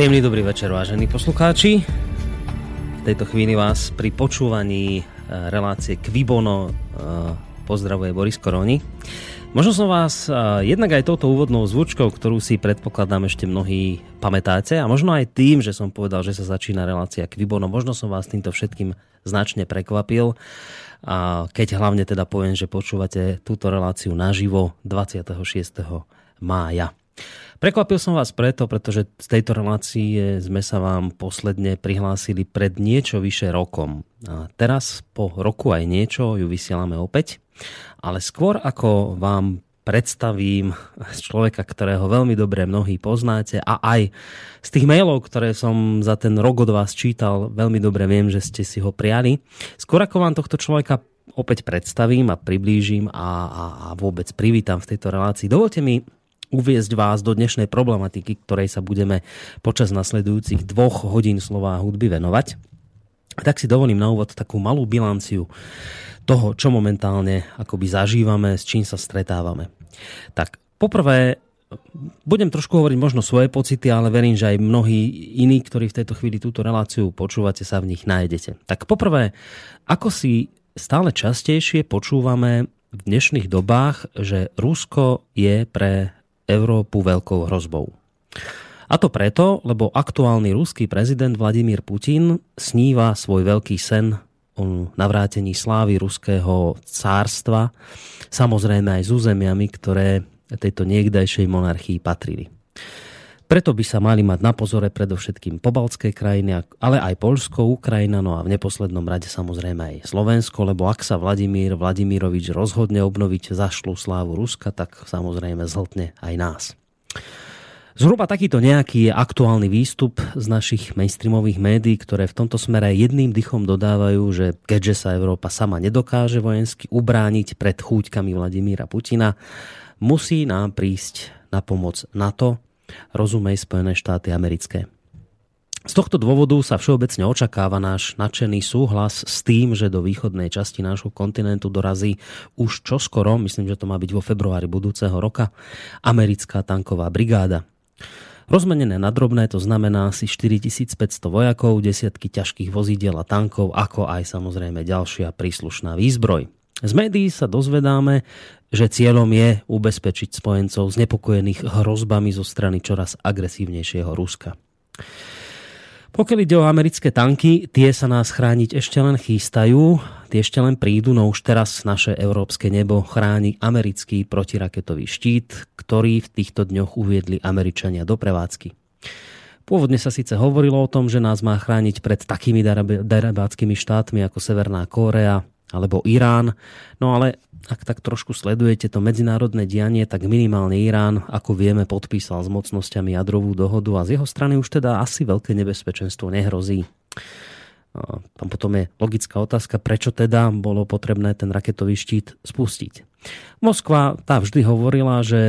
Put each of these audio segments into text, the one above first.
Príjemný dobrý večer, vážení poslucháči. V tejto chvíli vás pri počúvaní e, relácie Kvibono e, pozdravuje Boris Koroni. Možno som vás e, jednak aj touto úvodnou zvučkou, ktorú si predpokladám ešte mnohí pamätáte a možno aj tým, že som povedal, že sa začína relácia Kvibono, možno som vás týmto všetkým značne prekvapil. A keď hlavne teda poviem, že počúvate túto reláciu naživo 26. mája. Prekvapil som vás preto, pretože z tejto relácie sme sa vám posledne prihlásili pred niečo vyše rokom. A teraz po roku aj niečo ju vysielame opäť. Ale skôr ako vám predstavím človeka, ktorého veľmi dobre mnohí poznáte a aj z tých mailov, ktoré som za ten rok od vás čítal, veľmi dobre viem, že ste si ho prijali. Skôr ako vám tohto človeka opäť predstavím a priblížim a, a, a vôbec privítam v tejto relácii. Dovolte mi uviezť vás do dnešnej problematiky, ktorej sa budeme počas nasledujúcich dvoch hodín slova hudby venovať. Tak si dovolím na úvod takú malú bilanciu toho, čo momentálne akoby zažívame, s čím sa stretávame. Tak poprvé budem trošku hovoriť možno svoje pocity, ale verím, že aj mnohí iní, ktorí v tejto chvíli túto reláciu počúvate, sa v nich nájdete. Tak poprvé, ako si stále častejšie počúvame v dnešných dobách, že Rusko je pre Európu veľkou hrozbou. A to preto, lebo aktuálny ruský prezident Vladimír Putin sníva svoj veľký sen o navrátení slávy ruského cárstva, samozrejme aj s územiami, ktoré tejto niekdajšej monarchii patrili. Preto by sa mali mať na pozore predovšetkým pobaltské krajiny, ale aj Polsko, Ukrajina, no a v neposlednom rade samozrejme aj Slovensko, lebo ak sa Vladimír Vladimirovič rozhodne obnoviť zašlu slávu Ruska, tak samozrejme zhltne aj nás. Zhruba takýto nejaký je aktuálny výstup z našich mainstreamových médií, ktoré v tomto smere jedným dychom dodávajú, že keďže sa Európa sama nedokáže vojensky ubrániť pred chúťkami Vladimíra Putina, musí nám prísť na pomoc NATO, rozumej Spojené štáty americké. Z tohto dôvodu sa všeobecne očakáva náš nadšený súhlas s tým, že do východnej časti nášho kontinentu dorazí už čoskoro, myslím, že to má byť vo februári budúceho roka, americká tanková brigáda. Rozmenené na drobné to znamená asi 4500 vojakov, desiatky ťažkých vozidiel a tankov, ako aj samozrejme ďalšia príslušná výzbroj. Z médií sa dozvedáme, že cieľom je ubezpečiť spojencov znepokojených hrozbami zo strany čoraz agresívnejšieho Ruska. Pokiaľ ide o americké tanky, tie sa nás chrániť ešte len chystajú, tie ešte len prídu, no už teraz naše európske nebo chráni americký protiraketový štít, ktorý v týchto dňoch uviedli Američania do prevádzky. Pôvodne sa síce hovorilo o tom, že nás má chrániť pred takými darebáckými štátmi ako Severná Kórea, alebo Irán. No ale ak tak trošku sledujete to medzinárodné dianie, tak minimálne Irán, ako vieme, podpísal s mocnosťami jadrovú dohodu a z jeho strany už teda asi veľké nebezpečenstvo nehrozí. Tam potom je logická otázka, prečo teda bolo potrebné ten raketový štít spustiť. Moskva tá vždy hovorila, že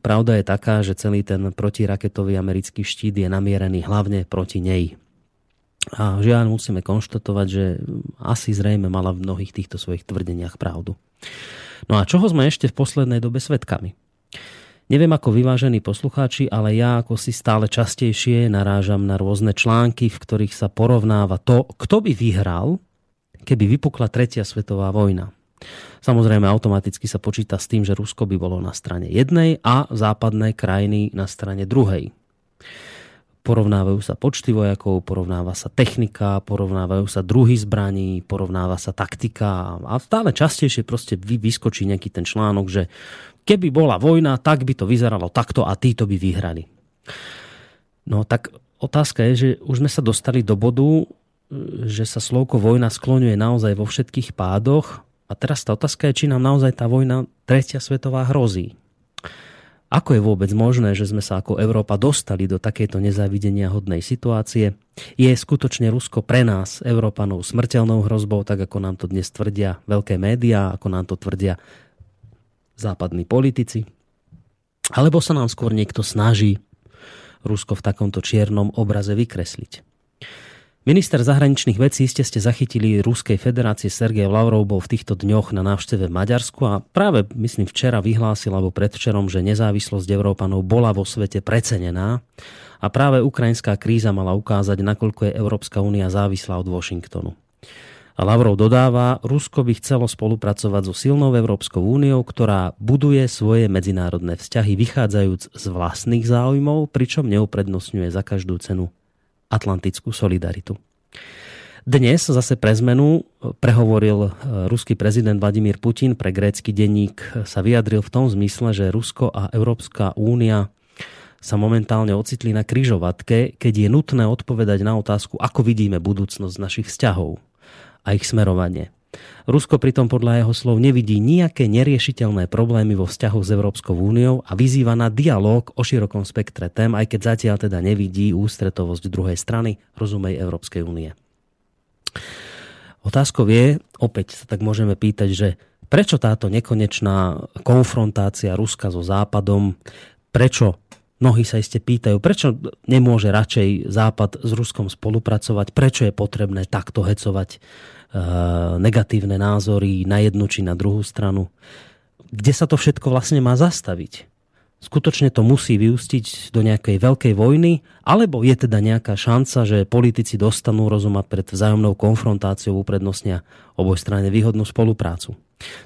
pravda je taká, že celý ten protiraketový americký štít je namierený hlavne proti nej. A žiaľ musíme konštatovať, že asi zrejme mala v mnohých týchto svojich tvrdeniach pravdu. No a čoho sme ešte v poslednej dobe svetkami? Neviem ako vyvážení poslucháči, ale ja ako si stále častejšie narážam na rôzne články, v ktorých sa porovnáva to, kto by vyhral, keby vypukla tretia svetová vojna. Samozrejme automaticky sa počíta s tým, že Rusko by bolo na strane jednej a západné krajiny na strane druhej. Porovnávajú sa počty vojakov, porovnáva sa technika, porovnávajú sa druhy zbraní, porovnáva sa taktika a stále častejšie proste vyskočí nejaký ten článok, že keby bola vojna, tak by to vyzeralo takto a títo by vyhrali. No tak otázka je, že už sme sa dostali do bodu, že sa slovko vojna skloňuje naozaj vo všetkých pádoch a teraz tá otázka je, či nám naozaj tá vojna tretia svetová hrozí. Ako je vôbec možné, že sme sa ako Európa dostali do takejto nezávidenia hodnej situácie? Je skutočne Rusko pre nás, Európanov, smrteľnou hrozbou, tak ako nám to dnes tvrdia veľké médiá, ako nám to tvrdia západní politici? Alebo sa nám skôr niekto snaží Rusko v takomto čiernom obraze vykresliť? Minister zahraničných vecí ste ste zachytili Ruskej federácie Sergej Lavrov bol v týchto dňoch na návšteve v Maďarsku a práve, myslím, včera vyhlásil alebo predvčerom, že nezávislosť Európanov bola vo svete precenená a práve ukrajinská kríza mala ukázať, nakoľko je Európska únia závislá od Washingtonu. A Lavrov dodáva, Rusko by chcelo spolupracovať so silnou Európskou úniou, ktorá buduje svoje medzinárodné vzťahy vychádzajúc z vlastných záujmov, pričom neuprednostňuje za každú cenu atlantickú solidaritu. Dnes zase pre zmenu prehovoril e, ruský prezident Vladimír Putin pre grécky denník sa vyjadril v tom zmysle, že Rusko a Európska únia sa momentálne ocitli na kryžovatke, keď je nutné odpovedať na otázku, ako vidíme budúcnosť našich vzťahov a ich smerovanie. Rusko pritom podľa jeho slov nevidí nejaké neriešiteľné problémy vo vzťahu s Európskou úniou a vyzýva na dialog o širokom spektre tém, aj keď zatiaľ teda nevidí ústretovosť druhej strany, rozumej Európskej únie. Otázkou je, opäť sa tak môžeme pýtať, že prečo táto nekonečná konfrontácia Ruska so Západom, prečo Mnohí sa iste pýtajú, prečo nemôže radšej Západ s Ruskom spolupracovať, prečo je potrebné takto hecovať negatívne názory na jednu či na druhú stranu. Kde sa to všetko vlastne má zastaviť? Skutočne to musí vyústiť do nejakej veľkej vojny, alebo je teda nejaká šanca, že politici dostanú rozum a pred vzájomnou konfrontáciou uprednostnia oboj strane výhodnú spoluprácu?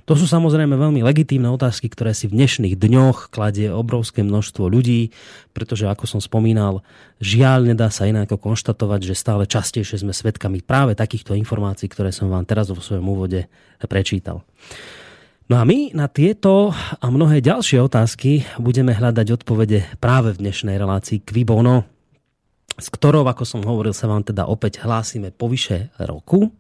To sú samozrejme veľmi legitímne otázky, ktoré si v dnešných dňoch kladie obrovské množstvo ľudí, pretože ako som spomínal, žiaľ nedá sa inak konštatovať, že stále častejšie sme svedkami práve takýchto informácií, ktoré som vám teraz vo svojom úvode prečítal. No a my na tieto a mnohé ďalšie otázky budeme hľadať odpovede práve v dnešnej relácii Kvibono, s ktorou, ako som hovoril, sa vám teda opäť hlásime po vyše roku.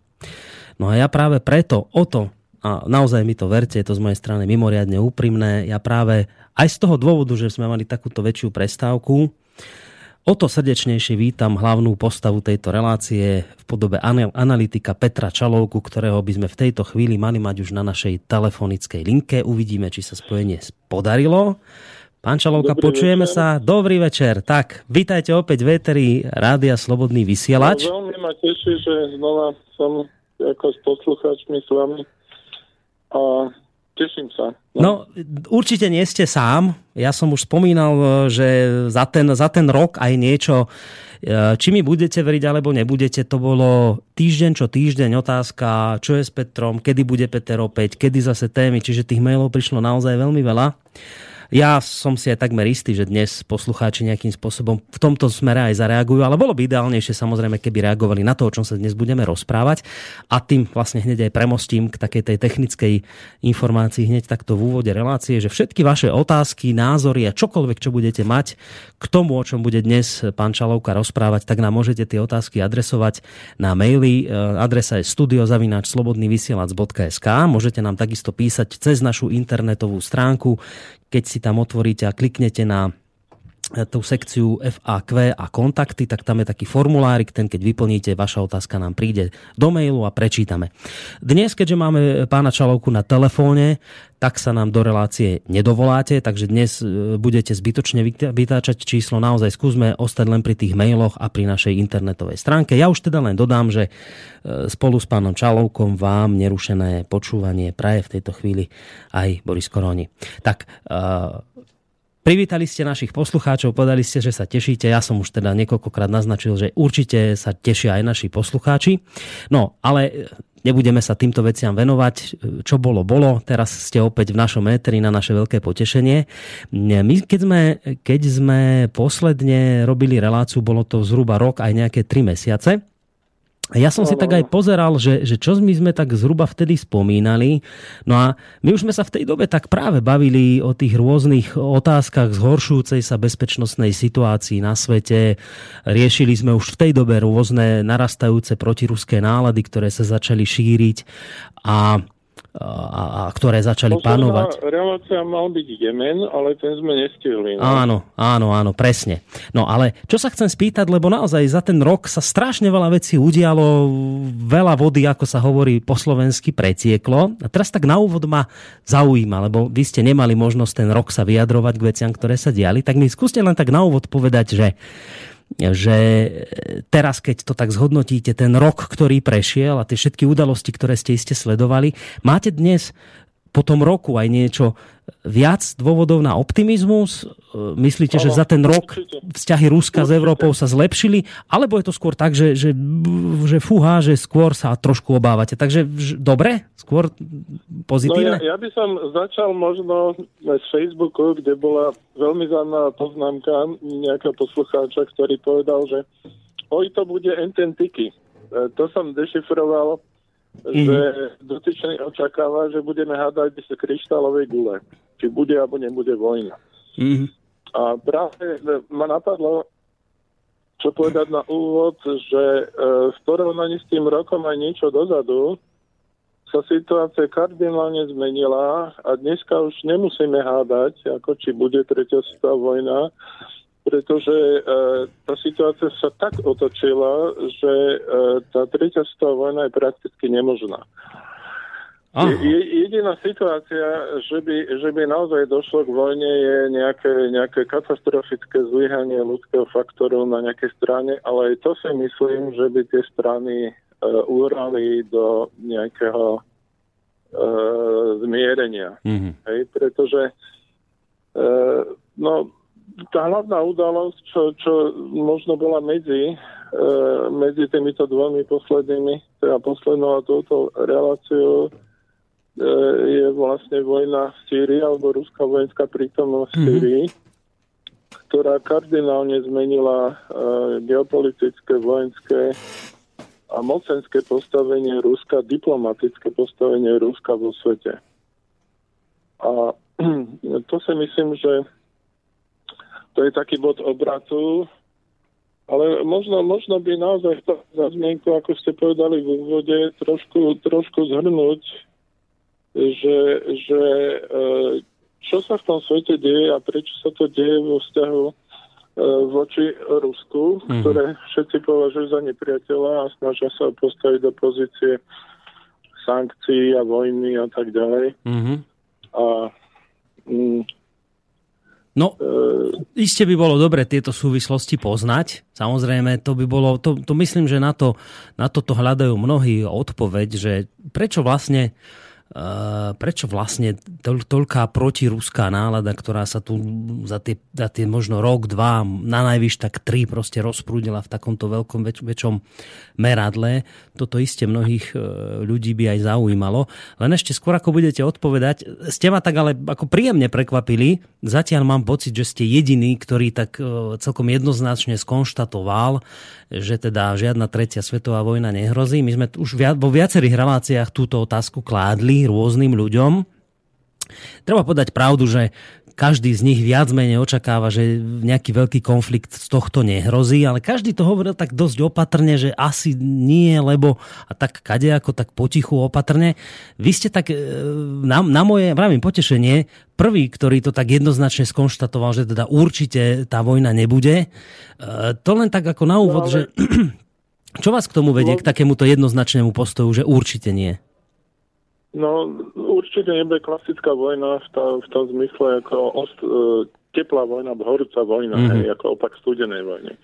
No a ja práve preto o to a naozaj mi to verte, je to z mojej strany mimoriadne úprimné. Ja práve aj z toho dôvodu, že sme mali takúto väčšiu prestávku, o to srdečnejšie vítam hlavnú postavu tejto relácie v podobe analytika Petra Čalovku, ktorého by sme v tejto chvíli mali mať už na našej telefonickej linke. Uvidíme, či sa spojenie podarilo. Pán Čalovka, Dobrý počujeme večer. sa. Dobrý večer. Tak, vítajte opäť v Eteri Rádia Slobodný vysielač. No, veľmi ma teší, že znova som ako s poslucháčmi s vami a teším sa. No. no, určite nie ste sám. Ja som už spomínal, e, že za ten, za ten rok aj niečo, e, či mi budete veriť alebo nebudete, to bolo týždeň čo týždeň otázka, čo je s Petrom, kedy bude Peter opäť, kedy zase témy, čiže tých mailov prišlo naozaj veľmi veľa. Ja som si aj takmer istý, že dnes poslucháči nejakým spôsobom v tomto smere aj zareagujú, ale bolo by ideálnejšie samozrejme, keby reagovali na to, o čom sa dnes budeme rozprávať. A tým vlastne hneď aj premostím k takej tej technickej informácii hneď takto v úvode relácie, že všetky vaše otázky, názory a čokoľvek, čo budete mať k tomu, o čom bude dnes pán Čalovka rozprávať, tak nám môžete tie otázky adresovať na maily. E, adresa je studiozavináčslobodnyvysielac.sk Môžete nám takisto písať cez našu internetovú stránku keď si tam otvoríte a kliknete na tú sekciu FAQ a kontakty, tak tam je taký formulárik, ten keď vyplníte, vaša otázka nám príde do mailu a prečítame. Dnes, keďže máme pána Čalovku na telefóne, tak sa nám do relácie nedovoláte, takže dnes e, budete zbytočne vytáčať číslo. Naozaj skúsme ostať len pri tých mailoch a pri našej internetovej stránke. Ja už teda len dodám, že e, spolu s pánom Čalovkom vám nerušené počúvanie praje v tejto chvíli aj Boris Koroni. Tak, e, Privítali ste našich poslucháčov, povedali ste, že sa tešíte. Ja som už teda niekoľkokrát naznačil, že určite sa tešia aj naši poslucháči. No, ale nebudeme sa týmto veciam venovať. Čo bolo, bolo. Teraz ste opäť v našom éteri na naše veľké potešenie. My, keď sme, keď sme posledne robili reláciu, bolo to zhruba rok aj nejaké tri mesiace. Ja som si tak aj pozeral, že, že čo my sme tak zhruba vtedy spomínali. No a my už sme sa v tej dobe tak práve bavili o tých rôznych otázkach zhoršujúcej sa bezpečnostnej situácii na svete. Riešili sme už v tej dobe rôzne narastajúce protiruské nálady, ktoré sa začali šíriť. A a, a ktoré začali Posledná panovať. relácia mal byť Jemen, ale ten sme nestihli. No? Áno, áno, áno, presne. No ale čo sa chcem spýtať, lebo naozaj za ten rok sa strašne veľa vecí udialo, veľa vody, ako sa hovorí po slovensky, pretieklo. A teraz tak na úvod ma zaujíma, lebo vy ste nemali možnosť ten rok sa vyjadrovať k veciam, ktoré sa diali, tak mi skúste len tak na úvod povedať, že že teraz, keď to tak zhodnotíte, ten rok, ktorý prešiel a tie všetky udalosti, ktoré ste iste sledovali, máte dnes po tom roku aj niečo viac dôvodov na optimizmus? E, myslíte, že za ten rok vzťahy Ruska s Európou sa zlepšili? Alebo je to skôr tak, že, že, že fúha, že skôr sa trošku obávate? Takže dobre? Skôr pozitívne? No ja, ja by som začal možno z Facebooku, kde bola veľmi zaujímavá poznámka nejakého poslucháča, ktorý povedal, že oj, to bude ententiky. E, to som dešifroval mm-hmm. že dotyčný očakáva, že budeme hádať z kryštálovej gule. Či bude alebo nebude vojna. Mm-hmm. A práve ma napadlo, čo povedať na úvod, že e, v porovnaní s tým rokom aj niečo dozadu sa situácia kardinálne zmenila a dneska už nemusíme hádať, ako či bude tretia svetová vojna, pretože e, tá situácia sa tak otočila, že e, tá tretia svetová vojna je prakticky nemožná. Je, jediná situácia, že by, že by naozaj došlo k vojne, je nejaké, nejaké katastrofické zlyhanie ľudského faktoru na nejakej strane, ale aj to si myslím, že by tie strany e, urali do nejakého e, zmierenia. Mm-hmm. Hej, pretože e, no, tá hlavná udalosť, čo, čo možno bola medzi, e, medzi týmito dvomi poslednými, teda poslednou a touto reláciou, e, je vlastne vojna v Sýrii alebo ruská vojenská prítomnosť v mhm. Sýrii, mm-hmm. ktorá kardinálne zmenila e, geopolitické, vojenské a mocenské postavenie Ruska, diplomatické postavenie Ruska vo svete. A to si myslím, že to je taký bod obratu. Ale možno, možno by naozaj za zmienku, ako ste povedali v úvode, trošku, trošku zhrnúť, že, že e, čo sa v tom svete deje a prečo sa to deje vo vzťahu e, voči Rusku, mm-hmm. ktoré všetci považujú za nepriateľa a snažia sa postaviť do pozície sankcií a vojny a tak ďalej. Mm-hmm. A mm, No, e, iste by bolo dobre tieto súvislosti poznať. Samozrejme, to by bolo, to, to myslím, že na to, na toto hľadajú mnohí odpoveď, že prečo vlastne prečo vlastne to, toľká protiruská nálada, ktorá sa tu za tie, za tie možno rok, dva, na najvyš tak tri proste rozprúdila v takomto veľkom väč, väčšom meradle. Toto iste mnohých eh, ľudí by aj zaujímalo. Len ešte skôr ako budete odpovedať, ste ma tak ale ako príjemne prekvapili. Zatiaľ mám pocit, že ste jediný, ktorý tak eh, celkom jednoznačne skonštatoval, že teda žiadna tretia svetová vojna nehrozí. My sme už vo viacerých reláciách túto otázku kládli rôznym ľuďom. Treba povedať pravdu, že každý z nich viac menej očakáva, že nejaký veľký konflikt z tohto nehrozí, ale každý to hovoril tak dosť opatrne, že asi nie, lebo a tak kade ako tak potichu opatrne. Vy ste tak e, na, na moje, vravím, potešenie, prvý, ktorý to tak jednoznačne skonštatoval, že teda určite tá vojna nebude. E, to len tak ako na úvod, no, ale... že čo vás k tomu vedie, no... k takémuto jednoznačnému postoju, že určite nie? No, určite nebude klasická vojna v, tá, v tom zmysle ako ost, e, teplá vojna, horúca vojna, mm-hmm. hej, ako opak studenej vojny.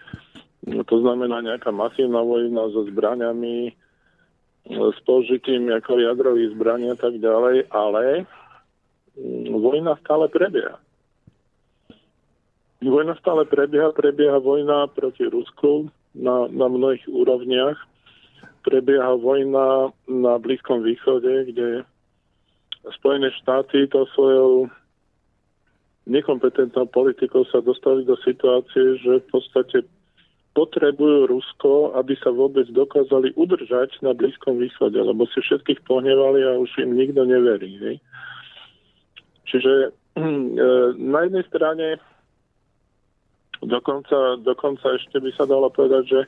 No, to znamená nejaká masívna vojna so zbraniami, s použitím ako jadrových zbraní a tak ďalej, ale mm, vojna stále prebieha. Vojna stále prebieha, prebieha vojna proti Rusku na, na mnohých úrovniach prebieha vojna na Blízkom východe, kde Spojené štáty to svojou nekompetentnou politikou sa dostali do situácie, že v podstate potrebujú Rusko, aby sa vôbec dokázali udržať na Blízkom východe, lebo si všetkých pohnevali a už im nikto neverí. Hej. Čiže e, na jednej strane dokonca, dokonca ešte by sa dalo povedať, že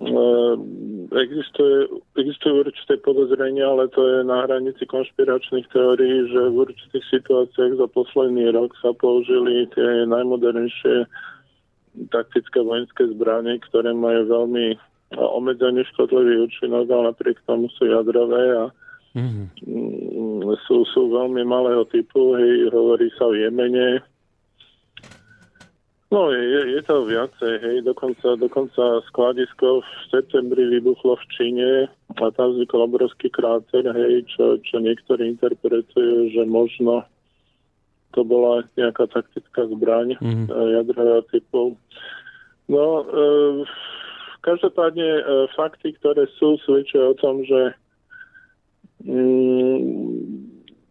Ehm, existuje, existujú určité podozrenia, ale to je na hranici konšpiračných teórií, že v určitých situáciách za posledný rok sa použili tie najmodernejšie taktické vojenské zbranie, ktoré majú veľmi obmedzený škodlivý účinok, ale napriek tomu sú jadrové a mm-hmm. sú, sú veľmi malého typu. Hej, hovorí sa o Jemene, No, je, je to viacej, hej, dokonca, dokonca skladisko v septembri vybuchlo v Číne a tam vznikol obrovský kráter, hej, čo, čo niektorí interpretujú, že možno to bola nejaká taktická zbraň mm-hmm. jadrového typu. No, e, každopádne e, fakty, ktoré sú, svedčia o tom, že mm,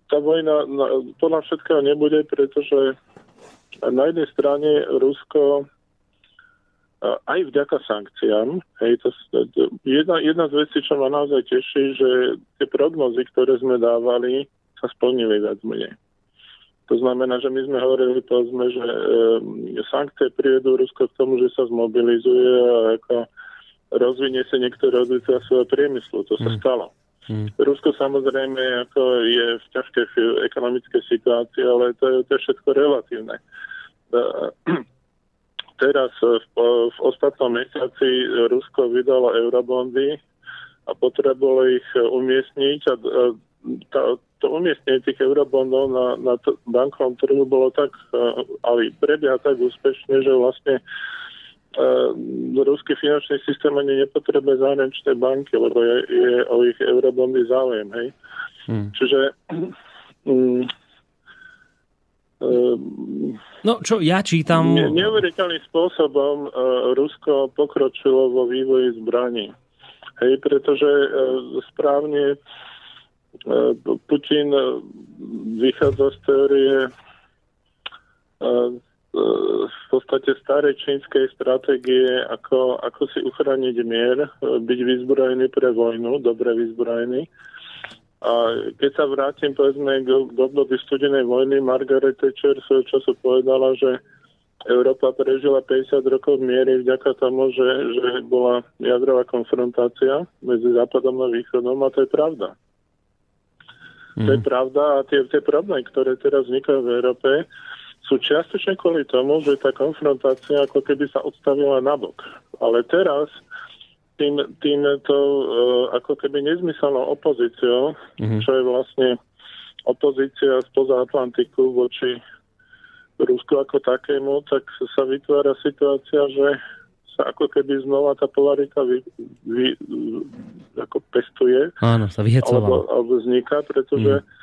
tá vojna na, podľa všetkého nebude, pretože na jednej strane Rusko aj vďaka sankciám, hej, to, jedna, jedna z vecí, čo ma naozaj teší, že tie prognozy, ktoré sme dávali, sa splnili viac menej. To znamená, že my sme hovorili povedzme, že e, sankcie privedú Rusko k tomu, že sa zmobilizuje a ako rozvinie sa niektoré odvetvia svojho priemyslu. To sa mm. stalo. Mm. Rusko samozrejme ako je v ťažkej ekonomickej situácii, ale to je, to je všetko relatívne. E, teraz v, v ostatnom mesiaci Rusko vydalo eurobondy a potrebovalo ich umiestniť a, a tá, to umiestnenie tých eurobondov na, na bankovom trhu bolo tak, ale prebieha tak úspešne, že vlastne uh, ruský finančný systém ani nepotrebuje zahraničné banky, lebo je, je o ich eurobondy záujem. Hej? Hmm. Čiže um, No, čo ja čítam... Ne, neuveriteľným spôsobom uh, Rusko pokročilo vo vývoji zbraní. Hej, pretože uh, správne E, Putin e, vychádza z teórie e, v podstate starej čínskej stratégie, ako, ako si uchrániť mier, byť vyzbrojený pre vojnu, dobre vyzbrojený. A keď sa vrátim povedzme k, k období studenej vojny, Margaret Thatcher svojho času povedala, že Európa prežila 50 rokov miery vďaka tomu, že, že bola jadrová konfrontácia medzi Západom a Východom a to je pravda. Mm. To je mhm. pravda a tie, tie problémy, ktoré teraz vznikajú v Európe, sú čiastočne kvôli tomu, že tá konfrontácia ako keby sa odstavila nabok. Ale teraz tým, týmto uh, ako keby nezmyselnou opozíciou, mm-hmm. čo je vlastne opozícia spoza Atlantiku voči Rusku ako takému, tak sa vytvára situácia, že sa ako keby znova tá polarita vy, vy, ako pestuje. Áno, sa vyhecovala. Alebo, alebo vzniká, pretože mm.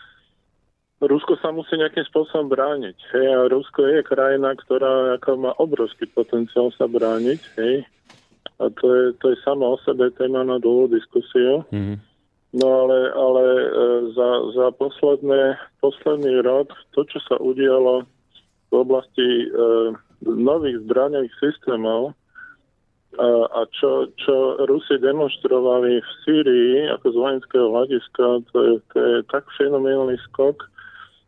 Rusko sa musí nejakým spôsobom brániť. Hej, a Rusko je krajina, ktorá ako má obrovský potenciál sa brániť. Hej. A to je, to je sama o sebe téma na dlhú diskusiu. Mm. No ale, ale e, za, za posledné, posledný rok to, čo sa udialo v oblasti e, nových zbraňových systémov, a čo, čo Rusi demonstrovali v Sýrii ako z vojenského hľadiska, to je, to je tak fenomenálny skok,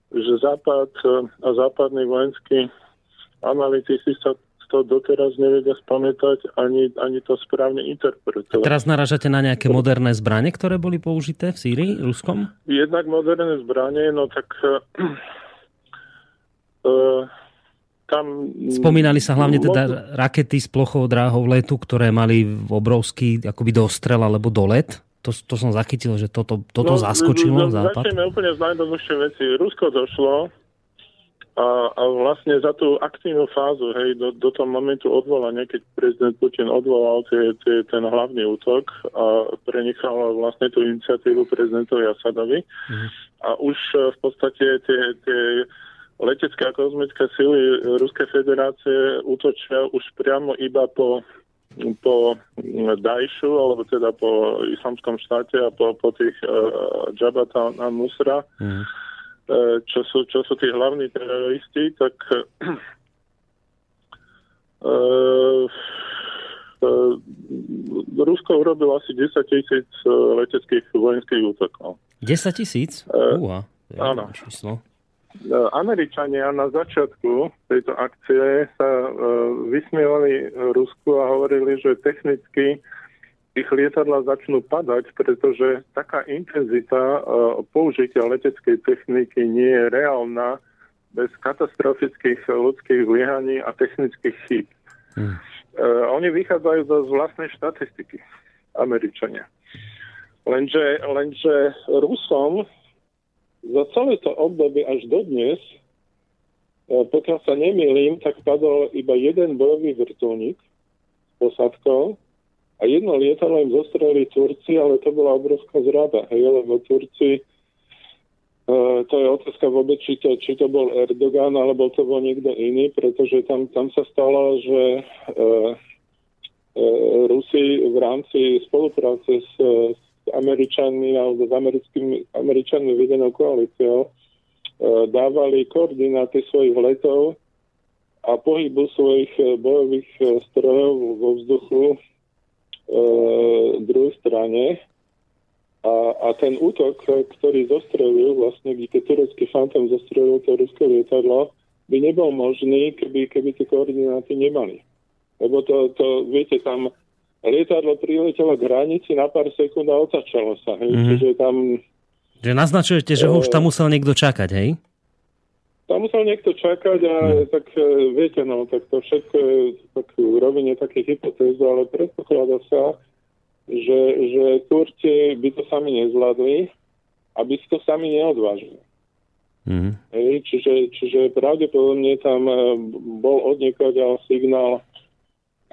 že Západ a západní vojenskí analytici sa to doteraz nevedia spamätať ani, ani to správne interpretovať. A teraz naražate na nejaké moderné zbranie, ktoré boli použité v Sýrii, Ruskom? Jednak moderné zbranie, no tak uh, tam... Spomínali sa hlavne teda rakety s plochou dráhou letu, ktoré mali obrovský akoby dostrel alebo dolet. To, to som zachytil, že toto, toto no, zaskočilo no, západ. Začneme úplne z najjednoduchšej veci. Rusko došlo a, a vlastne za tú aktívnu fázu, hej, do, do toho momentu odvolania, keď prezident Putin odvolal tie, tie, ten hlavný útok a prenechal vlastne tú iniciatívu prezidentovi Asadovi. Mhm. A už v podstate tie, tie letecké a kozmické sily Ruskej federácie útočia už priamo iba po, po Dajšu, alebo teda po islamskom štáte a po, po tých uh, Jabata a Nusra, mm. uh, čo, sú, čo sú tí hlavní teroristi, tak uh, uh, Rusko urobilo asi 10 tisíc leteckých vojenských útokov. 10 tisíc? Uh, áno. Číslo. Američania na začiatku tejto akcie sa uh, vysmievali Rusku a hovorili, že technicky ich lietadla začnú padať, pretože taká intenzita uh, použitia leteckej techniky nie je reálna bez katastrofických ľudských zlyhaní a technických chýb. Hmm. Oni vychádzajú zo vlastnej štatistiky, Američania. Lenže, lenže Rusom za celé to obdobie až dodnes, e, pokiaľ sa nemýlim, tak padol iba jeden bojový vrtulník s posádkou a jedno lietadlo im zostreli Turci, ale to bola obrovská zrada, hej, lebo Turci to je otázka vôbec, či to, či to bol Erdogan, alebo to bol niekto iný, pretože tam, tam sa stalo, že uh, uh, Rusi v rámci spolupráce s, s Američanmi alebo s americkými, Američanmi vedenou koalíciou uh, dávali koordináty svojich letov a pohybu svojich bojových strojov vo vzduchu uh, druhej strane a, a ten útok, ktorý zostrelil, vlastne, kde turecký fantom zostrelil to ruské lietadlo, by nebol možný, keby, keby tie koordináty nemali. Lebo to, to viete, tam lietadlo priletelo k hranici na pár sekúnd a otačalo sa. Hej? Mm-hmm. Čiže tam... Že naznačujete, že ho už tam musel niekto čakať, hej? Tam musel niekto čakať a mm. tak e, viete, no, tak to všetko je tak v rovine také hypotézy, ale predpokladá sa, že, že Turci by to sami nezvládli, aby si to sami neodvážili. Mm-hmm. Hej, čiže, čiže pravdepodobne tam e, bol od niekoho signál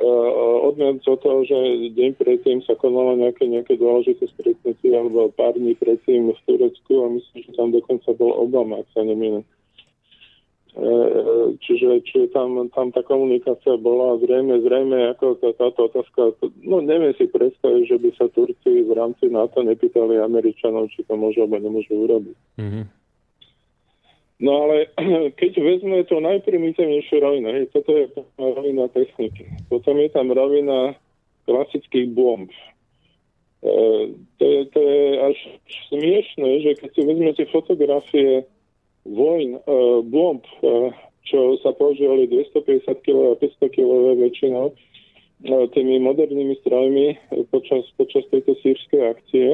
uh, odmienco toho, že deň predtým sa konalo nejaké, nejaké dôležité stretnutie alebo pár dní predtým v Turecku a myslím, že tam dokonca bol Obama, ak sa nemýlim. E, čiže, čiže tam, tam tá komunikácia bola zrejme, zrejme ako tá, táto otázka, no neviem si predstaviť, že by sa Turci v rámci NATO nepýtali Američanov, či to môžu alebo nemôžu urobiť. Mm-hmm. No ale keď vezme to najprimitívnejšiu rovina, hej, toto je rovina techniky, potom je tam rovina klasických bomb. E, to, je, to je až smiešné, že keď si vezmete fotografie vojn, uh, bomb, uh, čo sa používali 250 kg a 500 kg väčšinou uh, tými modernými strojmi počas, počas tejto sírskej akcie,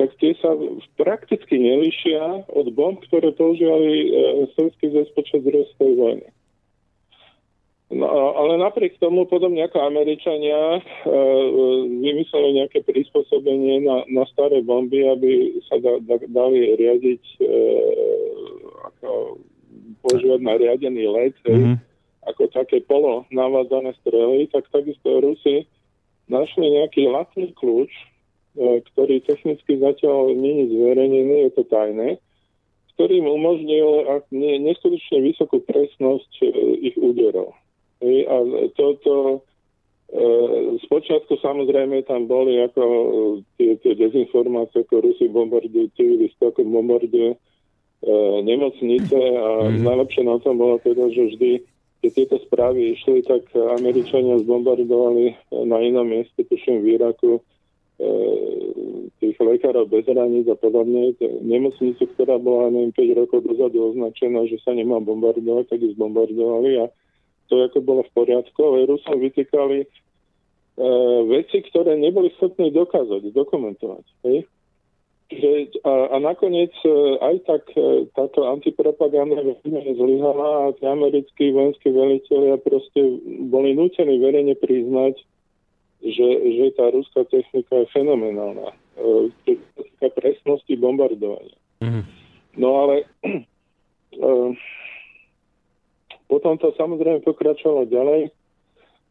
tak tie sa prakticky nelišia od bomb, ktoré používali uh, Sovjetský zväz počas druhej vojny. No, ale napriek tomu, podobne ako Američania, e, vymysleli nejaké prispôsobenie na, na staré bomby, aby sa da, da, dali riadiť, e, ako používať na riadený let, mm-hmm. ako také polo navádzané strely, tak takisto Rusi našli nejaký latný kľúč, e, ktorý technicky zatiaľ nie je zverejnený, je to tajné, ktorý im umožnil neskutočne vysokú presnosť e, ich úderov. A toto e, Spočiatku samozrejme tam boli ako e, tie, tie dezinformácie, ako Rusi bombardujú civilisti, ako bombardujú e, nemocnice a mm. najlepšie na tom bolo teda, že vždy, keď tieto správy išli, tak Američania zbombardovali na inom mieste, tuším v Iraku, e, tých lekárov bez hraníc a podobne. Nemocnicu, ktorá bola, neviem, 5 rokov dozadu označená, že sa nemá bombardovať, tak ju zbombardovali a to ako bolo v poriadku, ale Rusom vytýkali e, veci, ktoré neboli schopní dokázať, dokumentovať. Hej? Že, a, a nakoniec e, aj tak e, táto antipropaganda veľmi zlyhala a tí americkí vojenskí veliteľia proste boli nútení verejne priznať, že, že tá ruská technika je fenomenálna. E, presnosti bombardovania. Mm-hmm. No ale e, potom to samozrejme pokračovalo ďalej.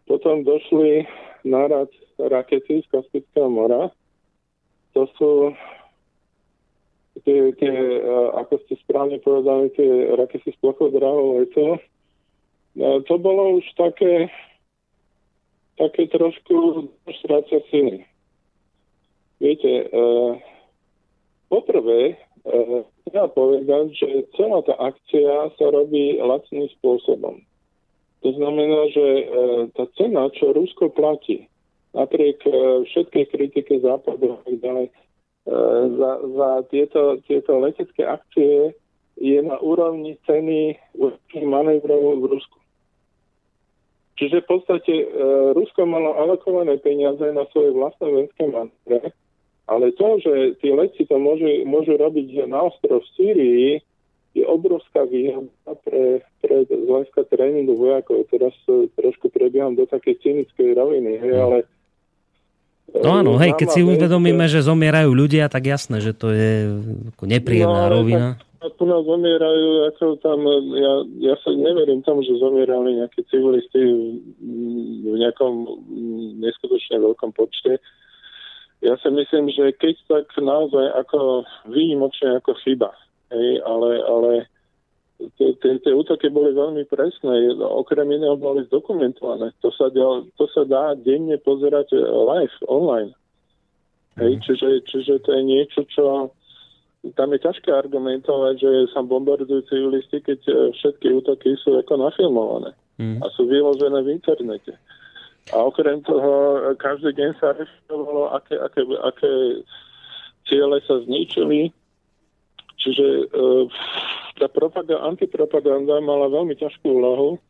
Potom došli nárad rakety z Kaspického mora. To sú tie, tie, ako ste správne povedali, tie rakety z plochodrahov leto. To bolo už také, také trošku strácia sily. Viete, poprvé, E, treba povedať, že celá tá akcia sa robí lacným spôsobom. To znamená, že e, tá cena, čo Rusko platí, napriek e, všetkej kritike západu a tak ďalej, za, za tieto, tieto letecké akcie je na úrovni ceny manévrov v Rusku. Čiže v podstate Rusko malo alokované peniaze na svoje vlastné vojenské manévre ale to, že tí letci to môžu, môžu robiť na ostrov v Sýrii, je obrovská výhoda pre, pre z hľadiska tréningu vojakov. Teraz trošku prebieham do takej cynickej roviny, hej, ale No áno, hej, keď si uvedomíme, že zomierajú ľudia, tak jasné, že to je nepríjemná no, rovina. Tak, tu nás zomierajú, ako tam, ja, ja sa neverím tomu, že zomierali nejakí civilisti v nejakom neskutočne veľkom počte. Ja si myslím, že keď tak naozaj ako výjimočne ako chyba hej, ale, ale tie útoky boli veľmi presné, okrem iného boli zdokumentované. To sa, dá, to sa dá denne pozerať live, online. Hej, mhm. čiže, čiže to je niečo, čo tam je ťažké argumentovať, že sa bombardujú civilisti, keď e, všetky útoky sú ako nafilmované mm. a sú vyložené v internete. A okrem toho, každý deň sa reflektovalo, aké, aké, aké ciele sa zničili. Čiže e, tá propaganda, antipropaganda mala veľmi ťažkú úlohu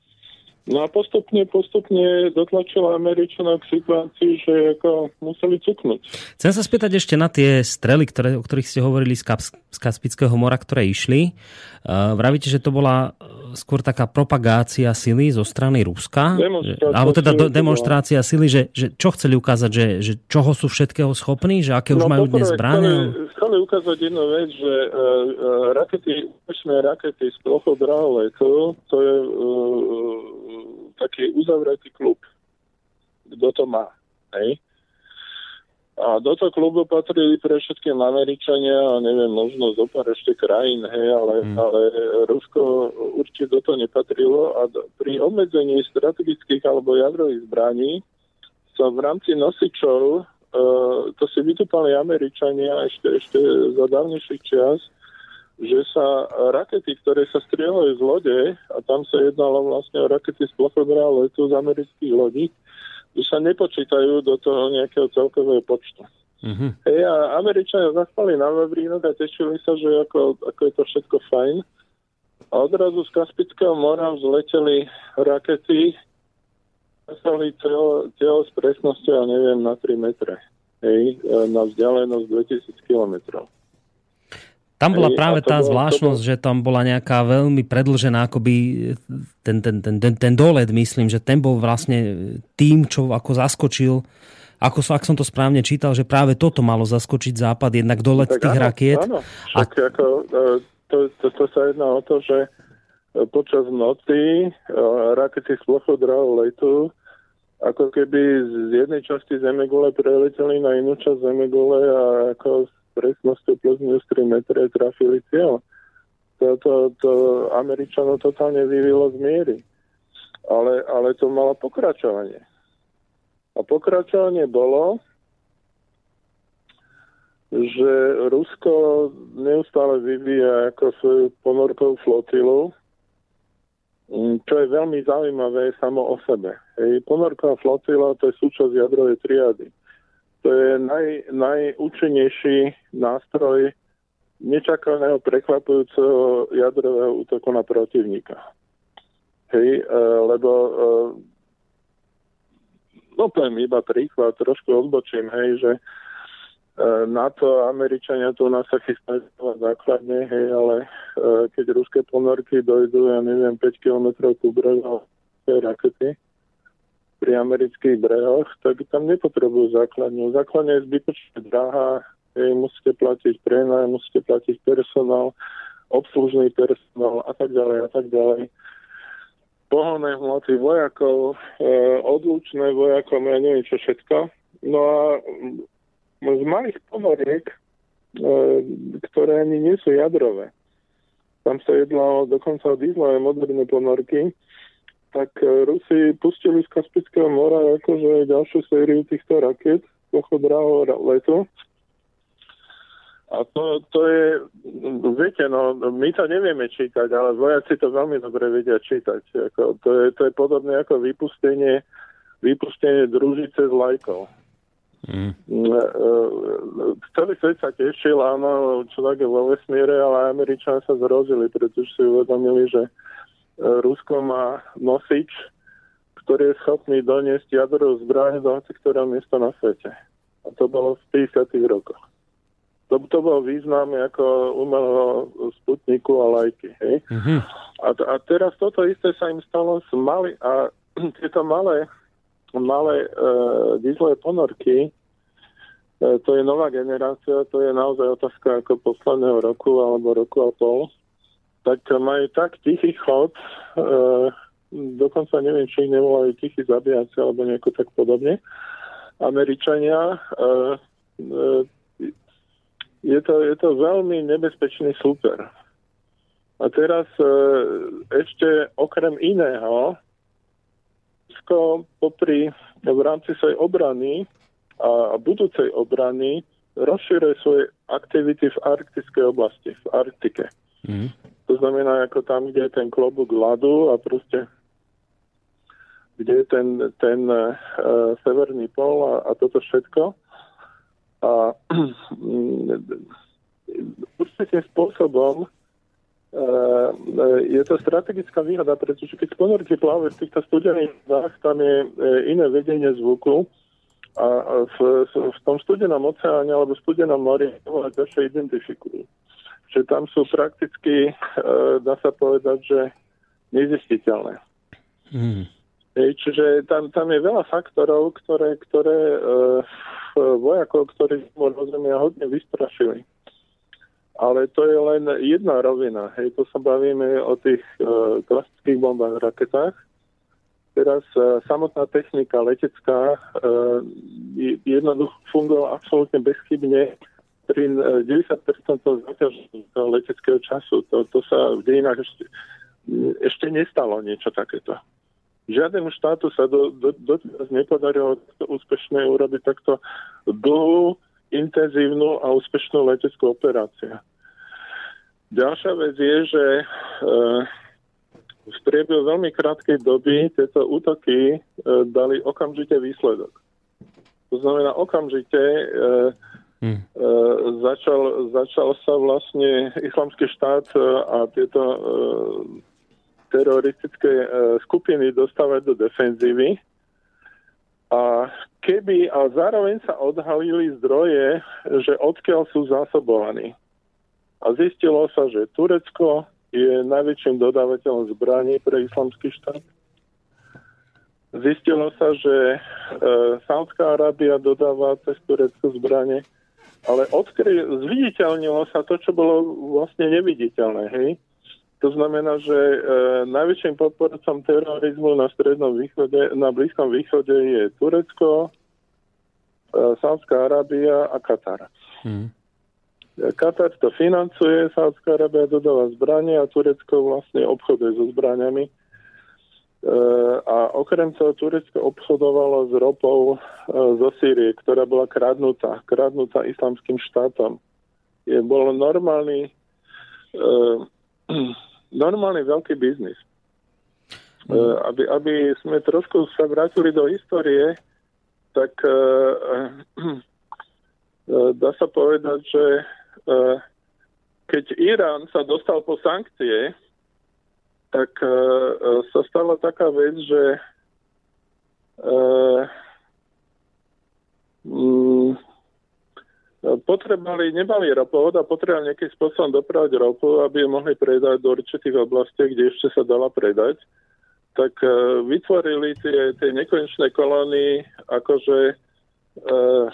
No a postupne, postupne dotlačila Američanov k situácii, že ako museli cuknúť. Chcem sa spýtať ešte na tie strely, ktoré, o ktorých ste hovorili z, Kaps, z Kaspického mora, ktoré išli. Uh, vravíte, že to bola skôr taká propagácia sily zo strany Ruska? Alebo teda do, demonstrácia sily, že, že čo chceli ukázať, že, že čoho sú všetkého schopní, že aké už no, majú dnes zbrania? Chceli, chceli ukázať jednu vec, že uh, rakety, úspešné rakety z plochou draholetu, to je uh, taký uzavretý klub. Kto to má? Hej? A do toho klubu patrili pre všetkým Američania a neviem, možno zo pár ešte krajín, hej, ale, hmm. ale Rusko určite do toho nepatrilo a pri obmedzení strategických alebo jadrových zbraní sa v rámci nosičov, uh, to si vytúpali Američania ešte, ešte za dávnejších čias, že sa rakety, ktoré sa strieľajú z lode, a tam sa jednalo vlastne o rakety z plochodra letu z amerických lodí, sa nepočítajú do toho nejakého celkového počtu. Mm-hmm. Hej, a Američania zaspali na Vavrínok a tešili sa, že ako, ako je to všetko fajn. A odrazu z Kaspického mora vzleteli rakety, presahli telo s presnosťou, neviem, na 3 metre. Hej, na vzdialenosť 2000 kilometrov. Tam bola práve tá zvláštnosť, že tam bola nejaká veľmi predlžená akoby ten, ten, ten, ten, ten dolet, myslím, že ten bol vlastne tým, čo ako zaskočil ako som, ak som to správne čítal, že práve toto malo zaskočiť Západ, jednak dolet tak tých áno, rakiet. Áno, a... ako, e, to, to, to sa jedná o to, že počas noci e, rakety z plochodrahu letu ako keby z jednej časti Zemegule preleteli na inú časť Zemegule a ako presnosťou plus minus 3 metre trafili cieľ. To, to, to Američanov totálne vyvilo z miery. Ale, ale to malo pokračovanie. A pokračovanie bolo, že Rusko neustále vyvíja ako svoju ponorkovú flotilu, čo je veľmi zaujímavé samo o sebe. Hej, ponorková flotila to je súčasť jadrovej triady to je naj, najúčinnejší nástroj nečakaného prekvapujúceho jadrového útoku na protivníka. Hej, e, lebo e, no poviem iba príklad, trošku odbočím, hej, že e, NATO a Američania tu nás sa chystajú základne, hej, ale keď ruské ponorky dojdú, ja neviem, 5 km ku brehu rakety, pri amerických brehoch, tak tam nepotrebujú základňu. Základňa je zbytočne drahá, jej musíte platiť prenaj, musíte platiť personál, obslužný personál a tak ďalej a tak ďalej. Pohonné hmoty vojakov, e, odlučné vojakom, ja neviem čo všetko. No a z malých ponoriek, e, ktoré ani nie sú jadrové, tam sa jedlo dokonca o dieslové moderné ponorky, tak e, Rusi pustili z Kaspického mora akože ďalšiu sériu týchto raket pochodraho letu. A to, to je, viete, no, my to nevieme čítať, ale vojaci to veľmi dobre vedia čítať. Ako, to, je, to je podobné ako vypustenie, vypustenie družice s lajkou. Mm. Celý svet sa tešil, áno, človek je vo vesmíre, ale Američania sa zrozili, pretože si uvedomili, že Rusko má nosič, ktorý je schopný doniesť jadrovú zbraň do hoci ktorého miesta na svete. A to bolo v 50. rokoch. To, to bol význam ako umelého sputniku a lajky. Hej? Mm-hmm. A, a teraz toto isté sa im stalo s mali, a tieto malé, malé uh, dieslové ponorky, uh, to je nová generácia, to je naozaj otázka ako posledného roku alebo roku a pol tak majú tak tichý chod, e, dokonca neviem, či ich nevolajú tichí zabíjaci alebo nejako tak podobne. Američania, e, e, je, to, je to veľmi nebezpečný super. A teraz e, ešte okrem iného, Rusko popri v rámci svojej obrany a budúcej obrany rozšíruje svoje aktivity v arktickej oblasti, v Arktike. Mm. To znamená, ako tam, kde je ten klobúk ľadu a proste kde je ten, ten uh, severný pol a, a toto všetko. A určitým spôsobom uh, je to strategická výhoda, pretože keď ponorky plávajú v týchto studených vodách, tam je uh, iné vedenie zvuku a v, v tom studenom oceáne alebo studenom mori oveľa ťažšie identifikujú. Čiže tam sú prakticky, uh, dá sa povedať, že nezistiteľné. Mm. Čiže tam, tam je veľa faktorov, ktoré, ktoré uh, vojakov, ktorí rozumia hodne vystrašili. Ale to je len jedna rovina. Hej, to sa bavíme o tých uh, klasických bombách, raketách. Teraz uh, samotná technika letecká uh, jednoducho fungovala absolútne bezchybne pri 90% zaťažného leteckého času. To, to sa v dejinách ešte, ešte nestalo niečo takéto. Žiadnemu štátu sa do, do, nepodarilo úspešne urobiť takto dlhú, intenzívnu a úspešnú leteckú operáciu. Ďalšia vec je, že e, v priebehu veľmi krátkej doby tieto útoky e, dali okamžite výsledok. To znamená, okamžite e, hmm. e, začal, začal sa vlastne islamský štát e, a tieto e, teroristické skupiny dostávať do defenzívy. A keby, a zároveň sa odhalili zdroje, že odkiaľ sú zásobovaní. A zistilo sa, že Turecko je najväčším dodávateľom zbraní pre islamský štát. Zistilo sa, že e, Saudská Arábia dodáva cez Turecko zbranie, ale odkry, zviditeľnilo sa to, čo bolo vlastne neviditeľné. Hej? To znamená, že e, najväčším podporcom terorizmu na strednom východe, na Blízkom východe je Turecko, e, Sádzka Arábia a Katar. Hmm. Katar to financuje, Sádzka Arábia dodáva zbranie a Turecko vlastne obchoduje so zbraniami. E, a okrem toho Turecko obchodovalo s ropou e, zo Sýrie, ktorá bola kradnutá, kradnutá islamským štátom. Je, bol normálny e, normálny veľký biznis. Uh, aby, aby sme trošku sa vrátili do histórie, tak dá sa povedať, že keď Irán sa dostal po sankcie, tak uh, sa stala taká vec, že uh, um, potrebovali, nemali ropovod a potrebovali nejakým spôsobom dopravať ropu, aby ju mohli predať do určitých oblastí, kde ešte sa dala predať, tak uh, vytvorili tie, tie nekonečné kolóny akože uh,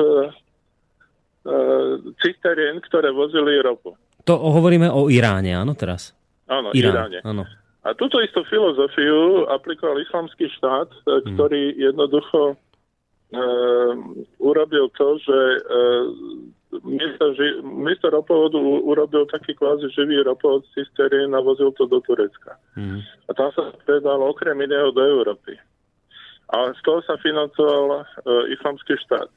uh, cisterien, ktoré vozili ropu. To hovoríme o Iráne, áno, teraz? Áno, Irán, Iráne. Áno. A túto istú filozofiu aplikoval islamský štát, hmm. ktorý jednoducho Ehm, urobil to, že ehm, miesto, ži- miesto ropovodu urobil taký kvázi živý ropovod z a vozil to do Turecka. Mm. A tam sa predal okrem iného do Európy. A z toho sa financoval uh, islamský štát.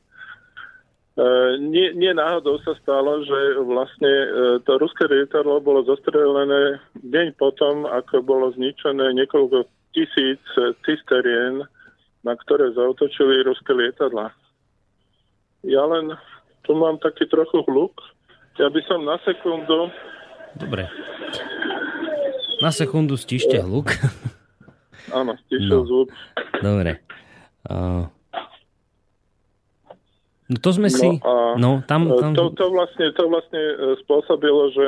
Uh, nie, nie náhodou sa stalo, že vlastne uh, to ruské lietadlo bolo zostrelené deň potom, ako bolo zničené niekoľko tisíc cisterien na ktoré zautočili ruské lietadla. Ja len tu mám taký trochu hluk. Ja by som na sekundu... Dobre. Na sekundu stište hluk. Áno, stišil no. zvuk. Dobre. Uh... No to sme si... No, a no tam, tam... To, to, vlastne, to vlastne e, spôsobilo, že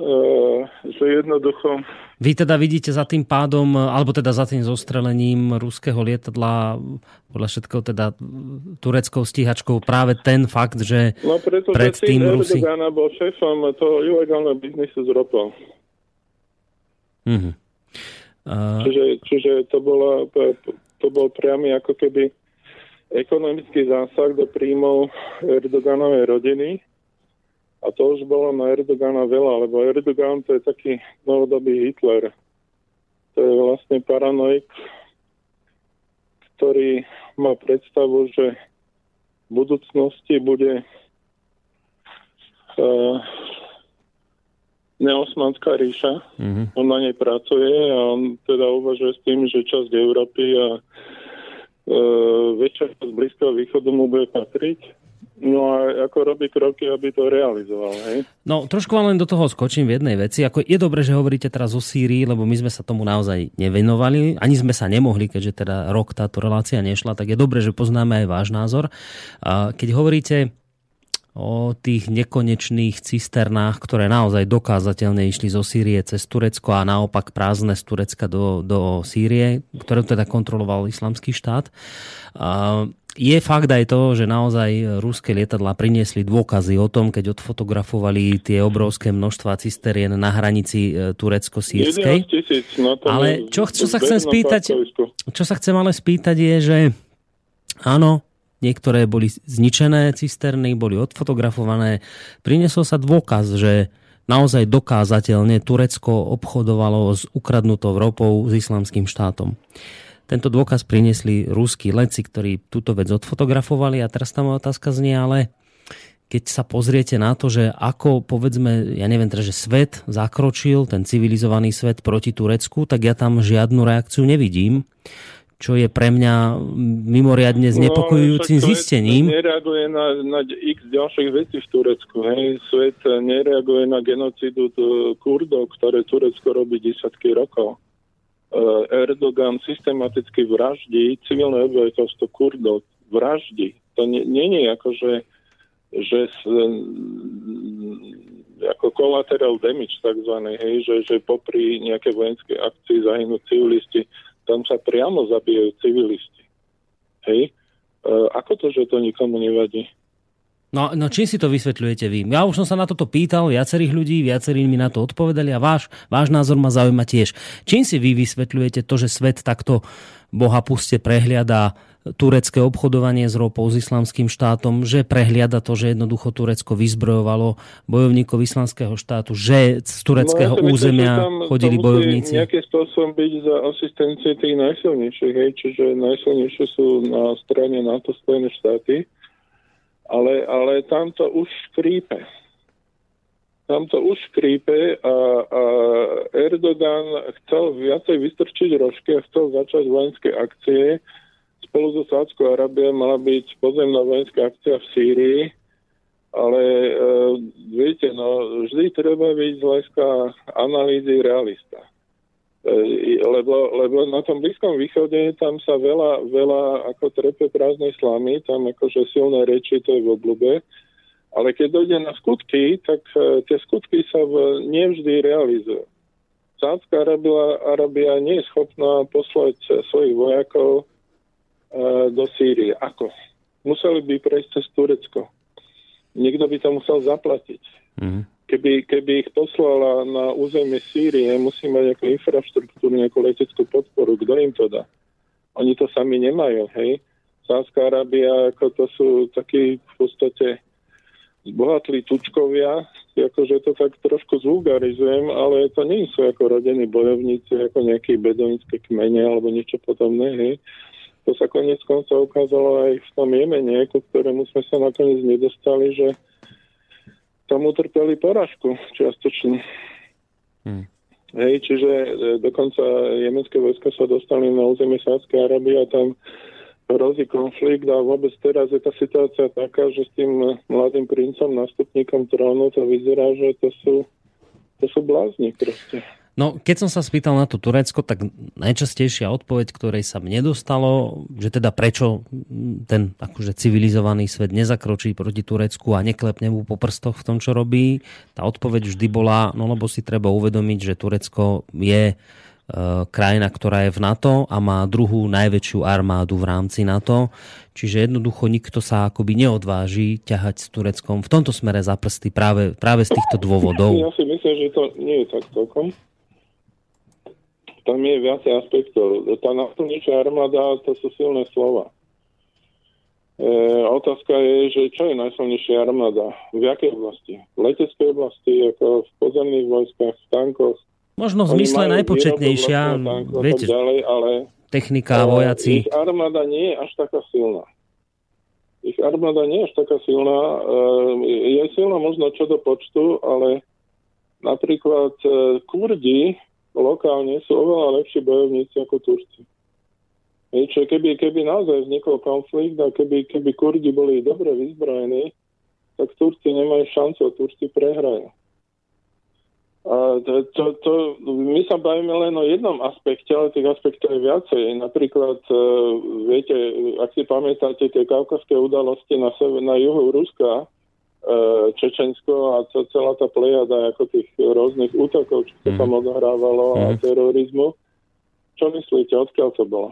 Uh, že jednoducho... Vy teda vidíte za tým pádom, alebo teda za tým zostrelením ruského lietadla, podľa všetkého teda tureckou stíhačkou, práve ten fakt, že no, preto, pred tým Rusi... Erdogana bol šéfom toho ilegálneho biznisu s ropou. Uh-huh. Uh... Čiže, čiže to, bolo, to bol priamy ako keby ekonomický zásah do príjmov Erdoganovej rodiny A to už bolo na Erdogana veľa, lebo Erdogan to je taký novodobý Hitler. To je vlastne paranoik, ktorý má predstavu, že v budúcnosti bude uh, neosmanská ríša. Mm-hmm. On na nej pracuje a on teda uvažuje s tým, že časť Európy a väčšia časť Blízkeho východu mu bude patriť No a ako robí kroky, aby to realizoval, hej? No, trošku vám len do toho skočím v jednej veci. Ako je dobré, že hovoríte teraz o Sýrii, lebo my sme sa tomu naozaj nevenovali. Ani sme sa nemohli, keďže teda rok táto relácia nešla, tak je dobré, že poznáme aj váš názor. Keď hovoríte o tých nekonečných cisternách, ktoré naozaj dokázateľne išli zo Sýrie cez Turecko a naopak prázdne z Turecka do, do Sýrie, ktoré teda kontroloval islamský štát. Je fakt aj to, že naozaj ruské lietadla priniesli dôkazy o tom, keď odfotografovali tie obrovské množstva cisterien na hranici e, turecko-sírskej. Ale čo, čo sa chcem spýtať, čo sa chcem ale spýtať je, že áno, niektoré boli zničené cisterny, boli odfotografované. Priniesol sa dôkaz, že naozaj dokázateľne Turecko obchodovalo s ukradnutou ropou s islamským štátom. Tento dôkaz priniesli ruskí leci, ktorí túto vec odfotografovali a teraz tam otázka znie, ale keď sa pozriete na to, že ako povedzme, ja neviem teda, že svet zakročil, ten civilizovaný svet proti Turecku, tak ja tam žiadnu reakciu nevidím čo je pre mňa mimoriadne no, znepokojujúcim no, zistením. nereaguje na, na x ďalších vecí v Turecku. Hej. Svet nereaguje na genocidu Kurdov, ktoré Turecko robí desiatky rokov. Eh, Erdogan systematicky vraždí civilné obyvateľstvo Kurdov. Vraždí. To nie je ako, že, že s, ako collateral damage takzvaný, hej, že, že popri nejaké vojenské akcii zahynú civilisti, tam sa priamo zabijajú civilisti. Hej? E, ako to, že to nikomu nevadí? No, no čím si to vysvetľujete vy? Ja už som sa na toto pýtal viacerých ľudí, viacerí mi na to odpovedali a váš, váš názor ma zaujíma tiež. Čím si vy vysvetľujete to, že svet takto boha puste prehliada turecké obchodovanie s ropou s islamským štátom, že prehliada to, že jednoducho Turecko vyzbrojovalo bojovníkov islamského štátu, že z tureckého no, územia myslím, chodili to bojovníci. nejaký spôsobom byť za asistencie tých najsilnejších, hej, čiže najsilnejšie sú na strane NATO Spojené štáty, ale, ale tam to už škrípe. Tam to už škrípe a, a Erdogan chcel viacej vystrčiť rožky a chcel začať vojenské akcie, spolu so Sádskou Arábiou mala byť pozemná vojenská akcia v Sýrii, ale e, viete, no, vždy treba byť z hľadiska analýzy realista. E, lebo, lebo na tom Blízkom východe tam sa veľa, veľa ako trepe prázdnej slamy, tam akože silné reči, to je v oblúbe, ale keď dojde na skutky, tak e, tie skutky sa v, nevždy realizujú. Sádzka Arábia, nie je schopná poslať svojich vojakov E, do Sýrie. Ako? Museli by prejsť cez Turecko. Niekto by to musel zaplatiť. Mm. Keby, keby ich poslala na územie Sýrie, musí mať nejakú infraštruktúru, nejakú leteckú podporu. Kto im to dá? Oni to sami nemajú, hej? Sánska Arábia, ako to sú takí v podstate zbohatlí tučkovia, akože to tak trošku zvulgarizujem, ale to nie sú ako rodení bojovníci, ako nejaké bedonické kmene alebo niečo podobné, hej. To sa konec konca ukázalo aj v tom Jemene, ku ktorému sme sa nakoniec nedostali, že tam utrpeli poražku čiastočne. Hmm. Hej, čiže e, dokonca jemenské vojska sa dostali na územie Sádskej Arábie a tam hrozí konflikt a vôbec teraz je tá situácia taká, že s tým mladým princom, nástupníkom trónu to vyzerá, že to sú, to sú blázni proste. No, keď som sa spýtal na to Turecko, tak najčastejšia odpoveď, ktorej sa mne dostalo, že teda prečo ten akože civilizovaný svet nezakročí proti Turecku a neklepne mu po prstoch v tom, čo robí, tá odpoveď vždy bola, no lebo si treba uvedomiť, že Turecko je e, krajina, ktorá je v NATO a má druhú najväčšiu armádu v rámci NATO. Čiže jednoducho nikto sa akoby neodváži ťahať s Tureckom v tomto smere za prsty práve, práve z týchto dôvodov. Ja si myslím, že to nie je tak celkom tam je viacej aspektov. Tá náplnejšia armáda, to sú silné slova. otázka je, že čo je najsilnejšia armáda? V jakej oblasti? V leteckej oblasti, ako v pozemných vojskách, v tankoch? Možno v zmysle najpočetnejšia, viete, ďalej, ale technika, vojaci. Ich armáda nie je až taká silná. Ich armáda nie je až taká silná. Je silná možno čo do počtu, ale napríklad Kurdi lokálne sú oveľa lepší bojovníci ako Turci. Čiže keby, keby naozaj vznikol konflikt a keby, keby Kurdi boli dobre vyzbrojení, tak Turci nemajú šancu, Turci prehrajú. A to, to, to, my sa bavíme len o jednom aspekte, ale tých aspektov je viacej. Napríklad, e, viete, ak si pamätáte tie kaukazské udalosti na, sever, na juhu Ruska, Čečensko a celá tá plejada ako tých rôznych útokov, čo sa tam mhm. odohrávalo a mhm. terorizmu. Čo myslíte, odkiaľ to bolo?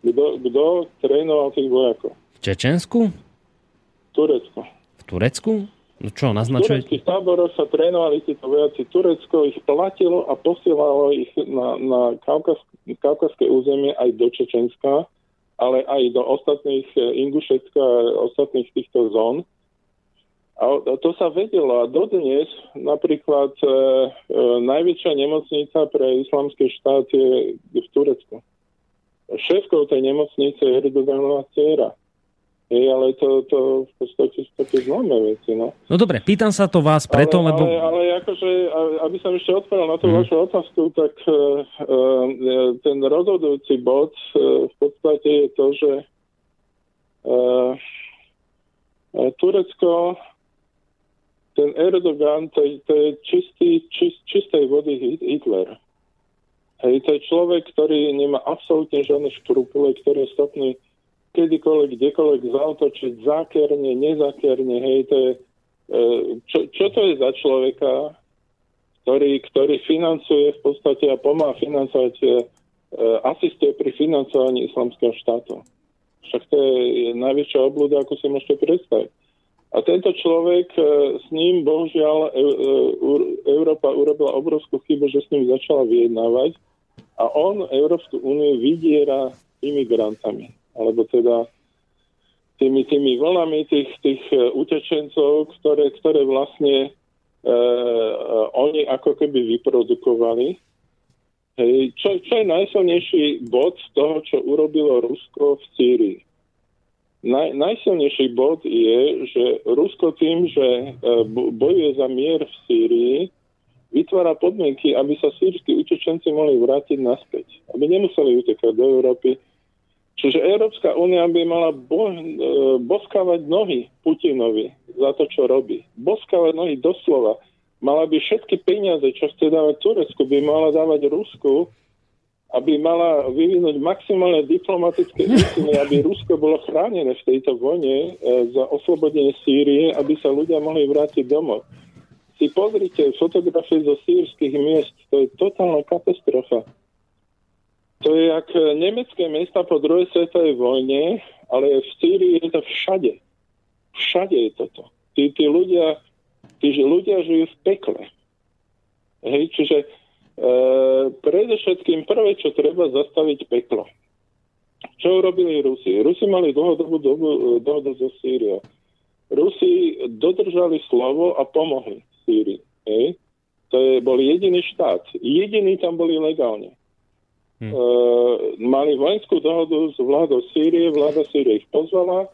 Kto, kto trénoval tých vojakov? V Čečensku? V Turecku. V Turecku? No čo, naznačuje? V tureckých táboroch sa trénovali títo vojaci. Turecko ich platilo a posielalo ich na, na kaukazské územie aj do Čečenska, ale aj do ostatných eh, Ingušecka ostatných týchto zón. A to sa vedelo a dodnes napríklad e, e, najväčšia nemocnica pre islamský štát je v Turecku šéfkou tej nemocnice je Erdoganová dcera. Hej, ale to, to v podstate sú také známe veci, no. No dobre, pýtam sa to vás preto, ale, lebo... Ale, ale akože, aby som ešte odpovedal na tú hmm. vašu otázku, tak uh, ten rozhodujúci bod uh, v podstate je to, že uh, Turecko, ten Erdogan, to, to je čistý, čist, čistej vody Hitler. Hej, to je človek, ktorý nemá absolútne žiadne škrupule, ktorý je schopný kedykoľvek, kdekoľvek zautočiť zákerne, nezakerne, hej, to je, e, čo, čo to je za človeka, ktorý, ktorý financuje v podstate a pomáha financovať, e, asistuje pri financovaní islamského štátu. Však to je najväčšia obluda, ako si môžete predstaviť. A tento človek, e, s ním bohužiaľ Európa urobila obrovskú chybu, že s ním začala vyjednávať a on Európsku úniu vydiera imigrantami, alebo teda tými, tými vlnami tých, tých e, utečencov, ktoré, ktoré vlastne e, e, oni ako keby vyprodukovali. Hej, čo, čo je najsilnejší bod toho, čo urobilo Rusko v Sýrii? Naj, najsilnejší bod je, že Rusko tým, že e, bojuje za mier v Sýrii, vytvára podmienky, aby sa sírsky utečenci mohli vrátiť naspäť. Aby nemuseli utekať do Európy. Čiže Európska únia by mala bo, e, boskávať nohy Putinovi za to, čo robí. Boskávať nohy doslova. Mala by všetky peniaze, čo chce dávať Turecku, by mala dávať Rusku, aby mala vyvinúť maximálne diplomatické úsilie, aby Rusko bolo chránené v tejto vojne e, za oslobodenie Sýrie, aby sa ľudia mohli vrátiť domov si pozrite fotografie zo sírskych miest, to je totálna katastrofa. To je jak nemecké mesta po druhej svetovej vojne, ale v Sýrii je to všade. Všade je toto. Tí, tí, ľudia, tí ľudia žijú v pekle. Hej, čiže predovšetkým prvé, čo treba zastaviť peklo. Čo urobili Rusi? Rusi mali dlhodobú dohodu so Sýriou. Rusi dodržali slovo a pomohli. Sýrii. Hej. To je, bol jediný štát. Jediný tam boli legálne. Hmm. E, mali vojenskú dohodu s vládou Sýrie, vláda Sýrie ich pozvala,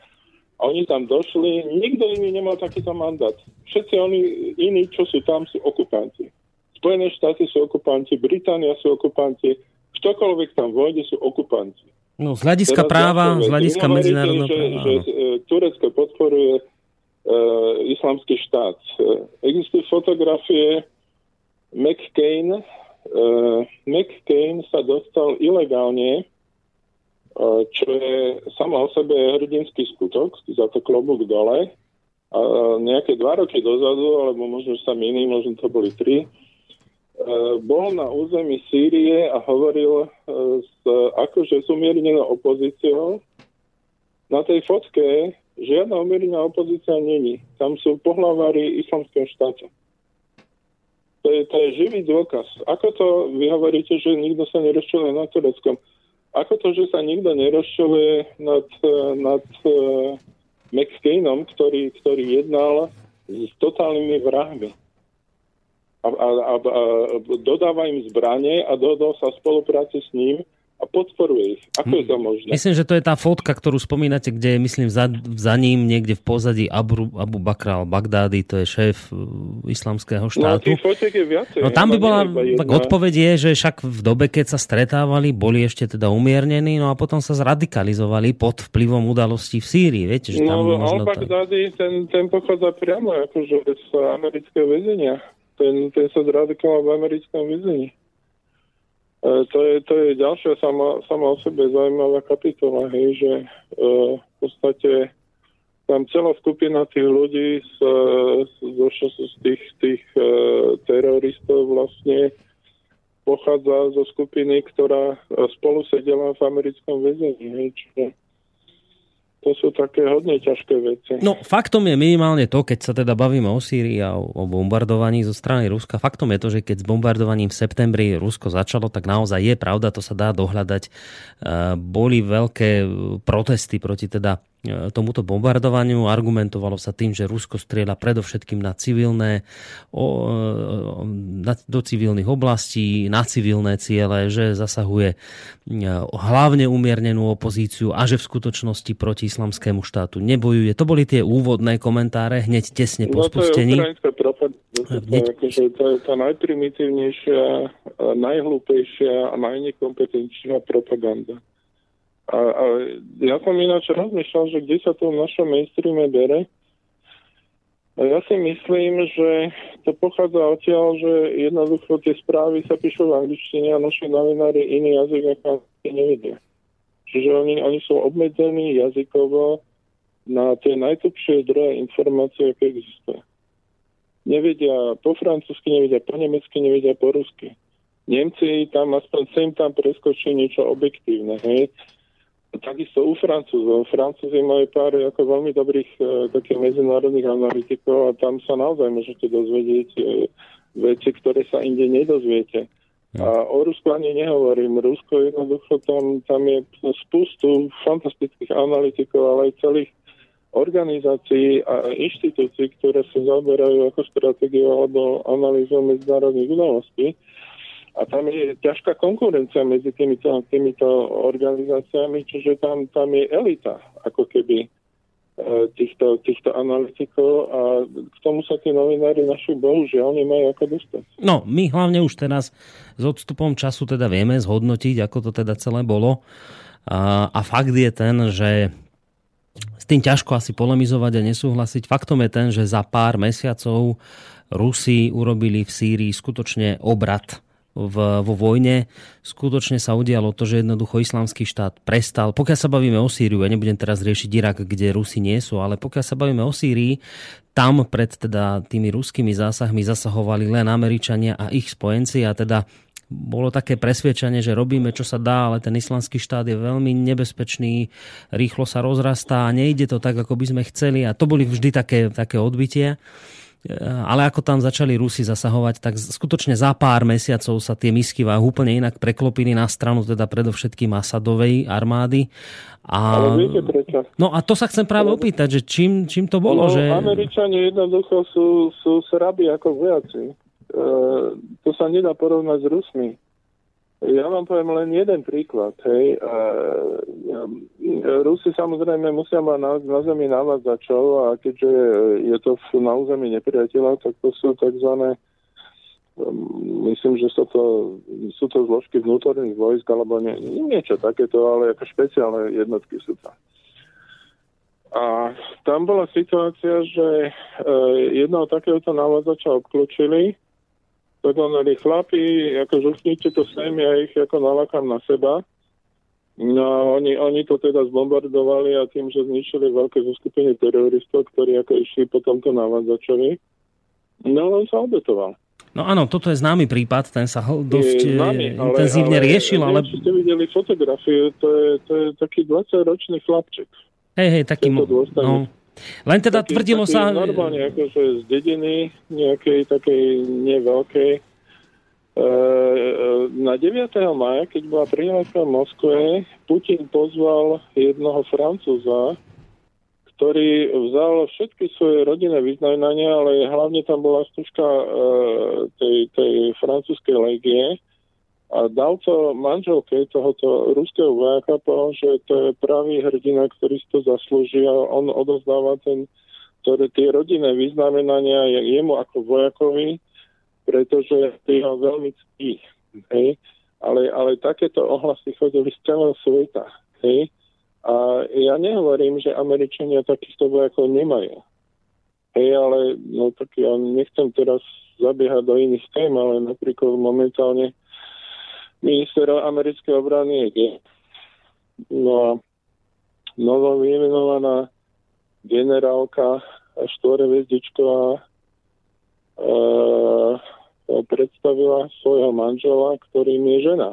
oni tam došli, nikto iný nemal takýto mandát. Všetci oni iní, čo sú tam, sú okupanti. Spojené štáty sú okupanti, Británia sú okupanti, ktokoľvek tam vojde, sú okupanti. No, z hľadiska Teraz práva, z hľadiska medzinárodného práva. Že, že Turecko podporuje E, islamský štát. E, existujú fotografie McCain. E, McCain sa dostal ilegálne, čo je samo o sebe hrdinský skutok, za to klobúk dole. A nejaké dva roky dozadu, alebo možno sa miní, možno to boli tri, bol na území Sýrie a hovoril s akože s umiernenou opozíciou. Na tej fotke Žiadna umierená opozícia není. Tam sú pohlavári islamského štátu. To je, to je živý dôkaz. Ako to vy hovoríte, že nikto sa nerozčuluje nad Tureckom? Ako to, že sa nikto nerozčuluje nad, nad uh, McCainom, ktorý, ktorý jednal s totálnymi vrahmi. A, a, a, a dodáva im zbranie a dodal sa spolupráci s ním a podporuje ich. Ako je to možné? Myslím, že to je tá fotka, ktorú spomínate, kde je, myslím, za, za ním niekde v pozadí Abu, Abu Bakr al-Baghdadi, to je šéf uh, islamského no, štátu. No, je viacej. No tam by bola, tak odpoveď je, že však v dobe, keď sa stretávali, boli ešte teda umiernení, no a potom sa zradikalizovali pod vplyvom udalostí v Sýrii. Viete, že tam no, al-Baghdadi, ten, ten pochádza priamo akože z amerického väzenia. Ten, ten sa zradikoval v americkom väzení. E, to je, to je ďalšia sama, sama o sebe zaujímavá kapitola, hej, že e, v podstate tam celá skupina tých ľudí z, z, z tých, tých e, teroristov vlastne pochádza zo skupiny, ktorá spolu sedela v americkom väzení. Čiže to sú také hodne ťažké veci. No faktom je minimálne to, keď sa teda bavíme o Sýrii a o, o bombardovaní zo strany Ruska, faktom je to, že keď s bombardovaním v septembri Rusko začalo, tak naozaj je pravda, to sa dá dohľadať. Uh, boli veľké protesty proti teda E, tomuto bombardovaniu. Argumentovalo sa tým, že Rusko strieľa predovšetkým na civilné, o, e, na, do civilných oblastí, na civilné ciele, že zasahuje e, hlavne umiernenú opozíciu a že v skutočnosti proti islamskému štátu nebojuje. To boli tie úvodné komentáre hneď tesne po no, spustení. To je, hneď... akože to je tá najprimitívnejšia, najhlúpejšia a najnekompetenčnejšia propaganda. A, a ja som ináč rozmýšľal, že kde sa to v našom mainstreame bere. A ja si myslím, že to pochádza odtiaľ, že jednoducho tie správy sa píšu v angličtine a naši novinári iný jazyk ako nevedia. Čiže oni, oni sú obmedzení jazykovo na tie najtupšie zdroje informácie, aké existuje. Nevedia po francúzsky, nevedia po nemecky, nevedia po rusky. Nemci tam aspoň sem tam preskočí niečo objektívne. Hej Takisto u Francúzov. Francúzi majú pár ako veľmi dobrých e, takých medzinárodných analytikov a tam sa naozaj môžete dozvedieť e, veci, ktoré sa inde nedozviete. A o Rusku ani nehovorím. Rusko jednoducho tam, tam je spustu fantastických analytikov, ale aj celých organizácií a inštitúcií, ktoré sa zaoberajú ako stratégiu alebo analýzou medzinárodných udalostí. A tam je ťažká konkurencia medzi týmito, týmito organizáciami, čiže tam, tam je elita, ako keby e, týchto, týchto analytikov a k tomu sa tí novinári naši bohužiaľ nemajú ako dostať. No, my hlavne už teraz s odstupom času teda vieme zhodnotiť, ako to teda celé bolo. A, a fakt je ten, že s tým ťažko asi polemizovať a nesúhlasiť. Faktom je ten, že za pár mesiacov Rusi urobili v Sýrii skutočne obrad v, vo vojne. Skutočne sa udialo to, že jednoducho islamský štát prestal. Pokiaľ sa bavíme o Sýriu, ja nebudem teraz riešiť Irak, kde Rusi nie sú, ale pokiaľ sa bavíme o Sýrii, tam pred teda tými ruskými zásahmi zasahovali len Američania a ich spojenci a teda bolo také presviečanie, že robíme, čo sa dá, ale ten islamský štát je veľmi nebezpečný, rýchlo sa rozrastá a nejde to tak, ako by sme chceli a to boli vždy také, také odbitie. Eh, ale ako tam začali Rusi zasahovať, tak skutočne za pár mesiacov sa tie misky váh úplne inak preklopili na stranu teda predovšetkým Asadovej armády. A... Ale viete prečo? No a to sa chcem práve opýtať, že čím, čím to bolo? No, že... Američania jednoducho sú, sú srabi ako vojaci. E, to sa nedá porovnať s Rusmi. Ja vám poviem len jeden príklad. Hej. Rusi samozrejme musia mať na, na zemi navádzačov a keďže je to na území nepriateľa, tak to sú tzv. Um, myslím, že sú to, sú to zložky vnútorných vojsk alebo nie, niečo takéto, ale ako špeciálne jednotky sú tam. A tam bola situácia, že e, jedného takéhoto navádzača obklúčili tak hovorili, chlapi, ako žuchnite to sem, ja ich ako nalakám na seba. No oni, oni to teda zbombardovali a tým, že zničili veľké zoskupenie teroristov, ktorí ako išli po tomto návadzačovi, no on sa obetoval. No áno, toto je známy prípad, ten sa dosť je známy, ale, intenzívne ale, riešil, ale... Neviem, ste videli fotografiu, to je, to je taký 20-ročný chlapček. Hej, hej, taký... No, len teda taký, tvrdilo taký sa... Normálne akože z dediny nejakej takej neveľkej. E, e na 9. maja, keď bola prihláška v Moskve, Putin pozval jednoho Francúza, ktorý vzal všetky svoje rodinné vyznania, ale hlavne tam bola stužka e, tej, tej francúzskej legie a dal to manželke tohoto ruského vojaka, že to je pravý hrdina, ktorý si to zaslúži a on odozdáva ten, ktoré tie rodinné vyznamenania jemu ako vojakovi, pretože ho veľmi ctí. Hej? Ale, ale takéto ohlasy chodili z celého sveta. Hej? A ja nehovorím, že Američania takýchto vojakov nemajú. Hej, ale no tak ja nechcem teraz zabiehať do iných tém, ale napríklad momentálne minister americkej obrany je No a novo vymenovaná generálka štvorevezdičková e, predstavila svojho manžela, ktorým je žena.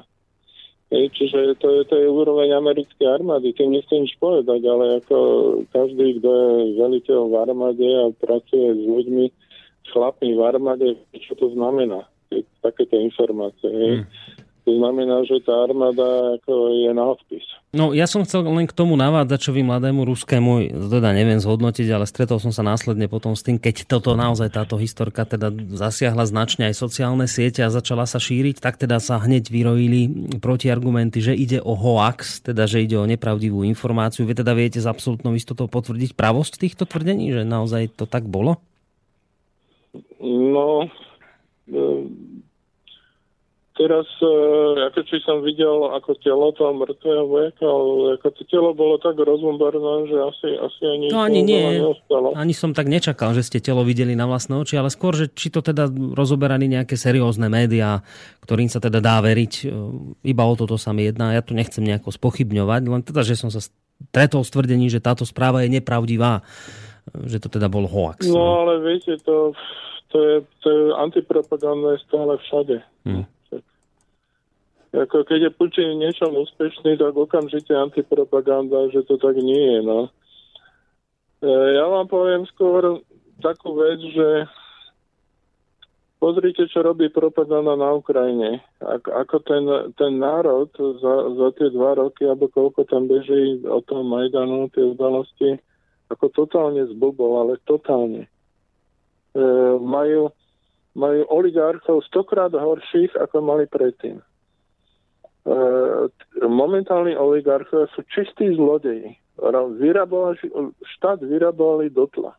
Hej, čiže to je, to je úroveň americkej armády, tým nechcem nič povedať, ale ako každý, kto je veliteľ v armáde a pracuje s ľuďmi, chlapmi v armáde, čo to znamená, takéto informácie. Hej. Hmm. To znamená, že tá armáda ako je na odpis. No ja som chcel len k tomu navádzať, čo vy mladému ruskému, teda neviem zhodnotiť, ale stretol som sa následne potom s tým, keď toto naozaj táto historka teda zasiahla značne aj sociálne siete a začala sa šíriť, tak teda sa hneď vyrojili protiargumenty, že ide o hoax, teda že ide o nepravdivú informáciu. Vy teda viete s absolútnou istotou potvrdiť pravosť týchto tvrdení, že naozaj to tak bolo? No, teraz, e, ako či som videl ako telo toho mŕtvého vojaka, ale ako to telo bolo tak rozbombardené, že asi, asi ani no, ani nie. Neostalo. Ani som tak nečakal, že ste telo videli na vlastné oči, ale skôr, že či to teda rozoberali nejaké seriózne médiá, ktorým sa teda dá veriť. E, iba o toto sa mi jedná. Ja tu nechcem nejako spochybňovať, len teda, že som sa stretol s tvrdením, že táto správa je nepravdivá, že to teda bol hoax. No, no. ale viete, to, to je, to je antipropaganda stále všade. Hmm. Ako keď je Putin niečom úspešný, tak okamžite antipropaganda, že to tak nie je. No. E, ja vám poviem skôr takú vec, že pozrite, čo robí propaganda na Ukrajine. Ako, ten, ten národ za, za tie dva roky, alebo koľko tam beží o tom Majdanu, tie udalosti, ako totálne zblbol, ale totálne. E, majú, majú oligarchov stokrát horších, ako mali predtým. E, momentálni oligarchovia sú čistí zlodeji. štát vyrabovali dotla.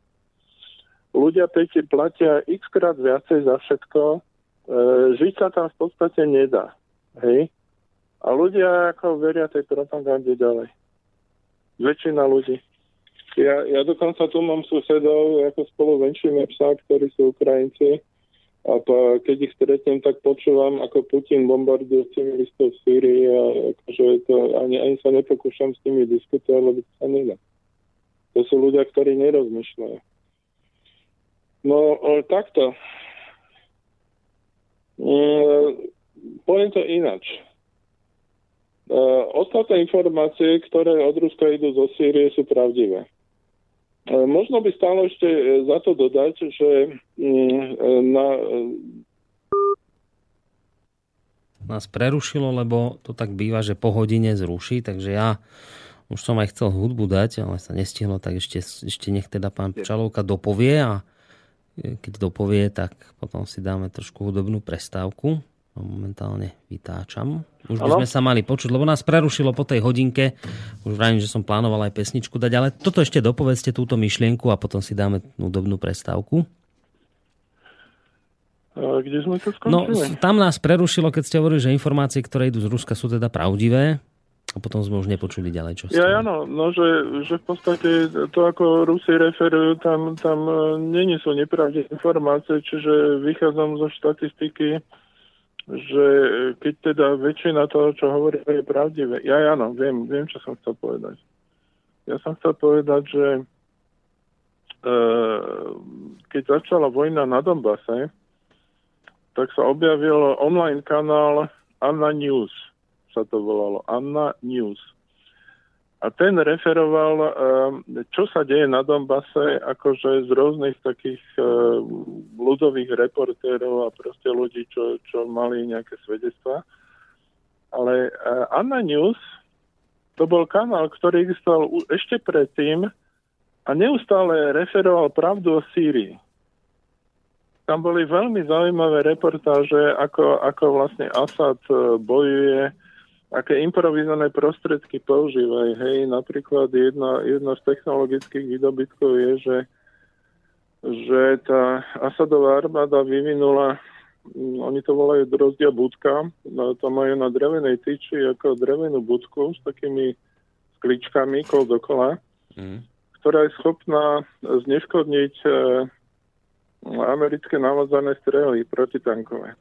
Ľudia pekne platia x krát viacej za všetko. E, žiť sa tam v podstate nedá. Hej? A ľudia ako veria tej propagande ďalej. Väčšina ľudí. Ja, ja dokonca tu mám susedov, ako spolu venčíme psa, ktorí sú Ukrajinci a keď ich stretnem, tak počúvam, ako Putin bombarduje civilistov v Sýrii a akože to, ani, ani sa nepokúšam s nimi diskutovať, lebo to sa nedá. To sú ľudia, ktorí nerozmýšľajú. No, takto. Mm, poviem to inač. Uh, ostatné informácie, ktoré od Ruska idú zo Sýrie, sú pravdivé. E, možno by stále ešte e, za to dodať, že mm, e, na... Nás prerušilo, lebo to tak býva, že po hodine zruší, takže ja už som aj chcel hudbu dať, ale sa nestihlo, tak ešte, ešte nech teda pán Čalovka dopovie a keď dopovie, tak potom si dáme trošku hudobnú prestávku momentálne vytáčam. Už by ano? sme sa mali počuť, lebo nás prerušilo po tej hodinke. Už vravím, že som plánoval aj pesničku dať, ale toto ešte dopovedzte túto myšlienku a potom si dáme údobnú prestávku. Kde sme to skončili? No, tam nás prerušilo, keď ste hovorili, že informácie, ktoré idú z Ruska, sú teda pravdivé. A potom sme už nepočuli ďalej, čo ste. Ja, áno, no, že, že v podstate to, ako Rusi referujú, tam, tam e, není sú nepravdivé informácie, čiže vychádzam zo štatistiky, že keď teda väčšina toho, čo hovorí, je pravdivé. Ja áno, viem, viem, čo som chcel povedať. Ja som chcel povedať, že e, keď začala vojna na Donbase, tak sa objavil online kanál Anna News, sa to volalo. Anna News. A ten referoval, ehm, čo sa deje na Donbase, akože z rôznych takých ehm, ľudových reportérov a proste ľudí, čo, čo mali nejaké svedectvá. Ale ehm, Anna News to bol kanál, ktorý existoval ešte predtým, a neustále referoval pravdu o Sýrii. Tam boli veľmi zaujímavé reportáže, ako, ako vlastne Assad bojuje, aké improvizované prostriedky používajú. Hej, napríklad jedna, jedna z technologických výdobytkov je, že, že tá Asadová armáda vyvinula Mm, oni to volajú drozdia budka, no, to majú na drevenej tyči ako drevenú budku s takými skličkami kol dokola, mm. ktorá je schopná zneškodniť e, americké navádzané strely protitankové.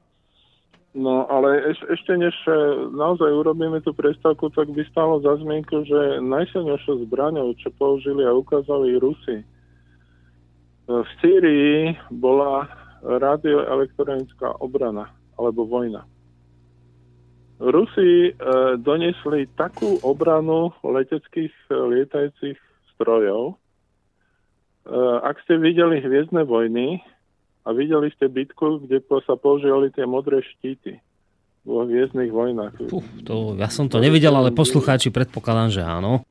No ale eš, ešte než e, naozaj urobíme tú prestávku, tak by stalo za zmienku, že najsilnejšou zbraňou, čo použili a ukázali Rusi, v Sýrii bola radioelektronická obrana alebo vojna. Rusi e, donesli takú obranu leteckých e, lietajúcich strojov. E, ak ste videli Hviezdne vojny a videli ste bitku, kde sa používali tie modré štíty vo Hviezdnych vojnách. Puh, to, ja som to nevidel, ale poslucháči predpokladám, že áno.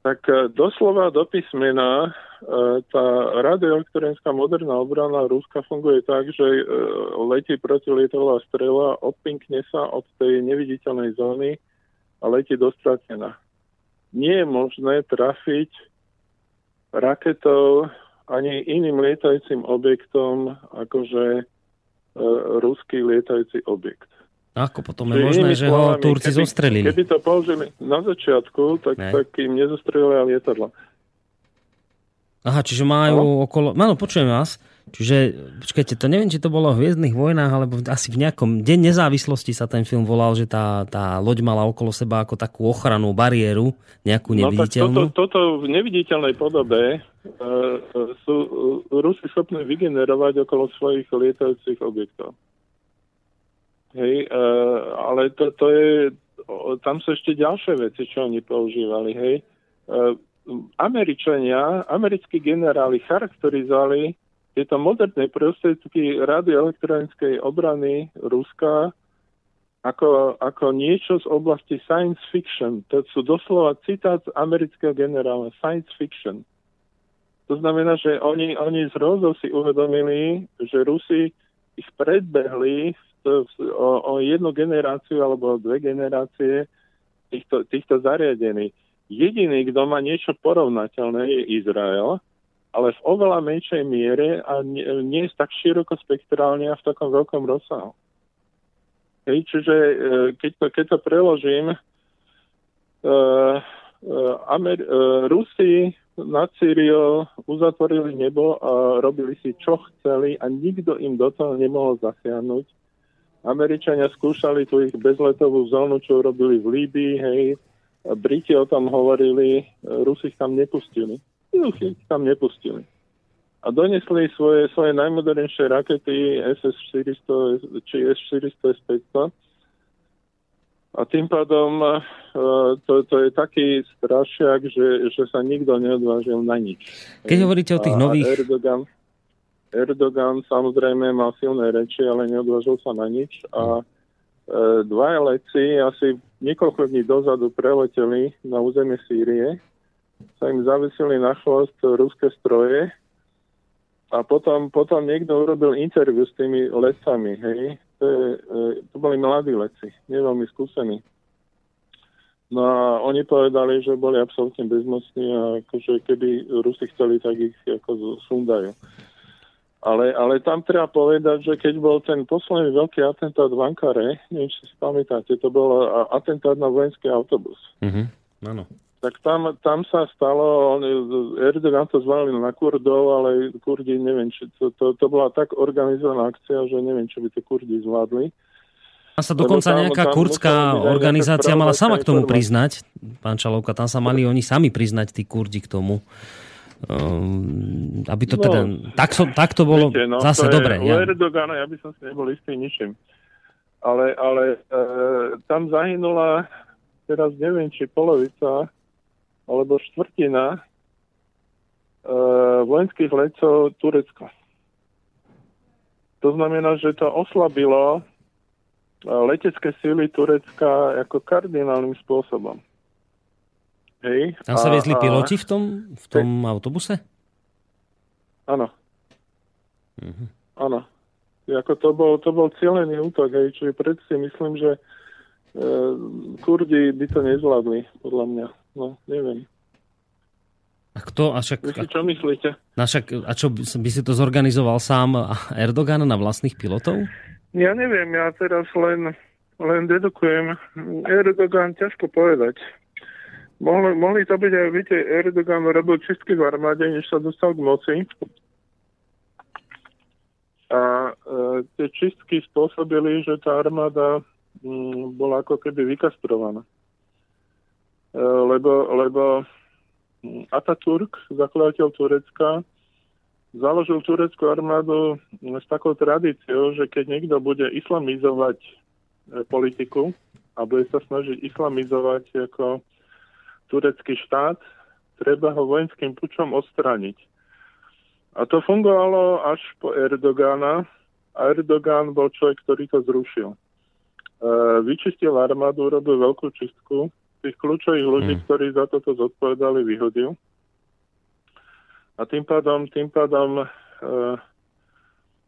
Tak e, doslova do písmena E, tá radioelektronická moderná obrana Ruska funguje tak, že e, letí protilietová strela, odpinkne sa od tej neviditeľnej zóny a letí dostratená. Nie je možné trafiť raketou ani iným lietajúcim objektom, akože e, ruský lietajúci objekt. Ako potom je možné, že ho Turci keby, zostrelili? Keby to použili na začiatku, tak, tak im nezostrelili lietadla. Aha, čiže majú no. okolo... Áno, počujem vás. Čiže, počkajte, to neviem, či to bolo v Hviezdnych vojnách, alebo asi v nejakom Deň nezávislosti sa ten film volal, že tá, tá loď mala okolo seba ako takú ochranu bariéru, nejakú neviditeľnú. No tak toto, toto v neviditeľnej podobe uh, sú uh, Rusi schopní vygenerovať okolo svojich lietajúcich objektov. Hej, uh, ale to, to je, tam sú ešte ďalšie veci, čo oni používali, hej. Uh, Američania, americkí generáli charakterizovali tieto moderné prostriedky radioelektronickej obrany Ruska ako, ako niečo z oblasti science fiction. To sú doslova citát amerického generála, science fiction. To znamená, že oni, oni z rozov si uvedomili, že Rusi ich predbehli o, o jednu generáciu alebo dve generácie týchto, týchto zariadení. Jediný, kto má niečo porovnateľné, je Izrael, ale v oveľa menšej miere a nie, je tak široko spektrálne a v takom veľkom rozsahu. Hej, čiže e, keď to, keď to preložím, uh, uh, Amer- uh, Rusi nad Sýriou uzatvorili nebo a robili si čo chceli a nikto im do toho nemohol zasiahnuť. Američania skúšali tú ich bezletovú zónu, čo robili v Líbii, hej, Briti o tom hovorili, Rusi ich tam nepustili. Ich tam nepustili. A donesli svoje, svoje najmodernejšie rakety SS-400 či S-400 S-500. A tým pádom uh, to, to je taký strašiak, že, že sa nikto neodvážil na nič. Keď hovoríte o tých nových... Erdogan, Erdogan samozrejme mal silné reči, ale neodvážil sa na nič. A E, dvaja leci asi niekoľko dní dozadu preleteli na územie Sýrie, sa im zavisili na chvost ruské stroje a potom, potom niekto urobil interviu s tými lecami, hej. To, je, e, to boli mladí leci, neveľmi skúsení. No a oni povedali, že boli absolútne bezmocní a akože keby Rusi chceli, tak ich ako sundajú. Ale, ale tam treba povedať, že keď bol ten posledný veľký atentát v Ankare, neviem, či si pamätáte, to bol atentát na vojenský autobus. Mm-hmm. Áno. Tak tam, tam sa stalo, Erdogan to zvalil na Kurdov, ale Kurdi, neviem, či to, to, to bola tak organizovaná akcia, že neviem, či by to Kurdi zvládli. A sa dokonca tam, nejaká tam kurdská organizácia mala sama k tomu priznať, pán Čalovka, tam sa mali oni sami priznať, tí Kurdi k tomu. Um, aby to no, teda... Tak, so, tak to bolo viete, no, zase to dobre. Ja. Erdogana, ja by som si nebol istý ničím. Ale, ale e, tam zahynula teraz neviem, či polovica alebo štvrtina e, vojenských letcov Turecka. To znamená, že to oslabilo e, letecké síly Turecka ako kardinálnym spôsobom. Hej. Tam sa viezli piloti v tom, v tom autobuse? Áno. Mhm. Áno. Ako to bol, to bol cieľený útok, hej, čiže si myslím, že e, Kurdi by to nezvládli, podľa mňa. No, neviem. A kto? A však, Vy si čo myslíte? A, však, a čo, by si to zorganizoval sám Erdogan na vlastných pilotov? Ja neviem, ja teraz len, len dedukujem. Erdogan ťažko povedať. Mohli, mohli to byť aj, viete, Erdogan robil čistky v armáde, než sa dostal k moci. A e, tie čistky spôsobili, že tá armáda m, mm, bola ako keby vykastrovaná. E, lebo, lebo Ataturk, zakladateľ Turecka, založil tureckú armádu s takou tradíciou, že keď niekto bude islamizovať e, politiku a bude sa snažiť islamizovať ako turecký štát, treba ho vojenským pučom odstrániť. A to fungovalo až po Erdogana a Erdogan bol človek, ktorý to zrušil. E, vyčistil armádu, robil veľkú čistku tých kľúčových ľudí, hmm. ktorí za toto zodpovedali, vyhodil. A tým pádom, tým pádom e,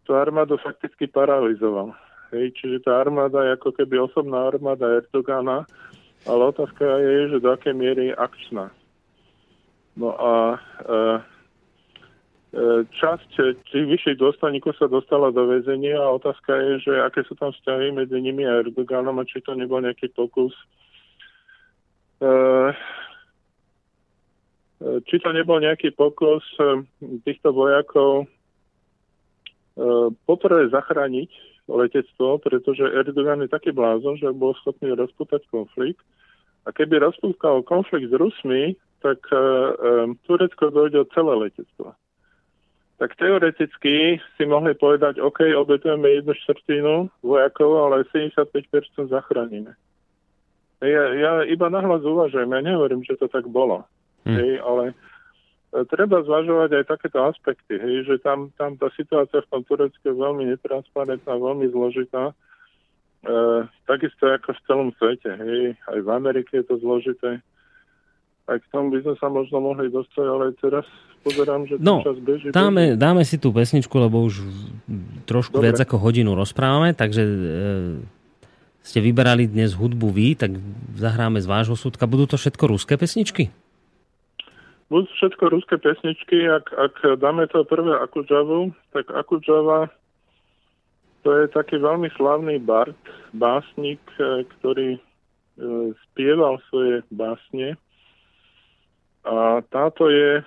tú armádu fakticky paralizoval. Hej, čiže tá armáda je ako keby osobná armáda Erdogana, ale otázka je, že do akej miery je akčná. No a e, e časť tých vyšších dôstojníkov sa dostala do väzenia a otázka je, že aké sú tam vzťahy medzi nimi a Erdoganom a či to nebol nejaký pokus či to nebol nejaký pokus eh, týchto vojakov poprvé zachrániť letectvo, pretože Erdogan je taký blázon, že bol schopný rozpútať konflikt. A keby rozpútal konflikt s Rusmi, tak Turecko dojde o celé letectvo. Tak teoreticky si mohli povedať, OK, obetujeme jednu štvrtinu vojakov, ale 75% zachránime. Ja, ja iba nahlas uvažujem, ja nehovorím, že to tak bolo. Hmm. Hej, ale e, treba zvažovať aj takéto aspekty, hej, že tam, tam tá situácia v tom Turecku je veľmi netransparentná, veľmi zložitá. E, takisto ako v celom svete, hej, aj v Amerike je to zložité. Aj k tomu by sme sa možno mohli dostať, ale teraz pozerám, že no, čas beží. Dáme, beží. dáme si tú pesničku, lebo už trošku Dobre. viac ako hodinu rozprávame, takže e, ste vyberali dnes hudbu vy, tak zahráme z vášho súdka. Budú to všetko ruské pesničky? Budú všetko ruské pesničky. Ak, ak dáme to prvé Akudžavu, tak Akudžava to je taký veľmi slavný bard, básnik, e, ktorý e, spieval svoje básne. A táto je,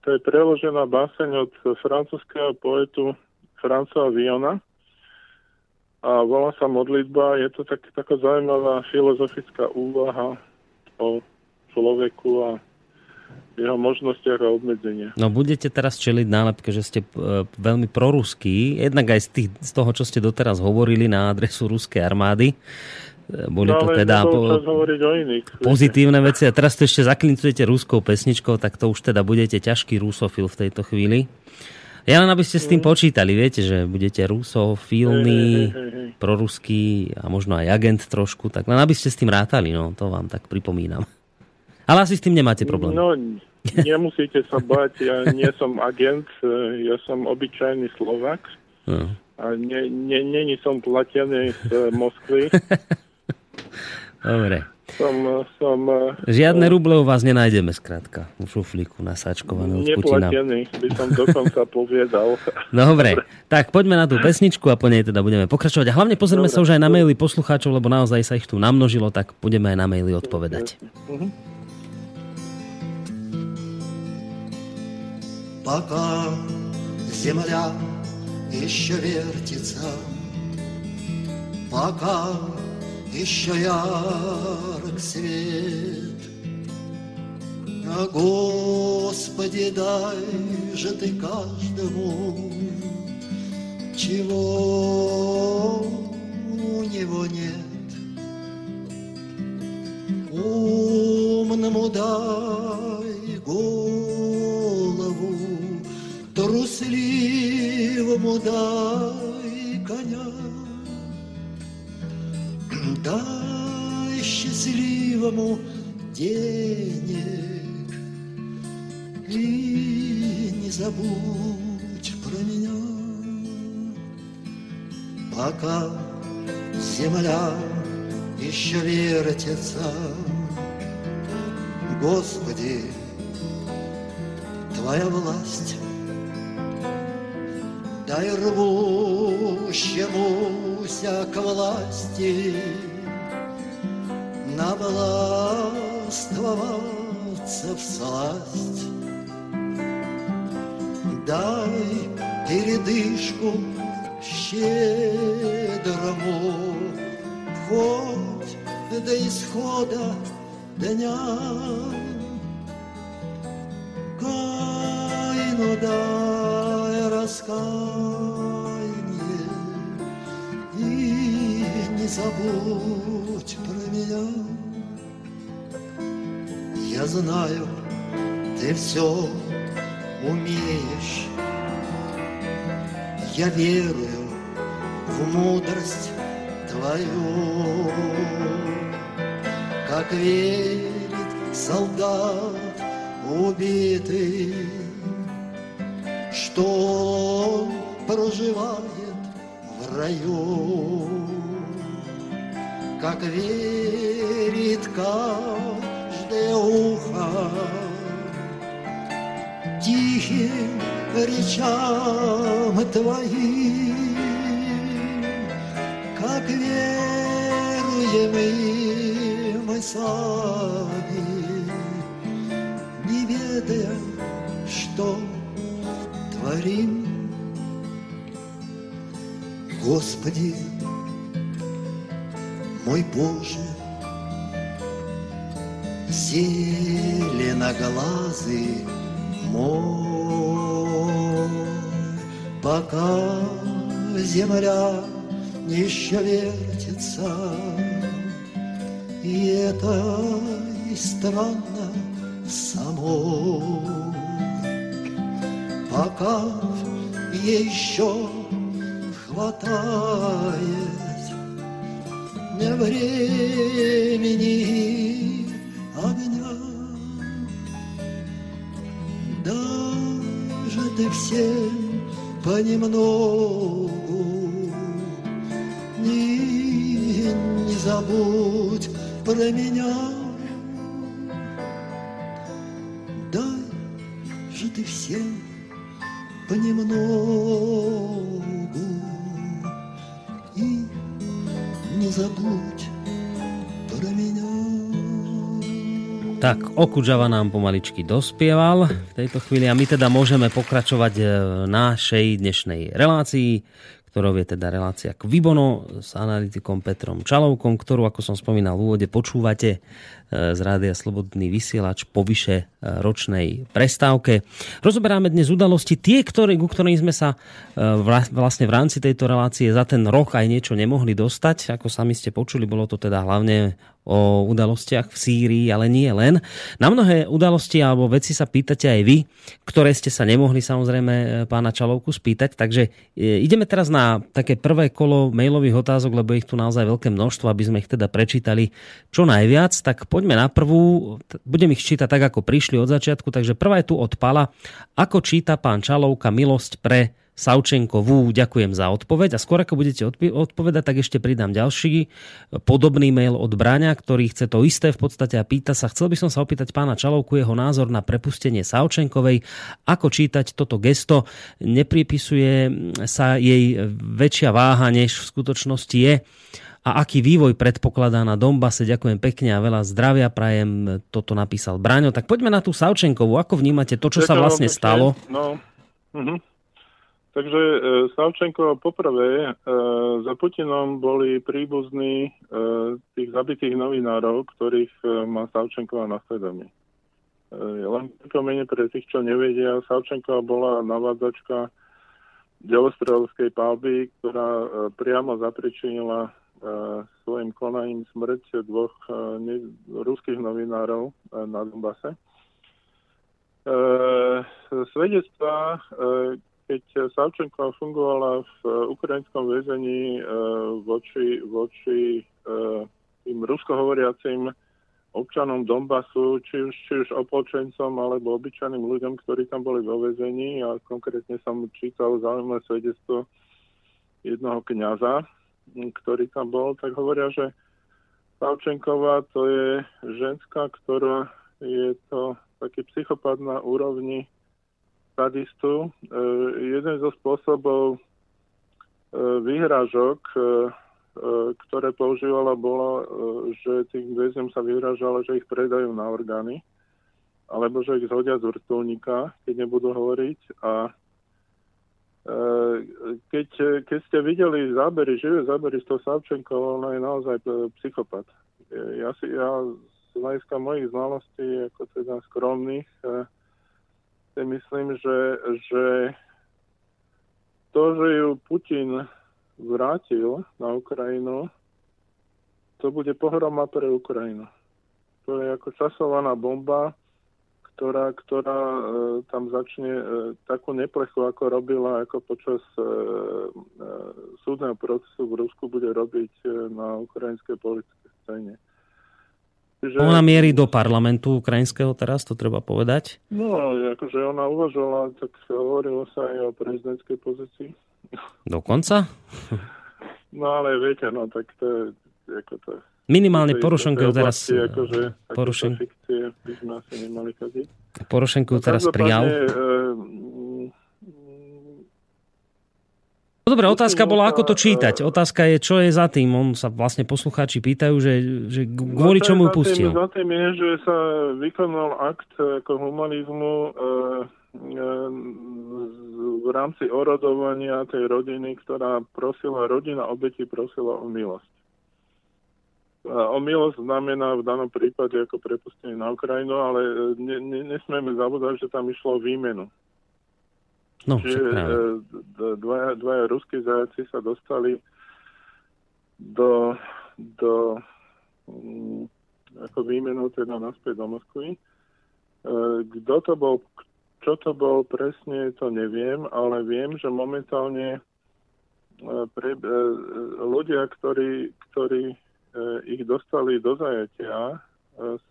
to je preložená báseň od francúzského poetu Francoa Viona a volá sa modlitba. Je to tak, taká zaujímavá filozofická úvaha o človeku a jeho možnostiach a obmedzeniach. No budete teraz čeliť nálepke, že ste e, veľmi proruský, jednak aj z, tých, z toho, čo ste doteraz hovorili na adresu ruskej armády. E, boli no, to teda po, o iných, pozitívne veci a teraz to ešte zaklincujete ruskou pesničkou, tak to už teda budete ťažký rusofil v tejto chvíli. Ja len aby ste s tým mm. počítali, viete, že budete rusofilný, proruský a možno aj agent trošku, tak len aby ste s tým rátali, no, to vám tak pripomínam. Ale asi s tým nemáte problém. No, nemusíte sa bať, ja nie som agent, ja som obyčajný Slovak. No. A nie, nie, nie som platený z Moskvy. Dobre Som, som, Žiadne ruble u vás nenájdeme, skrátka, v šuflíku nasáčkované od Putina. Neplatený, by som dokonca povedal. Dobre, tak poďme na tú pesničku a po nej teda budeme pokračovať. A hlavne pozrieme Dobre. sa už aj na maily poslucháčov, lebo naozaj sa ich tu namnožilo, tak budeme aj na maily odpovedať. Uh-huh. Пока земля еще вертится, пока еще ярок свет. А Господи, дай же ты каждому, чего у него нет. Умному дай голову, трусливому дай коня. Дай счастливому денег. И не забудь про меня, пока земля еще вертится. Господи, Твоя власть, дай рвущемуся к власти навластвоваться в сласть. Дай передышку щедрому, хоть до исхода дня. Кайну дай раскаяние не забудь про меня. Я знаю, ты все умеешь. Я верую в мудрость твою, как верит солдат убитый, что он проживает в раю, как верит каждое ухо тихим речам твоим, как веруем мы сами, не ведая, что творим. Господи, мой Боже, зеленоглазый мой, пока земля еще вертится, и это и странно самой, пока еще хватает времени огня. Даже ты всем понемногу не, не забудь про меня. Tak, Okudžava nám pomaličky dospieval v tejto chvíli a my teda môžeme pokračovať v našej dnešnej relácii, ktorou je teda relácia Kvibono s analytikom Petrom Čalovkom, ktorú, ako som spomínal v úvode, počúvate z Rádia Slobodný vysielač po vyše ročnej prestávke. Rozoberáme dnes udalosti, tie, ktoré, ku ktorým sme sa vlastne v rámci tejto relácie za ten rok aj niečo nemohli dostať. Ako sami ste počuli, bolo to teda hlavne o udalostiach v Sýrii, ale nie len. Na mnohé udalosti alebo veci sa pýtate aj vy, ktoré ste sa nemohli samozrejme pána Čalovku spýtať. Takže ideme teraz na také prvé kolo mailových otázok, lebo ich tu naozaj veľké množstvo, aby sme ich teda prečítali čo najviac. Tak poďme na prvú. Budem ich čítať tak, ako prišli od začiatku. Takže prvá je tu od Pala. Ako číta pán Čalovka milosť pre Savčenkovú. Ďakujem za odpoveď. A skôr ako budete odpovedať, tak ešte pridám ďalší podobný mail od Bráňa, ktorý chce to isté v podstate a pýta sa, chcel by som sa opýtať pána Čalovku jeho názor na prepustenie Savčenkovej. Ako čítať toto gesto? Nepripisuje sa jej väčšia váha, než v skutočnosti je a aký vývoj predpokladá na Dombase. Ďakujem pekne a veľa zdravia prajem. Toto napísal Braňo. Tak poďme na tú Savčenkovú. Ako vnímate to, čo sa vlastne stalo? No, uh-huh. Takže e, Savčenko poprvé e, za Putinom boli príbuzní e, tých zabitých novinárov, ktorých e, má Savčenková na svedomí. E, len pripomenie pre tých, čo nevedia, Savčenková bola navádzačka delostrelovskej palby, ktorá e, priamo zapričinila svojim konaním smrť dvoch ne, ruských novinárov na Donbase. Svedectva, keď Savčenko fungovala v ukrajinskom väzení voči, voči tým ruskohovoriacim občanom Donbasu, či už, či už opolčencom alebo obyčajným ľuďom, ktorí tam boli vo vezení a konkrétne som čítal zaujímavé svedectvo jednoho kňaza, ktorý tam bol, tak hovoria, že Savčenková to je ženská, ktorá je to taký psychopat na úrovni sadistu. E, jeden zo spôsobov e, vyhrážok e, E, ktoré používala, bolo, e, že tým väzňom sa vyhražalo, že ich predajú na orgány, alebo že ich zhodia z vrtulníka, keď nebudú hovoriť. A keď, keď ste videli zábery, živé zábery z toho Savčenkova, ona je naozaj psychopat. Ja, si, ja z hľadiska mojich znalostí, ako teda skromných, si myslím, že, že to, že ju Putin vrátil na Ukrajinu, to bude pohroma pre Ukrajinu. To je ako časovaná bomba, ktorá, ktorá e, tam začne e, takú neplechu, ako robila ako počas e, e, súdneho procesu v Rusku, bude robiť e, na ukrajinskej politickej scéne. Čiže... Ona mierí do parlamentu ukrajinského teraz, to treba povedať? No, akože ona uvažovala, tak hovorilo sa aj o prezidentskej pozícii. Dokonca? No ale viete, no tak to je, ako to Minimálne Porošenko teraz... Akože, Porošen... fikcie by sme asi nemali kaziť. Porošenko no, teraz prijal. E, No dobre, otázka bola, ako to čítať. Otázka je, čo je za tým. On sa vlastne poslucháči pýtajú, že, že kvôli čomu pustil. Za tým je, že sa vykonal akt ako humanizmu e, e, v rámci orodovania tej rodiny, ktorá prosila, rodina obeti prosila o milosť. O milosť znamená v danom prípade ako prepustenie na Ukrajinu, ale ne, ne, nesmieme zabúdať, že tam išlo o výmenu. No, Čiže e, dvaja, dvaja ruskí zajaci sa dostali do, do um, ako výmenou teda naspäť do Moskvy. E, kto to bol, čo to bol presne, to neviem, ale viem, že momentálne e, pre, ľudia, ktorí, ktorí ich dostali do zajatia,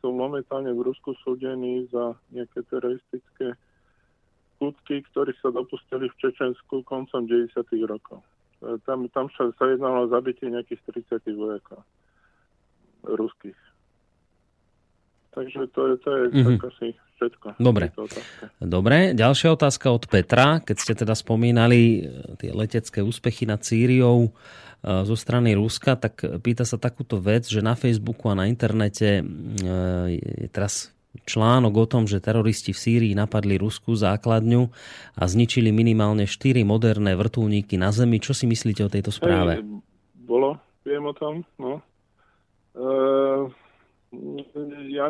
sú momentálne v Rusku súdení za nejaké teroristické skutky, ktorých sa dopustili v Čečensku koncom 90. rokov. E, tam, tam sa jednalo o zabitie nejakých 30 vojakov ruských. Takže to je, to je mm-hmm. tak asi všetko. Dobre. Dobre, ďalšia otázka od Petra. Keď ste teda spomínali e, tie letecké úspechy nad Sýriou e, zo strany Ruska, tak pýta sa takúto vec, že na Facebooku a na internete je teraz článok o tom, že teroristi v Sýrii napadli ruskú základňu a zničili minimálne 4 moderné vrtulníky na Zemi. Čo si myslíte o tejto správe? Hej, bolo, viem o tom. No. E, ja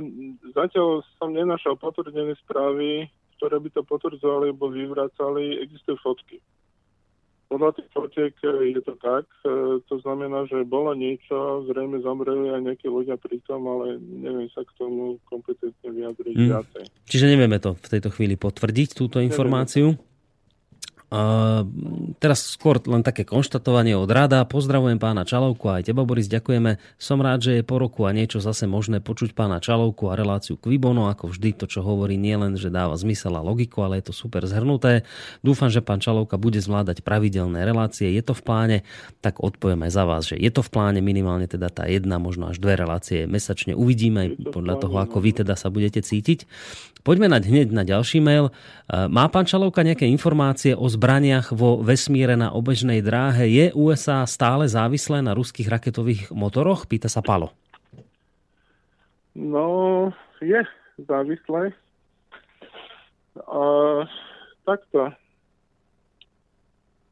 zatiaľ som nenašal potvrdené správy, ktoré by to potvrdzovali alebo vyvracali. Existujú fotky podľa tých fotiek je to tak. E, to znamená, že bolo niečo, zrejme zomreli aj nejakí ľudia pri tom, ale neviem sa k tomu kompetentne vyjadriť viacej. Čiže nevieme to v tejto chvíli potvrdiť, túto informáciu? Nevieme. Uh, teraz skôr len také konštatovanie od rada. Pozdravujem pána Čalovku a aj teba, Boris, ďakujeme. Som rád, že je po roku a niečo zase možné počuť pána Čalovku a reláciu Kvibono. Ako vždy, to, čo hovorí, nie len, že dáva zmysel a logiku, ale je to super zhrnuté. Dúfam, že pán Čalovka bude zvládať pravidelné relácie. Je to v pláne, tak odpoviem aj za vás, že je to v pláne minimálne teda tá jedna, možno až dve relácie mesačne. Uvidíme podľa toho, ako vy teda sa budete cítiť. Poďme na hneď na ďalší mail. Má pán Čalovka nejaké informácie o zbraniach vo vesmíre na obežnej dráhe? Je USA stále závislé na ruských raketových motoroch? Pýta sa Palo. No, je závislé. Uh, takto.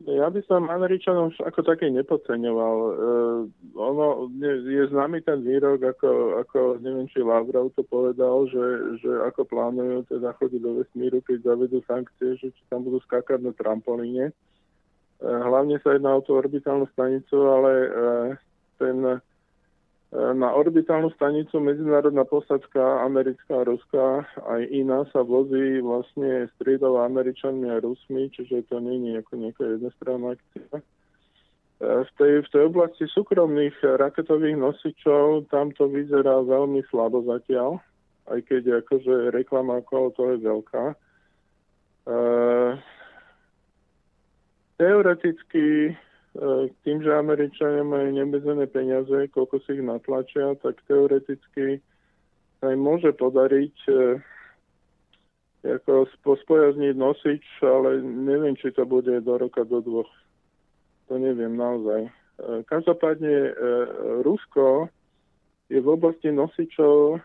Ja by som Američanov ako taký nepodceňoval. Uh, ono je známy ten výrok, ako, ako neviem, či Lavrov to povedal, že, že ako plánujú teda chodiť do vesmíru, keď zavedú sankcie, že či tam budú skákať na trampolíne. Uh, hlavne sa jedná o tú orbitálnu stanicu, ale uh, ten na orbitálnu stanicu medzinárodná posadka americká ruská, aj iná sa vozí vlastne striedova Američanmi a Rusmi, čiže to nie je ako nejaká jednostranná akcia. v tej, v tej oblasti súkromných raketových nosičov tam to vyzerá veľmi slabo zatiaľ, aj keď akože reklama okolo toho je veľká. E, teoreticky tým, že Američania majú nebezené peniaze, koľko si ich natlačia, tak teoreticky im môže podariť ako spojazniť nosič, ale neviem, či to bude do roka, do dvoch. To neviem naozaj. Každopádne Rusko je v oblasti nosičov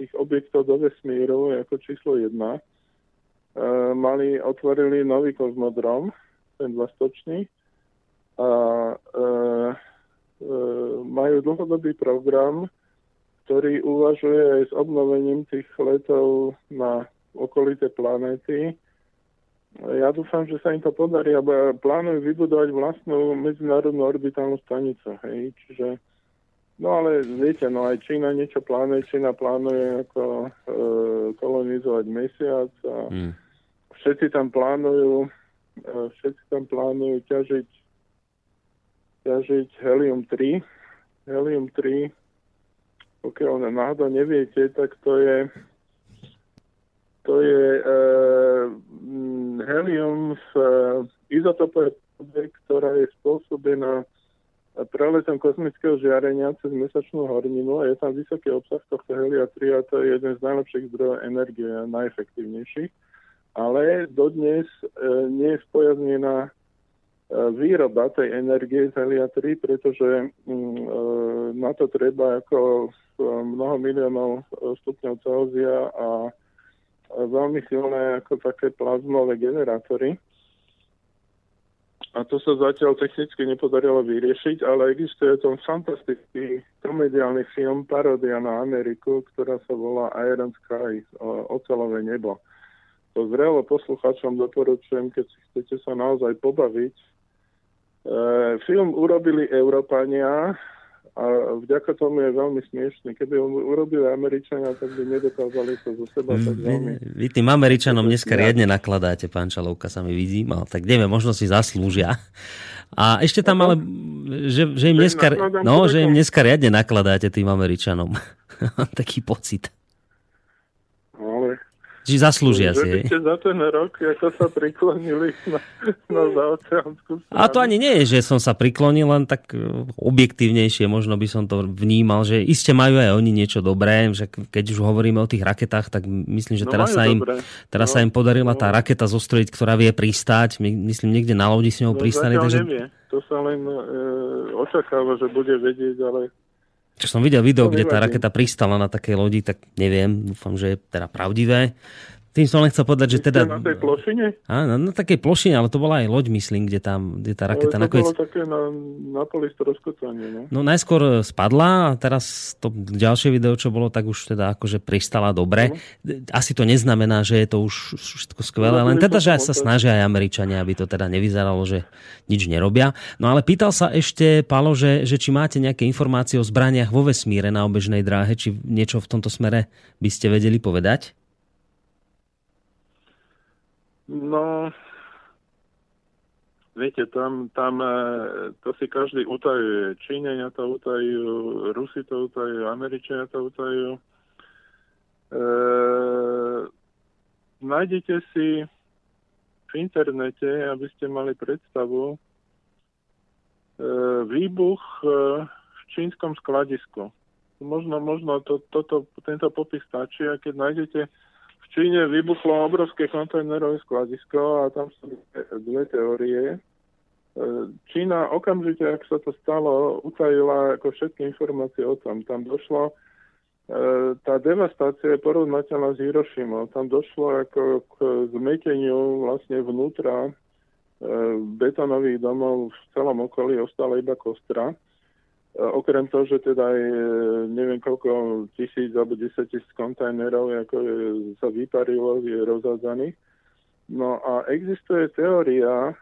tých objektov do vesmíru ako číslo jedna. Mali, otvorili nový kozmodrom, ten dvastočný, a e, e, majú dlhodobý program, ktorý uvažuje aj s obnovením tých letov na okolité planéty. Ja dúfam, že sa im to podarí, alebo plánujú vybudovať vlastnú medzinárodnú orbitálnu stanicu. Hej? Čiže, no ale viete, no aj Čína niečo plánuje, Čína plánuje ako e, kolonizovať mesiac a hmm. všetci tam plánujú e, všetci tam plánujú ťažiť ťažiť helium-3. Helium-3, pokiaľ náhodou neviete, tak to je to je e, helium v e, izotopovej ktorá je spôsobená preletom kozmického žiarenia cez mesačnú horninu a je tam vysoký obsah tohto helia 3 a to je jeden z najlepších zdrojov energie a najefektívnejších. Ale dodnes e, nie je spojaznená výroba tej energie z helia 3, pretože mm, e, na to treba ako mnoho miliónov stupňov Celzia a veľmi silné ako také plazmové generátory. A to sa zatiaľ technicky nepodarilo vyriešiť, ale existuje tom fantastický komediálny film Parodia na Ameriku, ktorá sa volá Iron Sky, ocelové nebo. To zrelo poslucháčom doporučujem, keď si chcete sa naozaj pobaviť E, film urobili Európania a vďaka tomu je veľmi smiešný. Keby ho urobili Američania, tak by nedokázali to zo seba tak veľmi... Vy, vy tým Američanom dneska riadne nakladáte, pán Čalovka, sa mi vidí. No, tak neviem, možno si zaslúžia. A ešte tam ale, že, že, im dneska, no, že im dneska riadne nakladáte tým Američanom. Taký pocit. Či zaslúžia si. Že za ten rok, ako sa priklonili na, na zaoceánskú A to ani nie je, že som sa priklonil, len tak e, objektívnejšie možno by som to vnímal, že iste majú aj oni niečo dobré, že keď už hovoríme o tých raketách, tak myslím, že no, teraz, sa im, teraz no, sa im podarila no. tá raketa zostrojiť, ktorá vie pristáť, myslím, niekde na lodi s ňou no, pristane. Takže... Nevie. To sa len e, očakáva, že bude vedieť, ale čo som videl video, kde tá raketa pristala na takej lodi, tak neviem, dúfam, že je teda pravdivé. Tým som len chcel povedať, že teda... Na tej plošine? Áno, na takej plošine, ale to bola aj loď, myslím, kde, tam, kde tá raketa ale to nakoniec... bolo také na, na poli no? No najskôr spadla a teraz to ďalšie video, čo bolo, tak už teda akože pristala dobre. No. Asi to neznamená, že je to už všetko skvelé, no, len teda, že aj sa snažia aj Američania, aby to teda nevyzeralo, že nič nerobia. No ale pýtal sa ešte, Palo, že, že či máte nejaké informácie o zbraniach vo vesmíre na obežnej dráhe, či niečo v tomto smere by ste vedeli povedať? No, viete, tam, tam e, to si každý utajuje. Číňania to utajujú, Rusi to utajujú, Američania to utajujú. E, nájdete si v internete, aby ste mali predstavu, e, výbuch e, v čínskom skladisku. Možno, možno to, toto, tento popis stačí a keď nájdete Číne vybuchlo obrovské kontajnerové skladisko a tam sú dve teórie. E, Čína okamžite, ak sa to stalo, utajila ako všetky informácie o tom. Tam došlo, e, tá devastácia je porovnateľná s Hirošimou. Tam došlo ako k zmeteniu vlastne vnútra e, betonových domov v celom okolí, ostala iba kostra. Okrem toho, že teda aj neviem koľko tisíc alebo 10 tisíc kontajnerov ako je, sa vyparilo, je rozhádzaných. No a existuje teória,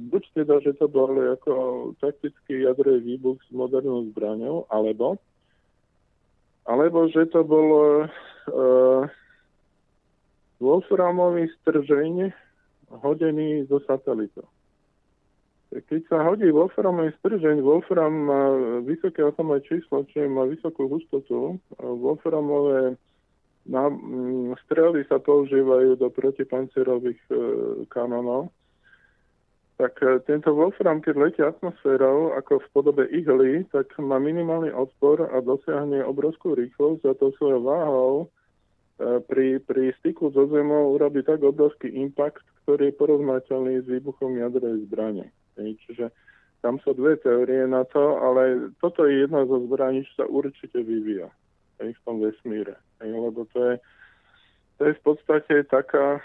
buď teda, že to bol ako taktický jadrový výbuch s modernou zbraňou, alebo alebo že to bol uh, Wolframový stržeň hodený zo satelitu. Keď sa hodí wolframový stržeň, wolfram má vysoké atomové číslo, čiže má vysokú hustotu. Wolframové na, m, strely sa používajú do protipancerových e, kanonov. Tak e, tento Wolfram, keď letí atmosférou, ako v podobe ihly, tak má minimálny odpor a dosiahne obrovskú rýchlosť a to svojou váhou e, pri, pri styku so zemou urobí tak obrovský impact, ktorý je porovnateľný s výbuchom jadrovej zbrane. Čiže tam sú dve teórie na to, ale toto je jedna zo zbraní, čo sa určite vyvíja v tom vesmíre. Lebo to je, to je v podstate taká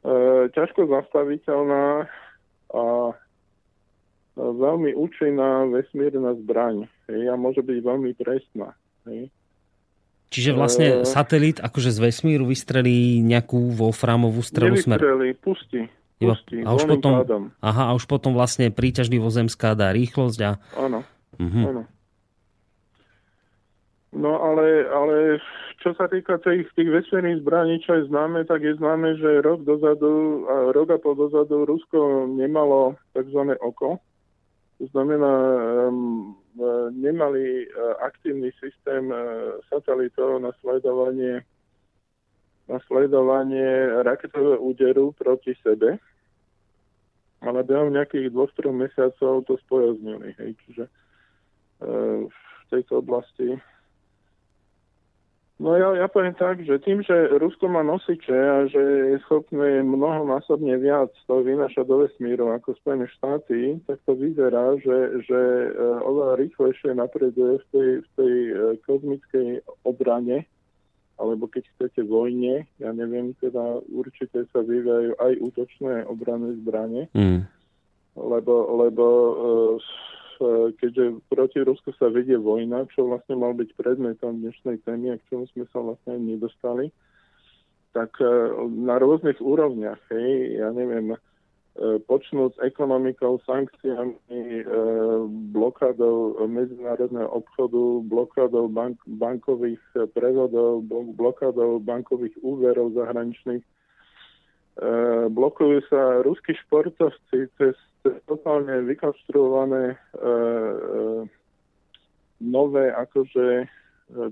e, ťažko zastaviteľná a veľmi účinná vesmírna zbraň. Hej, a môže byť veľmi presná. Hej. Čiže vlastne e, satelit akože z vesmíru vystrelí nejakú wolframovú strelu smer? Nevystrelí, pustí. Iba, a už potom, aha, a už potom vlastne príťažlivosť zemská dá rýchlosť a... Áno, uh-huh. áno. No ale, ale čo sa týka tých, tých vesmírnych zbraní, čo je známe, tak je známe, že rok dozadu, rok a pol dozadu Rusko nemalo tzv. oko. To znamená, um, nemali uh, aktívny systém uh, satelitov na sledovanie na sledovanie raketového úderu proti sebe ale behom nejakých dvoch, troch mesiacov to spojaznili. Hej. Čiže e, v tejto oblasti No ja, ja poviem tak, že tým, že Rusko má nosiče a že je schopné mnohonásobne viac to vynašať do vesmíru ako Spojené štáty, tak to vyzerá, že, že e, oveľa rýchlejšie napreduje v tej, v tej e, kozmickej obrane alebo keď chcete vojne, ja neviem, teda určite sa vyvíjajú aj útočné obranné zbranie, mm. lebo, lebo uh, keďže proti Rusku sa vedie vojna, čo vlastne mal byť predmetom dnešnej témy a k čomu sme sa vlastne nedostali, tak uh, na rôznych úrovniach, hej, ja neviem, E, počnúť s ekonomikou, sankciami, e, blokádou medzinárodného obchodu, blokádou bank, bankových prevodov, blokádou bankových úverov zahraničných. E, blokujú sa ruskí športovci cez, cez totálne vykonštruované nové akože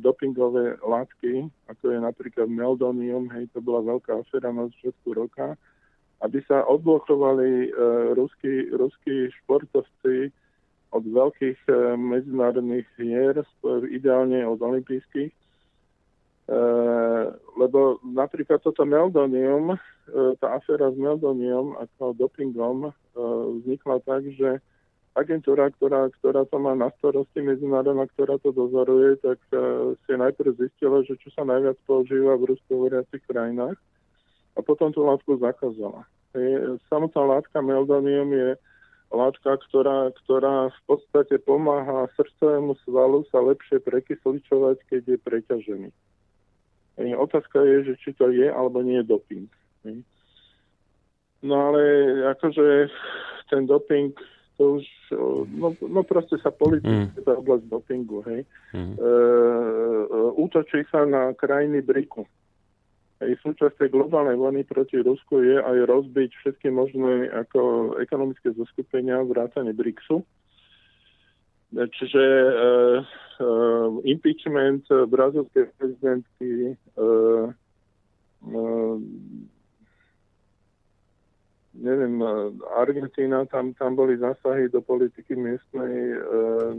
dopingové látky, ako je napríklad meldonium, hej, to bola veľká aféra na začiatku roka aby sa odblokovali uh, ruskí, ruskí športovci od veľkých uh, medzinárodných hier, ideálne od olympijských. Uh, lebo napríklad toto meldonium, tá aféra s meldonium ako dopingom vznikla tak, že agentúra, ktorá, ktorá to má na starosti, medzinárodná, ktorá to dozoruje, tak si najprv zistila, že čo sa najviac používa v ruskohovoriacich krajinách a potom tú látku zakázala. Samotná látka meldonium je látka, ktorá, ktorá v podstate pomáha srdcovému svalu sa lepšie prekysličovať, keď je preťažený. Otázka je, že či to je alebo nie je doping. No ale akože ten doping, to už, no, no proste sa politicky mm. tá oblasť dopingu, hej. Mm. E, e, útočí sa na krajiny BRICu. Aj súčasť globálnej vojny proti Rusku je aj rozbiť všetky možné ako ekonomické zoskupenia vrátane BRICSu. Čiže uh, uh, impeachment brazilskej prezidentky, uh, uh, neviem, Argentína, tam, tam boli zásahy do politiky miestnej. Uh,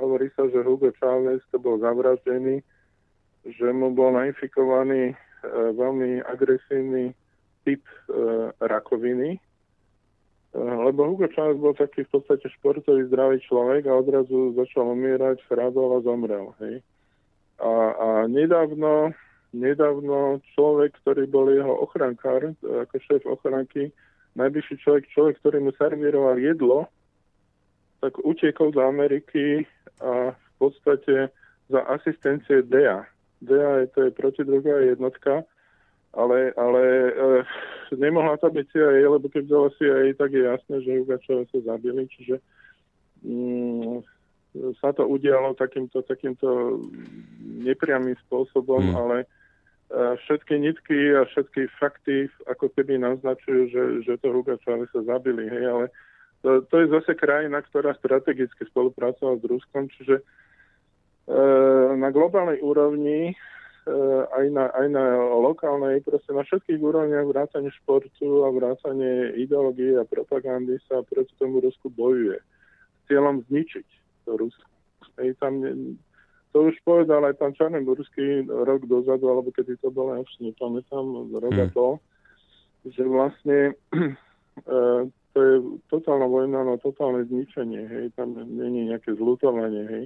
hovorí sa, že Hugo Chávez to bol zavraždený, že mu bol nainfikovaný E, veľmi agresívny typ e, rakoviny, e, lebo Hugo Chávez bol taký v podstate športový, zdravý človek a odrazu začal umierať, chrábal a zomrel. Hej. A, a nedávno, nedávno človek, ktorý bol jeho ochrankár, ako šéf ochranky, najbližší človek, človek, ktorý mu servíroval jedlo, tak utiekol do Ameriky a v podstate za asistencie DEA, DA, to je protidrogová jednotka, ale, ale e, nemohla to byť CIA, lebo keď vzala CIA, tak je jasné, že Ugačova sa zabili, čiže mm, sa to udialo takýmto, takýmto nepriamým spôsobom, mm. ale všetky nitky a všetky fakty ako keby naznačujú, že, že to Hugo sa zabili, hej, ale to, to je zase krajina, ktorá strategicky spolupracovala s Ruskom, čiže e, na globálnej úrovni Eh, aj na, aj na lokálnej, proste na všetkých úrovniach vrátane športu a vrátane ideológie a propagandy sa proti tomu Rusku bojuje. S cieľom zničiť to Rusko. Ej, tam, to už povedal aj pán Čarnogórsky rok dozadu, alebo kedy to bolo, ja už nepamätám, rok a to, hmm. že vlastne e, to je totálna vojna na totálne zničenie, hej, tam není nejaké zlutovanie, hej.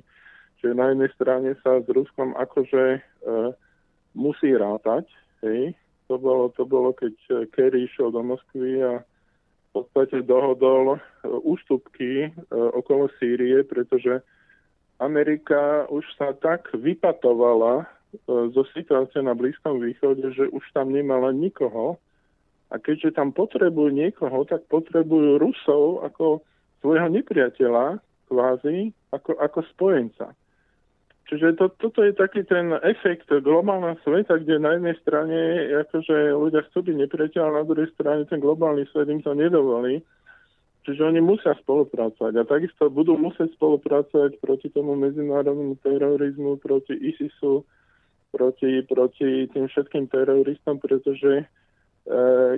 Čiže na jednej strane sa s Ruskom akože e, musí rátať. Hej. To, bolo, to bolo, keď eh, Kerry išiel do Moskvy a v podstate dohodol eh, ústupky eh, okolo Sýrie, pretože Amerika už sa tak vypatovala zo situácie na Blízkom východe, že už tam nemala nikoho. A keďže tam potrebujú niekoho, tak potrebujú Rusov ako svojho nepriateľa, kvázi, ako, ako spojenca. Čiže to, toto je taký ten efekt globálneho sveta, kde na jednej strane akože ľudia chcú byť nepriateľ, a na druhej strane ten globálny svet im to nedovolí. Čiže oni musia spolupracovať a takisto budú musieť spolupracovať proti tomu medzinárodnému terorizmu, proti ISISu, proti, proti tým všetkým teroristom, pretože e,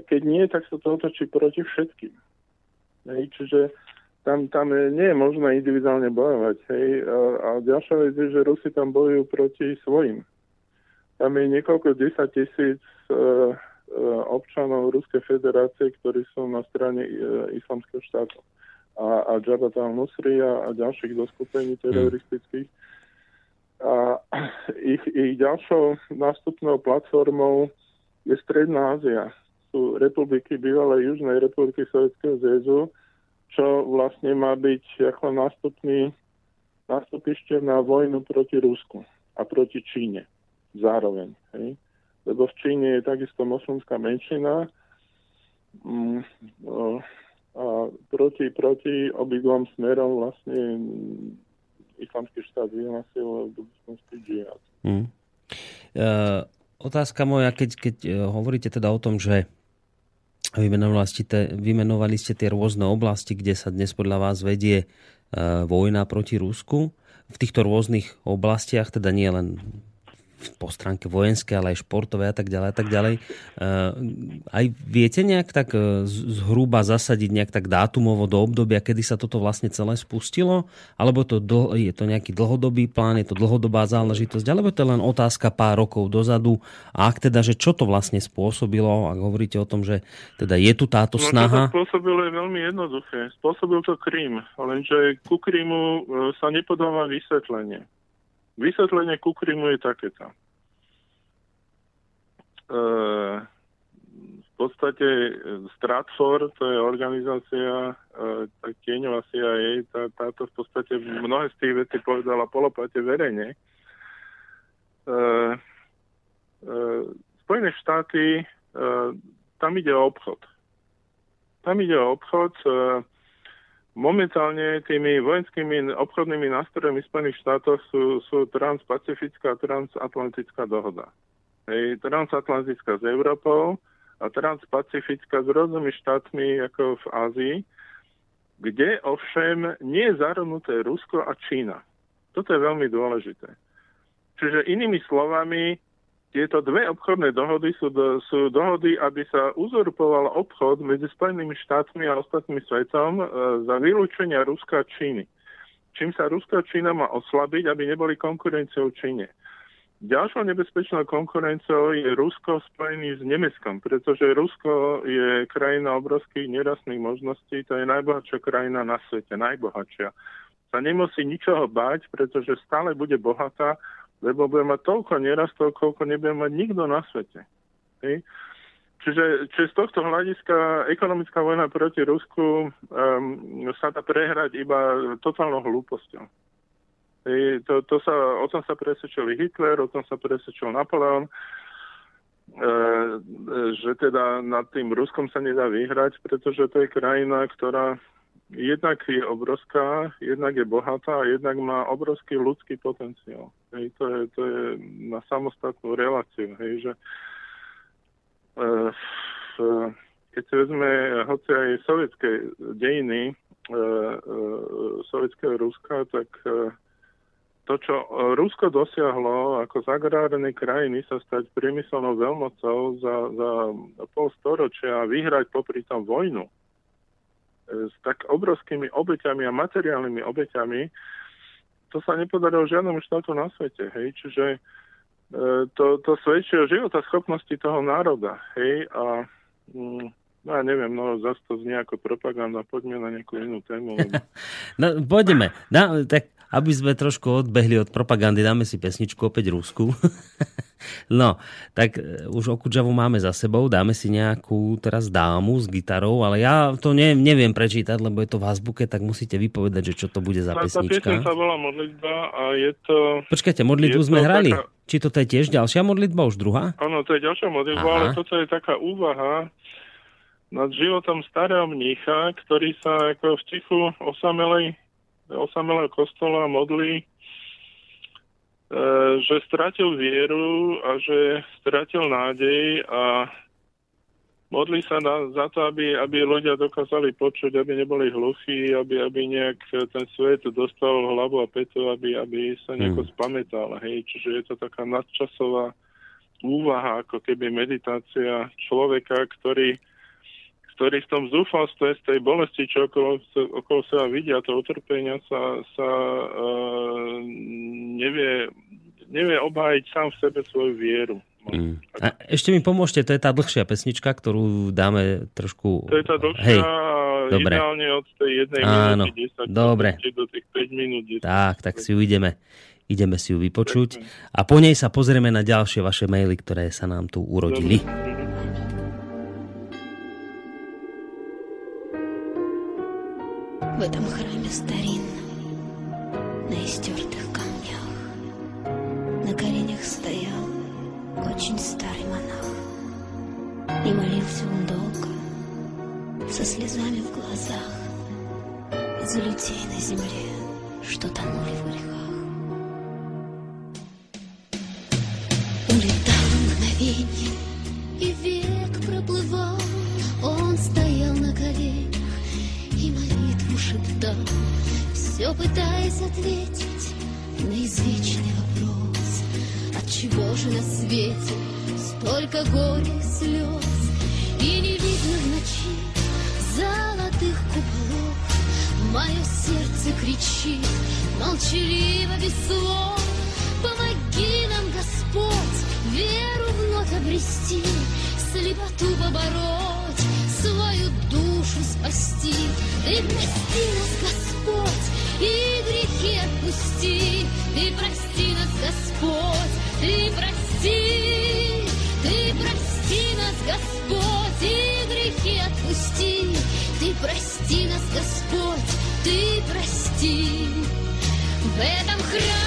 keď nie, tak sa to otočí proti všetkým. Hej, čiže tam, tam nie je možné individuálne bojovať. Hej. A, a ďalšia vec je, že Rusi tam bojujú proti svojim. Tam je niekoľko desať tisíc e, e, občanov Ruskej federácie, ktorí sú na strane e, islamského štátu. A, a Jabhat al-Nusri a, a ďalších zoskupení teroristických. A ich, ich ďalšou nástupnou platformou je Stredná Ázia. Sú republiky bývalej Južnej republiky Sovjetského zväzu, čo vlastne má byť ako nástupný nástupište na vojnu proti Rusku a proti Číne zároveň. Hej? Lebo v Číne je takisto moslimská menšina mm, no, a proti, proti obidvom smerom vlastne islamský štát vyhlasil budúcnosti džihad. Mm. Uh, otázka moja, keď, keď uh, hovoríte teda o tom, že Vymenovali ste, te, vymenovali ste tie rôzne oblasti, kde sa dnes podľa vás vedie e, vojna proti Rusku. V týchto rôznych oblastiach, teda nie len po stránke vojenské, ale aj športové a tak ďalej a tak ďalej. Uh, aj viete nejak tak uh, zhruba zasadiť nejak tak dátumovo do obdobia, kedy sa toto vlastne celé spustilo? Alebo to dl- je to nejaký dlhodobý plán, je to dlhodobá záležitosť, alebo to je len otázka pár rokov dozadu? A ak teda, že čo to vlastne spôsobilo, ak hovoríte o tom, že teda je tu táto no, snaha? No to spôsobilo je veľmi jednoduché. Spôsobil to Krím, lenže ku Krímu e, sa nepodáva vysvetlenie. Vysvetlenie ku Krymu je takéto. E, v podstate Stratford, to je organizácia, e, tieňová CIA, tá, táto v podstate mnohé z tých vecí povedala polopate verejne. E, e, Spojené štáty, e, tam ide o obchod. Tam ide o obchod. E, Momentálne tými vojenskými obchodnými nástrojmi Spojených štátov sú, sú transpacifická a transatlantická dohoda. Hej, transatlantická s Európou a transpacifická s rôznymi štátmi ako v Ázii, kde ovšem nie je zahrnuté Rusko a Čína. Toto je veľmi dôležité. Čiže inými slovami, tieto dve obchodné dohody sú, do, sú dohody, aby sa uzurpoval obchod medzi Spojenými štátmi a ostatným svetom e, za vylúčenia Ruska a Číny. Čím sa Ruska a Čína má oslabiť, aby neboli konkurenciou Číne. Ďalšou nebezpečnou konkurenciou je Rusko spojený s Nemeckom, pretože Rusko je krajina obrovských nerastných možností, to je najbohatšia krajina na svete, najbohatšia. Sa nemusí ničoho báť, pretože stále bude bohatá lebo bude mať toľko nerastov, koľko nebude mať nikto na svete. Hej. Čiže, čiže z tohto hľadiska ekonomická vojna proti Rusku um, sa dá prehrať iba totálnou hlúposťou. Hej, to, to sa, o tom sa presvedčil Hitler, o tom sa presvedčil Napoleon, e, že teda nad tým Ruskom sa nedá vyhrať, pretože to je krajina, ktorá jednak je obrovská, jednak je bohatá a jednak má obrovský ľudský potenciál. Hej, to, je, to je na samostatnú reláciu. Hej, že, e, keď si vezme hoci aj sovietské dejiny, e, e, sovietského Ruska, tak e, to, čo Rusko dosiahlo ako z agrárnej krajiny sa stať priemyselnou veľmocou za, za pol storočia a vyhrať popri tom vojnu, s tak obrovskými obeťami a materiálnymi obeťami, to sa nepodarilo žiadnemu štátu na svete. Hej? Čiže e, to, to svedčí o života schopnosti toho národa. Hej? A mm, no ja neviem, no zase to znie ako propaganda, poďme na nejakú inú tému. no, poďme. No, tak aby sme trošku odbehli od propagandy, dáme si pesničku opäť Rusku. no, tak e, už Okudžavu máme za sebou, dáme si nejakú teraz dámu s gitarou, ale ja to ne, neviem prečítať, lebo je to v azbuke, tak musíte vypovedať, že čo to bude za tá, pesnička. Tá volá modlitba a je to... Počkajte, modlitbu sme hrali. Taká... Či toto je tiež ďalšia modlitba, už druhá? Áno, to je ďalšia modlitba, Aha. ale toto je taká úvaha nad životom starého mnícha, ktorý sa ako v tichu osamelej osamelého kostola modlí, že stratil vieru a že stratil nádej a modlí sa na, za to, aby, aby ľudia dokázali počuť, aby neboli hluchí, aby, aby nejak ten svet dostal hlavu a petu, aby, aby sa nejako mm. spametal. Hej. Čiže je to taká nadčasová úvaha, ako keby meditácia človeka, ktorý ktorý v tom zúfalstve, z tej bolesti, čo okolo, okolo seba vidia, to utrpenia sa, sa uh, nevie, nevie obhájiť sám v sebe svoju vieru. Mm. A ešte mi pomôžte, to je tá dlhšia pesnička, ktorú dáme trošku... To je tá dlhšia, Hej. Dobre. ideálne od tej jednej Áno. minúty 10 Dobre. do tých 5 minút 10. Tak, tak si ju ideme, ideme si ju vypočuť a po nej sa pozrieme na ďalšie vaše maily, ktoré sa nám tu urodili. Dobre. В этом храме старинном, на истертых камнях. На коленях стоял очень старый монах. И молился он долго, со слезами в глазах, за людей на земле, что тонули в грехах. Улетал столько горя и слез, и не видно в ночи золотых куполов. Мое сердце кричит, молчаливо, без слов. Помоги нам, Господь, веру вновь обрести, слепоту побороть, свою душу спасти. Ты прости нас, Господь, и грехи отпусти. Ты прости нас, Господь, ты прости. Украина!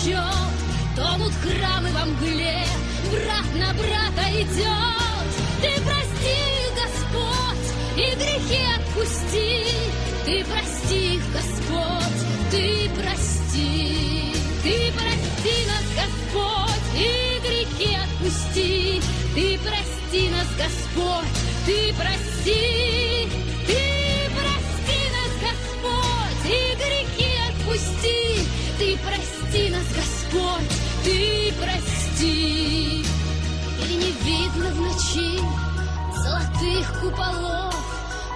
Течет, Тонут храмы во мгле, брат на брата идет. Ты прости Господь, и грехи отпусти. Ты прости Господь, ты прости. Ты прости нас, Господь, и грехи отпусти. Ты прости нас, Господь, ты прости. Господь, ты прости. И не видно в ночи золотых куполов.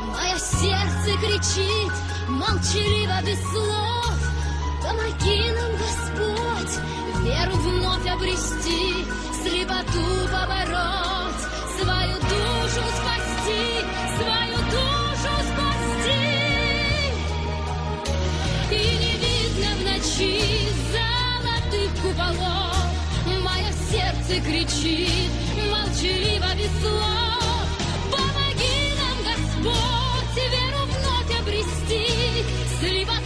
Мое сердце кричит, молчаливо без слов. Помоги нам, Господь, веру вновь обрести, слепоту побороть, свою душу спасти, свою душу спасти. И не видно в ночи куполов, мое сердце кричит, молчаливо без слов. Помоги нам, Господь, веру вновь обрести, слепоту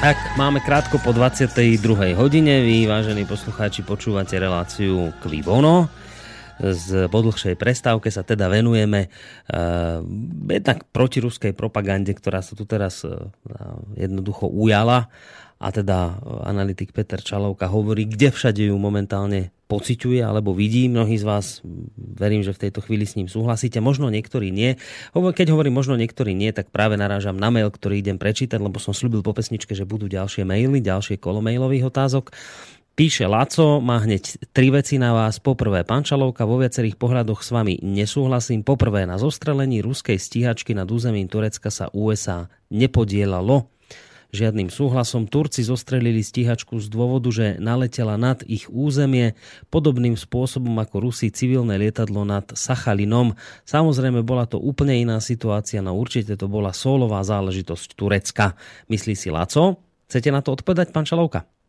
Ak máme krátko po 22. hodine, vy, vážení poslucháči, počúvate reláciu Kvibono. Z podlhšej prestávke sa teda venujeme uh, jednak protiruskej propagande, ktorá sa tu teraz uh, jednoducho ujala a teda analytik Peter Čalovka hovorí, kde všade ju momentálne pociťuje alebo vidí. Mnohí z vás, verím, že v tejto chvíli s ním súhlasíte, možno niektorí nie. Keď hovorím možno niektorí nie, tak práve narážam na mail, ktorý idem prečítať, lebo som slúbil po pesničke, že budú ďalšie maily, ďalšie kolo mailových otázok. Píše Laco, má hneď tri veci na vás. Poprvé, pán Čalovka, vo viacerých pohľadoch s vami nesúhlasím. Poprvé, na zostrelení ruskej stíhačky nad územím Turecka sa USA nepodielalo žiadnym súhlasom. Turci zostrelili stíhačku z dôvodu, že naletela nad ich územie podobným spôsobom ako Rusi civilné lietadlo nad Sachalinom. Samozrejme bola to úplne iná situácia, no určite to bola solová záležitosť Turecka. Myslí si Laco? Chcete na to odpovedať, pán Čalovka?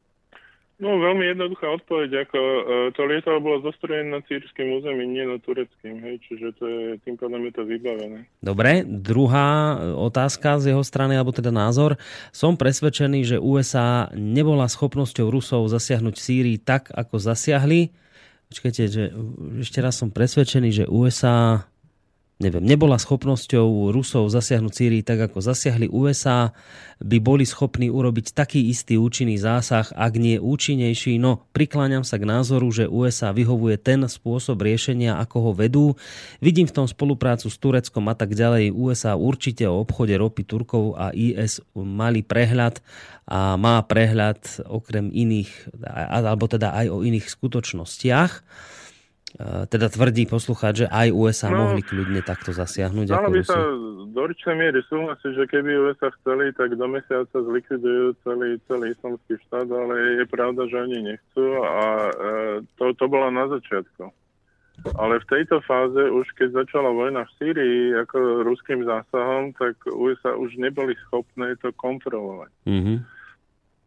No, veľmi jednoduchá odpoveď, ako e, to lietadlo bolo zostrojené na sírským území, nie na tureckým, hej, čiže to je, tým pádom je to vybavené. Dobre, druhá otázka z jeho strany, alebo teda názor. Som presvedčený, že USA nebola schopnosťou Rusov zasiahnuť Sýrii tak, ako zasiahli. Počkajte, že ešte raz som presvedčený, že USA neviem, nebola schopnosťou Rusov zasiahnuť Sýrii tak, ako zasiahli USA, by boli schopní urobiť taký istý účinný zásah, ak nie účinnejší. No, prikláňam sa k názoru, že USA vyhovuje ten spôsob riešenia, ako ho vedú. Vidím v tom spoluprácu s Tureckom a tak ďalej. USA určite o obchode ropy Turkov a IS mali prehľad a má prehľad okrem iných, alebo teda aj o iných skutočnostiach. Teda tvrdí poslucháč, že aj USA no, mohli kľudne takto zasiahnuť. Dalo ako by sa do určitej miery súhlasiť, že keby USA chceli, tak do mesiaca zlikvidujú celý, celý islamský štát, ale je pravda, že oni nechcú a e, to, to bolo na začiatku. Ale v tejto fáze, už keď začala vojna v Sýrii ako ruským zásahom, tak USA už neboli schopné to kontrolovať. Mm-hmm.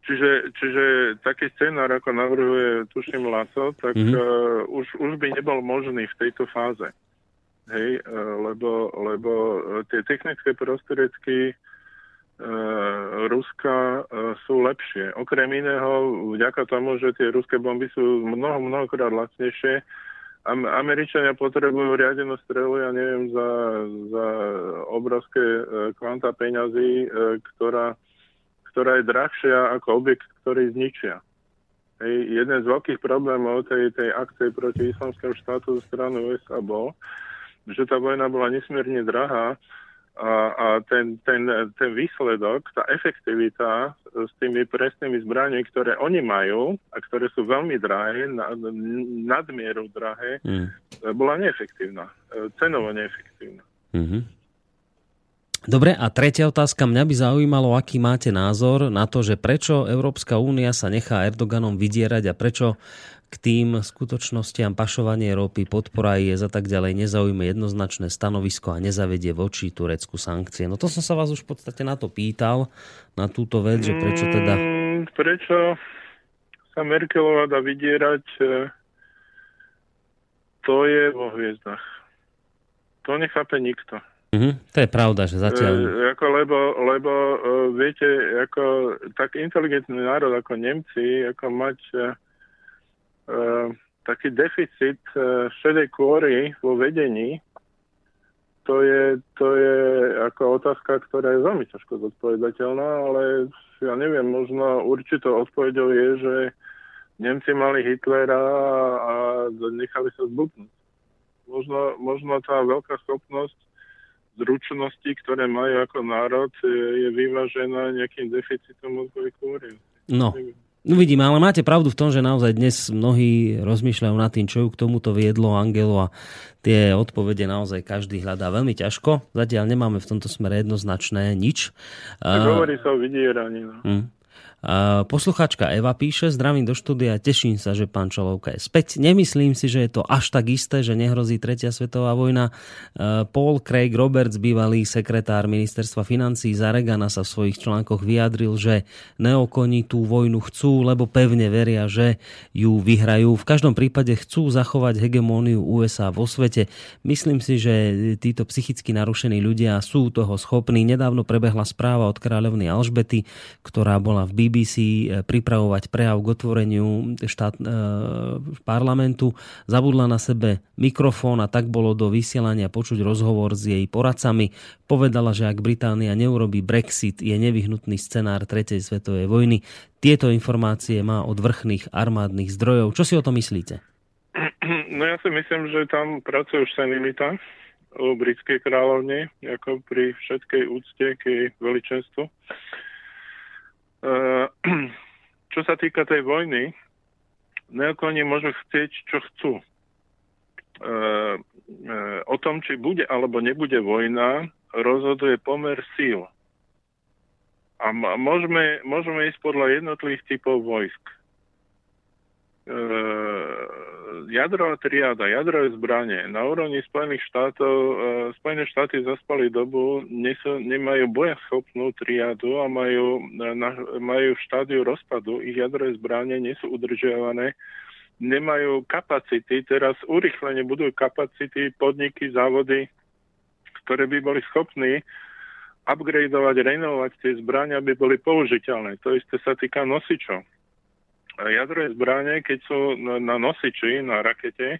Čiže, čiže taký scenár, ako navrhuje, tuším, Laco, tak mm-hmm. uh, už, už by nebol možný v tejto fáze. Hej, uh, lebo, lebo tie technické prostriedky uh, Ruska uh, sú lepšie. Okrem iného, vďaka tomu, že tie ruské bomby sú mnoho, mnohokrát lacnejšie, Am- Američania potrebujú riadenú strelu, ja neviem, za, za obrovské uh, kvanta peňazí, uh, ktorá ktorá je drahšia ako objekt, ktorý zničia. Hej, jeden z veľkých problémov tej, tej akcie proti islamskému štátu zo strany USA bol, že tá vojna bola nesmierne drahá a, a ten, ten, ten výsledok, tá efektivita s tými presnými zbraniami, ktoré oni majú a ktoré sú veľmi drahé, nadmieru drahé, mm. bola neefektívna. Cenovo neefektívna. Mm-hmm. Dobre, a tretia otázka. Mňa by zaujímalo, aký máte názor na to, že prečo Európska únia sa nechá Erdoganom vydierať a prečo k tým skutočnostiam pašovanie ropy, podpora IS a tak ďalej nezaujme jednoznačné stanovisko a nezavedie voči Turecku sankcie. No to som sa vás už v podstate na to pýtal, na túto vec, že prečo teda... Mm, prečo sa Merkelová dá vydierať, e, to je vo hviezdach. To nechápe nikto. Mm-hmm. To je pravda, že zatiaľ... E, ako, lebo, lebo e, viete, ako tak inteligentný národ ako Nemci, ako mať e, e, taký deficit e, šedej kôry vo vedení, to je, to je ako otázka, ktorá je veľmi ťažko zodpovedateľná, ale ja neviem, možno určitou odpovedou je, že Nemci mali Hitlera a nechali sa zbudnúť. Možno, možno tá veľká schopnosť zručnosti, ktoré majú ako národ, je, vyvážená nejakým deficitom mozgovej kôry. No, Uvidíme, ale máte pravdu v tom, že naozaj dnes mnohí rozmýšľajú nad tým, čo ju k tomuto viedlo Angelu a tie odpovede naozaj každý hľadá veľmi ťažko. Zatiaľ nemáme v tomto smere jednoznačné nič. Tak hovorí sa o vydieraní. No. Hm. Posluchačka Eva píše, zdravím do štúdia, teším sa, že pán Čalovka je späť. Nemyslím si, že je to až tak isté, že nehrozí tretia svetová vojna. Paul Craig Roberts, bývalý sekretár ministerstva financí Zaregana sa v svojich článkoch vyjadril, že neokoni tú vojnu chcú, lebo pevne veria, že ju vyhrajú. V každom prípade chcú zachovať hegemóniu USA vo svete. Myslím si, že títo psychicky narušení ľudia sú toho schopní. Nedávno prebehla správa od kráľovny Alžbety, ktorá bola v BBC BBC eh, pripravovať prejav k otvoreniu štát, e, parlamentu. Zabudla na sebe mikrofón a tak bolo do vysielania počuť rozhovor s jej poradcami. Povedala, že ak Británia neurobi Brexit, je nevyhnutný scenár tretej svetovej vojny. Tieto informácie má od vrchných armádnych zdrojov. Čo si o to myslíte? No ja si myslím, že tam pracuje už senilita o britskej kráľovne, ako pri všetkej úcte k jej veličenstvu. Eh, čo sa týka tej vojny, neokoni môžu chcieť, čo chcú. Eh, eh, o tom, či bude alebo nebude vojna, rozhoduje pomer síl. A môžeme, môžeme ísť podľa jednotlivých typov vojsk. Jadrová triáda, jadrové zbranie na úrovni Spojených štátov, e, Spojené štáty zaspali dobu, nesú, nemajú bojaschopnú triádu a majú, na, majú štádiu rozpadu. Ich jadrové zbranie nie sú udržiavané, nemajú kapacity, teraz urychlene budú kapacity, podniky, závody, ktoré by boli schopní upgradeovať, renovovať tie zbrania, aby boli použiteľné. To isté sa týka nosičov jadrové zbranie, keď sú na nosiči, na rakete,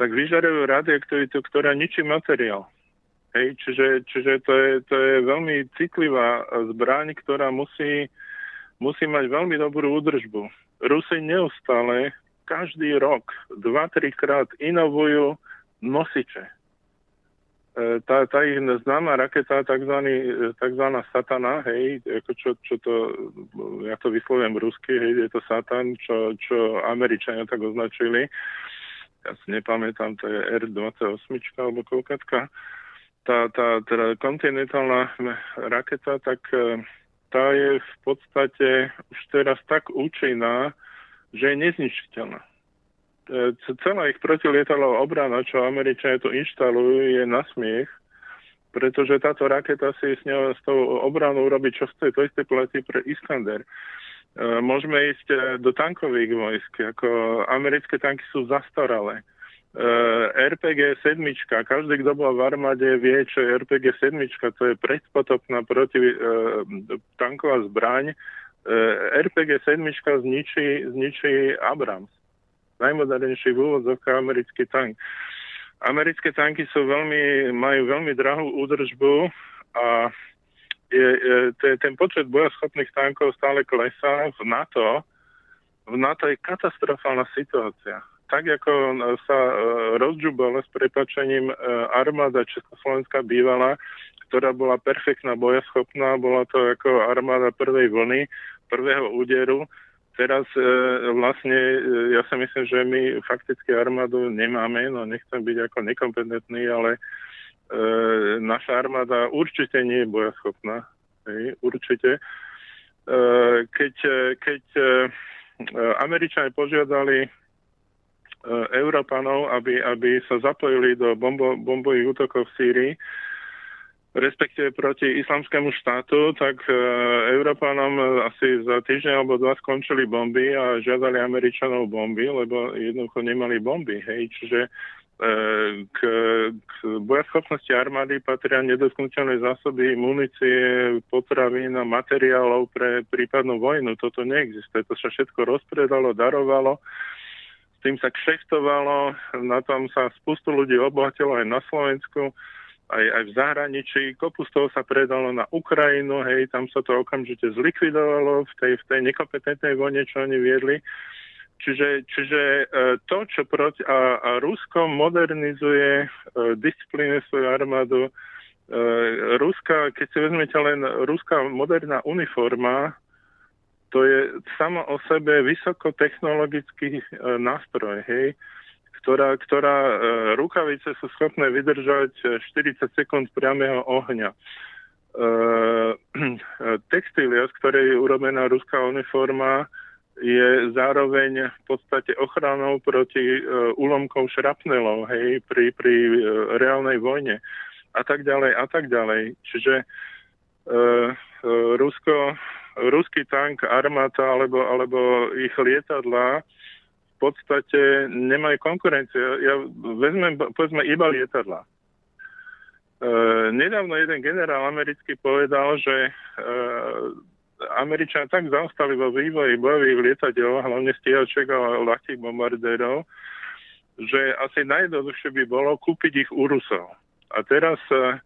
tak vyžarujú radioaktivitu, ktorá ničí materiál. Hej, čiže, čiže to, je, to je veľmi citlivá zbraň, ktorá musí, musí mať veľmi dobrú údržbu. Rusy neustále každý rok, dva, tri krát inovujú nosiče. E, tá, tá ich známa raketa, takzvaný, takzvaná satana, hej, ako čo, čo to, ja to vyslovujem rusky, hej, je to satan, čo, čo Američania tak označili. Ja si nepamätám, to je R-28 alebo koľkatka. Tá, tá teda kontinentálna raketa, tak e, tá je v podstate už teraz tak účinná, že je nezničiteľná. E, celá ich protilietalová obrana, čo Američania tu inštalujú, je na smiech, pretože táto raketa si s, ňou, s tou obranou robí, čo chce. To isté platí pre Iskander. E, môžeme ísť e, do tankových vojsk, ako americké tanky sú zastaralé. RPG 7, každý, kto bol v armáde, vie, čo je RPG 7, to je predpotopná proti tanková zbraň. RPG 7 zničí, zničí Abrams najmodernejší v úvodzovkách americký tank. Americké tanky sú veľmi, majú veľmi drahú údržbu a je, je, ten počet bojaschopných tankov stále klesá v NATO. V NATO je katastrofálna situácia. Tak ako sa e, rozžubala s prepačením e, armáda Československá bývala, ktorá bola perfektná bojaschopná, bola to ako armáda prvej vlny, prvého úderu, teraz e, vlastne e, ja si myslím, že my fakticky armádu nemáme, no nechcem byť ako nekompetentný, ale e, naša armáda určite nie je bojaschopná. Hej, určite. E, keď keď e, Američania požiadali e, Európanov, aby, aby sa zapojili do bombo, bombových útokov v Sýrii, respektíve proti islamskému štátu, tak e, Európanom e, asi za týždeň alebo dva skončili bomby a žiadali Američanov bomby, lebo jednoducho nemali bomby. Hej. Čiže e, k, k bojaschopnosti armády patria nedotknutelné zásoby munície, potravín a materiálov pre prípadnú vojnu. Toto neexistuje. To sa všetko rozpredalo, darovalo. S tým sa kšeftovalo, na tom sa spustu ľudí obohatilo aj na Slovensku aj, aj v zahraničí. Kopu z toho sa predalo na Ukrajinu, hej, tam sa to okamžite zlikvidovalo v tej, v tej nekompetentnej vojne, čo oni viedli. Čiže, čiže e, to, čo proti, a, a Rusko modernizuje, e, disciplinuje svoju armádu. E, Ruska, keď si vezmete len ruská moderná uniforma, to je samo o sebe vysokotechnologický nástroj, hej, ktorá, ktorá rukavice sú schopné vydržať 40 sekúnd priamého ohňa. Textília, z ktorej je urobená ruská uniforma, je zároveň v podstate ochranou proti úlomkom šrapnelov, hej, pri, pri reálnej vojne a tak ďalej a tak ďalej. Čiže uh, Rusko, ruský tank, armáta alebo, alebo ich lietadla v podstate nemajú konkurenciu. Ja vezmem, povedzme, iba lietadla. Uh, nedávno jeden generál americký povedal, že uh, Američania tak zaostali vo vývoji bojových lietadiel, hlavne stíhačiek a ľahkých bombardérov, že asi najjednoduchšie by bolo kúpiť ich u Rusov. A teraz uh,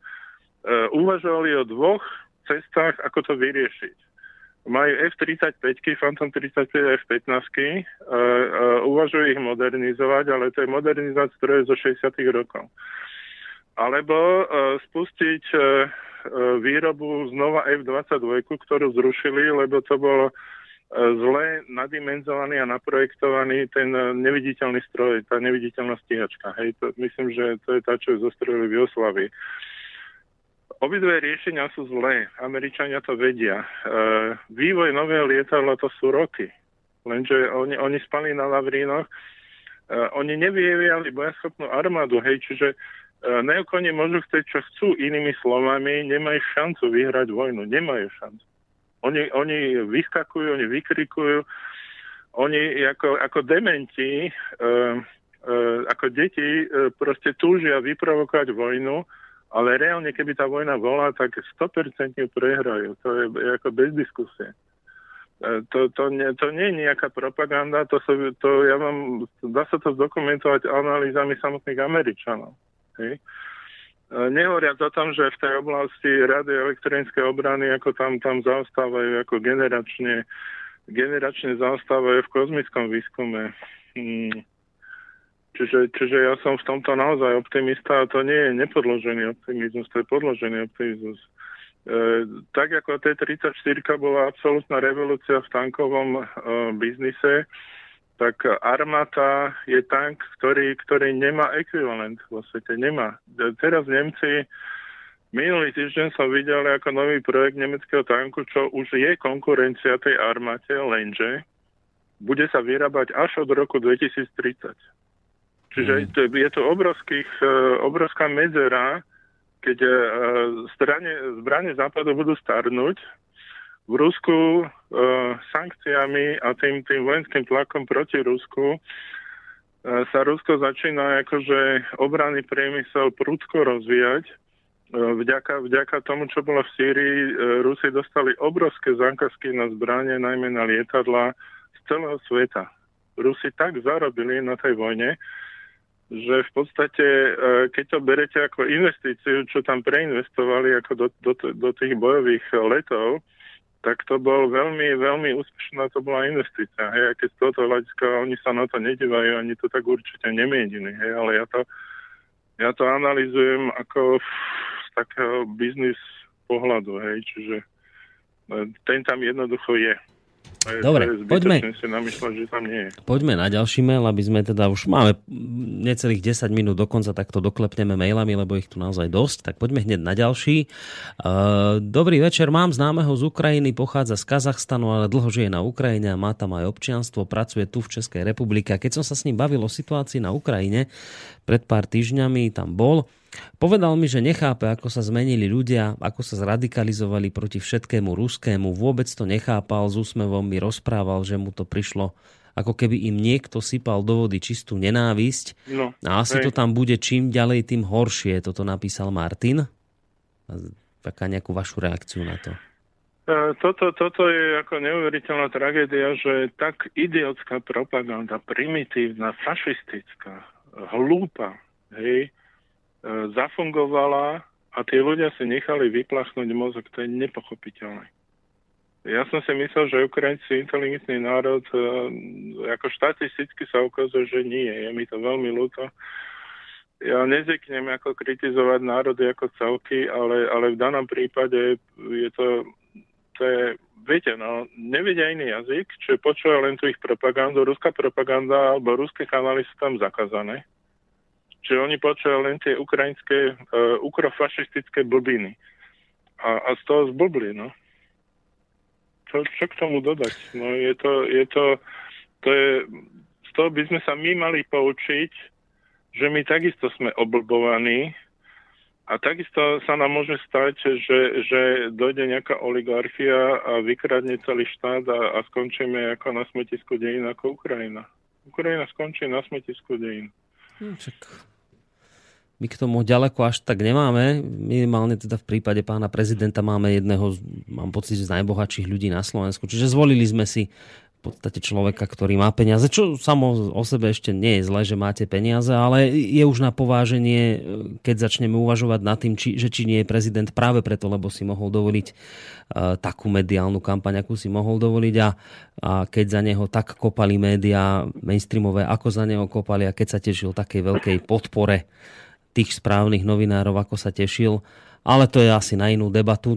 uh, uvažovali o dvoch cestách, ako to vyriešiť. Majú F-35, Phantom 35 F-15, uh, uh, uvažujú ich modernizovať, ale to je modernizovať stroje zo 60 rokov. Alebo uh, spustiť uh, výrobu znova F-22, ktorú zrušili, lebo to bolo zle nadimenzovaný a naprojektovaný ten neviditeľný stroj, tá neviditeľná stíhačka. Hej, to, myslím, že to je tá, čo zostrojili v Jugoslavii. Obidve riešenia sú zlé. Američania to vedia. E, vývoj nového lietadla to sú roky. Lenže oni, oni spali na Lavrínoch. E, oni nevyjevili bojaschopnú armádu, hej, čiže E, neokoni môžu chcieť, čo chcú, inými slovami, nemajú šancu vyhrať vojnu. Nemajú šancu. Oni, oni vyskakujú, oni vykrikujú, oni ako, ako dementi, uh, uh, ako deti uh, proste túžia vyprovokovať vojnu, ale reálne, keby tá vojna bola, tak 100% ju prehrajú. To je, ako bez diskusie. To, to, nie, to nie je nejaká propaganda, to, sú, to ja mám, dá sa to zdokumentovať analýzami samotných Američanov. Hej. Nehovoriac o tom, že v tej oblasti radioelektronické obrany, ako tam, tam zaostávajú, ako generačne, generačne zaostávajú v kozmickom výskume. Hmm. Čiže, čiže ja som v tomto naozaj optimista a to nie je nepodložený optimizmus, to je podložený optimizmus. E, tak ako T-34 bola absolútna revolúcia v tankovom e, biznise, tak armáta je tank, ktorý, ktorý nemá ekvivalent vo svete. Nemá. Teraz Nemci, minulý týždeň som videl ako nový projekt nemeckého tanku, čo už je konkurencia tej armáte, lenže bude sa vyrábať až od roku 2030. Čiže mm. je to obrovských, e, obrovská medzera, keď e, strane, zbranie západu budú starnúť, v Rusku e, sankciami a tým, tým vojenským tlakom proti Rusku e, sa Rusko začína akože obranný priemysel prudko rozvíjať. E, vďaka, vďaka tomu, čo bolo v Sýrii, e, Rusi dostali obrovské zákazky na zbranie, najmä na lietadla z celého sveta. Rusi tak zarobili na tej vojne, že v podstate, e, keď to berete ako investíciu, čo tam preinvestovali ako do, do, do tých bojových letov, tak to bol veľmi, veľmi úspešná to bola investícia. Hej, keď z tohoto hľadiska oni sa na to nedívajú, ani to tak určite nemienili. Hej, ale ja to, ja to analizujem ako z takého biznis pohľadu. Hej, čiže e, ten tam jednoducho je. Dobre, poďme. Si namýšľať, že tam nie je. Poďme na ďalší mail, aby sme teda už máme necelých 10 minút dokonca, tak to doklepneme mailami, lebo ich tu naozaj dosť. Tak poďme hneď na ďalší. Uh, dobrý večer, mám známeho z Ukrajiny, pochádza z Kazachstanu, ale dlho žije na Ukrajine a má tam aj občianstvo, pracuje tu v Českej republike. A keď som sa s ním bavil o situácii na Ukrajine, pred pár týždňami tam bol, Povedal mi, že nechápe, ako sa zmenili ľudia, ako sa zradikalizovali proti všetkému ruskému. Vôbec to nechápal, s úsmevom mi rozprával, že mu to prišlo ako keby im niekto sypal do vody čistú nenávisť. No, a asi hej. to tam bude čím ďalej, tým horšie. Toto napísal Martin. Taká nejakú vašu reakciu na to. E, toto, toto je ako neuveriteľná tragédia, že tak idiotská propaganda, primitívna, fašistická, hlúpa, hej, zafungovala a tie ľudia si nechali vyplachnúť mozog. To je nepochopiteľné. Ja som si myslel, že Ukrajinci sú inteligentný národ. e, Ako štatisticky sa ukazuje, že nie. Je mi to veľmi ľúto. Ja nezvyknem ako kritizovať národy ako celky, ale, ale v danom prípade je to, to je, viete, no, nevedia iný jazyk, čiže počúva len tu ich propagandu. Ruská propaganda alebo ruské kanály sú tam zakázané. Čiže oni počúvajú len tie ukrajinské, uh, ukrofašistické blbiny. A, a z toho zblbli, no čo, čo k tomu dodať? No je to, je to, to je, z toho by sme sa my mali poučiť, že my takisto sme oblbovaní a takisto sa nám môže stať, že, že dojde nejaká oligarchia a vykradne celý štát a, a skončíme ako na smetisku dejín ako Ukrajina. Ukrajina skončí na smetisku dejín. Hm, my k tomu ďaleko až tak nemáme. Minimálne teda v prípade pána prezidenta máme jedného, mám pocit, z najbohatších ľudí na Slovensku. Čiže zvolili sme si v podstate človeka, ktorý má peniaze, čo samo o sebe ešte nie je zle, že máte peniaze, ale je už na pováženie, keď začneme uvažovať nad tým, či, že či nie je prezident práve preto, lebo si mohol dovoliť uh, takú mediálnu kampaň, akú si mohol dovoliť a, a keď za neho tak kopali médiá mainstreamové, ako za neho kopali a keď sa tešil takej veľkej podpore tých správnych novinárov, ako sa tešil. Ale to je asi na inú debatu.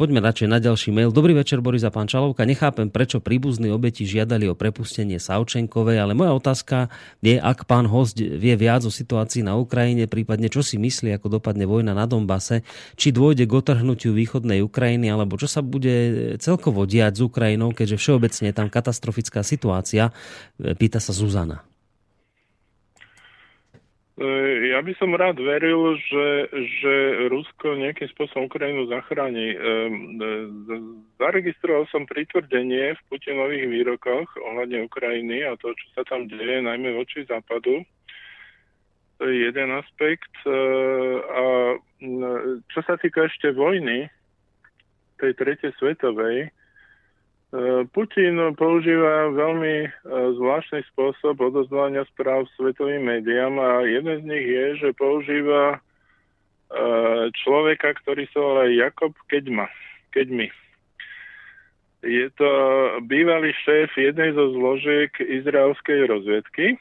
Poďme radšej na ďalší mail. Dobrý večer, Boris a pán Čalovka. Nechápem, prečo príbuzní obeti žiadali o prepustenie Savčenkovej, ale moja otázka je, ak pán host vie viac o situácii na Ukrajine, prípadne čo si myslí, ako dopadne vojna na Donbase, či dôjde k otrhnutiu východnej Ukrajiny, alebo čo sa bude celkovo diať s Ukrajinou, keďže všeobecne je tam katastrofická situácia, pýta sa Zuzana. E, ja by som rád veril, že, že Rusko nejakým spôsobom Ukrajinu zachráni. E, e, zaregistroval som pritvrdenie v Putinových výrokoch ohľadne Ukrajiny a to, čo sa tam deje, najmä voči západu. To je jeden aspekt. A čo sa týka ešte vojny, tej tretej svetovej, Putin používa veľmi zvláštny spôsob odozdávania správ svetovým médiám a jeden z nich je, že používa človeka, ktorý sa volá Jakob Keďma. Keďmi. Je to bývalý šéf jednej zo zložiek izraelskej rozviedky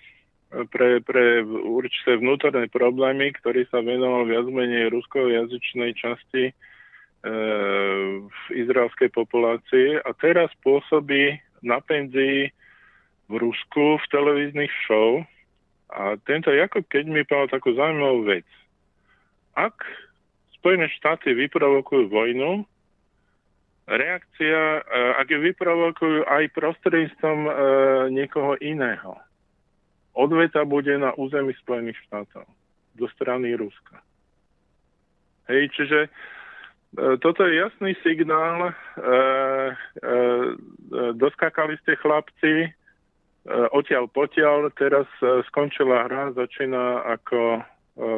pre, pre určité vnútorné problémy, ktorý sa venoval viac menej ruskojazyčnej časti v izraelskej populácii a teraz pôsobí na penzii v Rusku v televíznych show a tento Jakob keď mi povedal takú zaujímavú vec. Ak Spojené štáty vyprovokujú vojnu, reakcia, e, ak ju vyprovokujú aj prostredníctvom e, niekoho iného, odveta bude na území Spojených štátov do strany Ruska. Hej, čiže E, toto je jasný signál. E, e, doskakali ste chlapci, odtiaľ potiaľ, teraz skončila hra, začína ako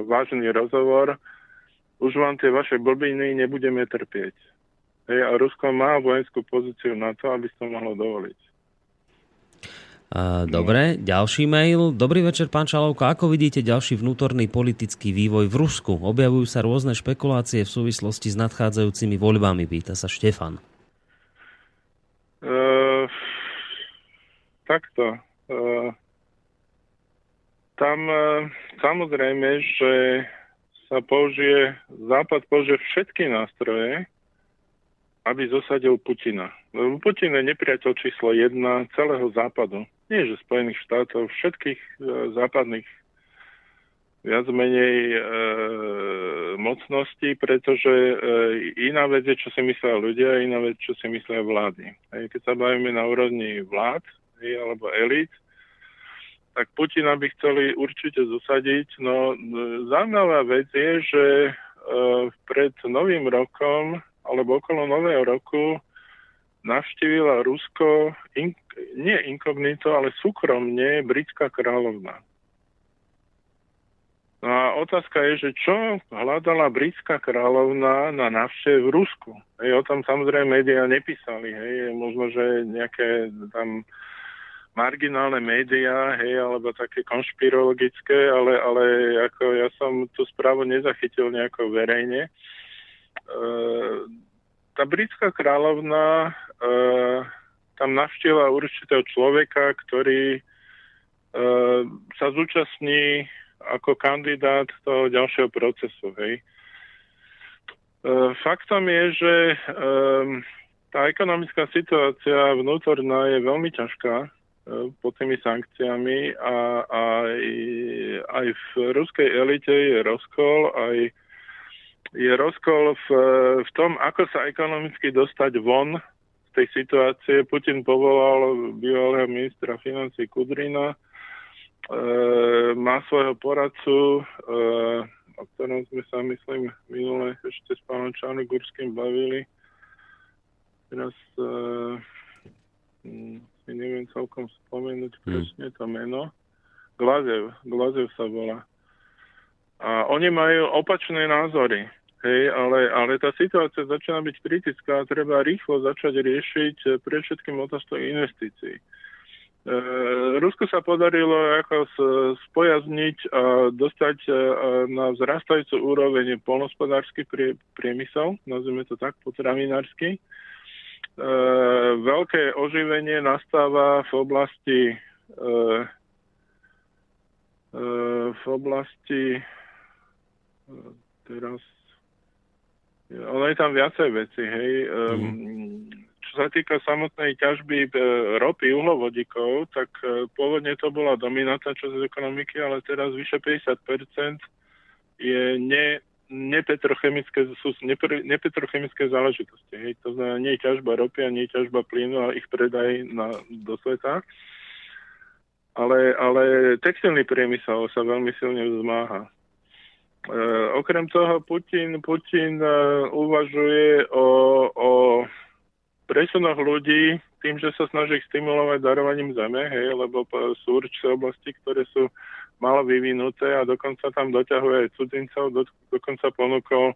vážny rozhovor. Už vám tie vaše blbiny nebudeme trpieť. Hej, a Rusko má vojenskú pozíciu na to, aby to mohlo dovoliť. Dobre, ďalší mail. Dobrý večer, pán Čalovko. Ako vidíte ďalší vnútorný politický vývoj v Rusku? Objavujú sa rôzne špekulácie v súvislosti s nadchádzajúcimi voľbami, pýta sa Štefan. Uh, takto. Uh, tam uh, samozrejme, že sa použije, Západ použije všetky nástroje, aby zosadil Putina. Putin je nepriateľ číslo jedna celého západu nie že Spojených štátov, všetkých e, západných viac menej e, mocností, pretože e, iná vec je, čo si myslia ľudia, iná vec, čo si myslia vlády. Hej, keď sa bavíme na úrovni vlád hej, alebo elít, tak Putina by chceli určite zosadiť. No zaujímavá vec je, že e, pred novým rokom alebo okolo nového roku navštívila Rusko in, nie inkognito, ale súkromne britská kráľovna. No a otázka je, že čo hľadala britská kráľovna na návštev v Rusku. Hej, o tom samozrejme médiá nepísali. Hej, možno, že nejaké tam marginálne médiá, hej, alebo také konšpirologické, ale, ale ako ja som tú správu nezachytil nejako verejne. E, tá britská kráľovna tam navštívila určitého človeka, ktorý sa zúčastní ako kandidát toho ďalšieho procesu. Hej. Faktom je, že tá ekonomická situácia vnútorná je veľmi ťažká pod tými sankciami a, a aj, aj v ruskej elite je rozkol, aj je rozkol v, v tom, ako sa ekonomicky dostať von z tej situácie. Putin povolal bývalého ministra financí Kudrina, e, má svojho poradcu, e, o ktorom sme sa, myslím, minule ešte s pánom Čarnogurským bavili. Teraz e, si neviem celkom spomenúť hmm. presne to meno. Glazev, Glazev sa volá. A oni majú opačné názory. Hej, ale, ale tá situácia začína byť kritická a treba rýchlo začať riešiť eh, pre všetkým otázku investícií. E, Rusko sa podarilo ako spojazniť a dostať eh, na vzrastajúcu úroveň polnospodársky prie, priemysel, nazvime to tak, potravinársky. E, veľké oživenie nastáva v oblasti e, e, v oblasti teraz ono je tam viacej veci, hej. Mm. Čo sa týka samotnej ťažby e, ropy, uhlovodíkov, tak e, pôvodne to bola dominantná časť ekonomiky, ale teraz vyše 50% je ne, nepetrochemické, sú nepr, nepetrochemické záležitosti. Hej. To znamená, nie ťažba ropy a nie ťažba plynu, ale ich predaj na, do sveta. Ale, ale textilný priemysel sa veľmi silne vzmáha. E, okrem toho Putin, Putin e, uvažuje o, o presunoch ľudí tým, že sa snaží stimulovať darovaním zeme, hej, lebo sú určité oblasti, ktoré sú malo vyvinuté a dokonca tam doťahuje aj cudzincov, do, dokonca ponúkol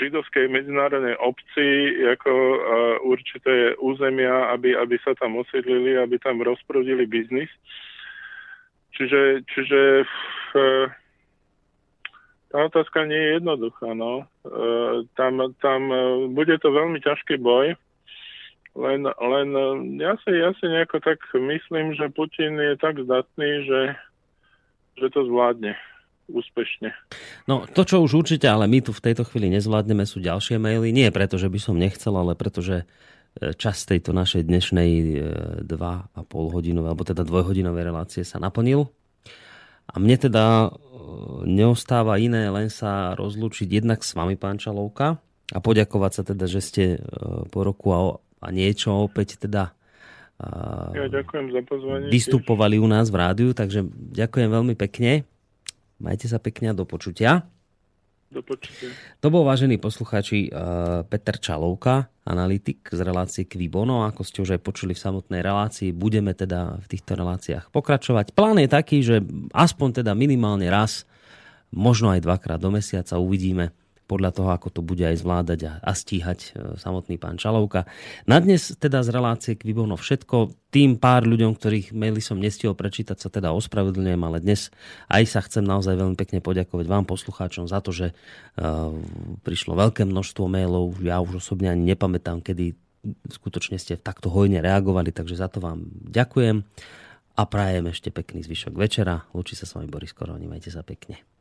židovskej medzinárodnej obci ako uh, určité územia, aby, aby sa tam osídlili, aby tam rozprudili biznis. Čiže, čiže uh, tá otázka nie je jednoduchá. No. E, tam, tam e, bude to veľmi ťažký boj, len, len e, ja, si, ja si nejako tak myslím, že Putin je tak zdatný, že, že to zvládne úspešne. No to, čo už určite, ale my tu v tejto chvíli nezvládneme, sú ďalšie maily. Nie preto, že by som nechcel, ale preto, že e, čas tejto našej dnešnej 2,5 hodinovej, alebo teda dvojhodinovej relácie sa naplnil. A mne teda neostáva iné, len sa rozlúčiť jednak s vami, pán Čalovka, a poďakovať sa teda, že ste e, po roku a, a niečo opäť teda ja ďakujem za pozvanie. Vystupovali u nás v rádiu, takže ďakujem veľmi pekne. Majte sa pekne a do počutia. To bol, vážený poslucháči, e, Peter Čalovka, analytik z relácie Kvibono. Ako ste už aj počuli v samotnej relácii, budeme teda v týchto reláciách pokračovať. Plán je taký, že aspoň teda minimálne raz, možno aj dvakrát do mesiaca uvidíme podľa toho, ako to bude aj zvládať a, a stíhať e, samotný pán Čalovka. Na dnes teda z relácie Kvibono všetko. Tým pár ľuďom, ktorých maily som nestihol prečítať, sa teda ospravedlňujem, ale dnes aj sa chcem naozaj veľmi pekne poďakovať vám, poslucháčom, za to, že uh, prišlo veľké množstvo mailov. Ja už osobne ani nepamätám, kedy skutočne ste takto hojne reagovali, takže za to vám ďakujem a prajem ešte pekný zvyšok večera. Lúči sa s vami Boris Koroni, majte sa pekne.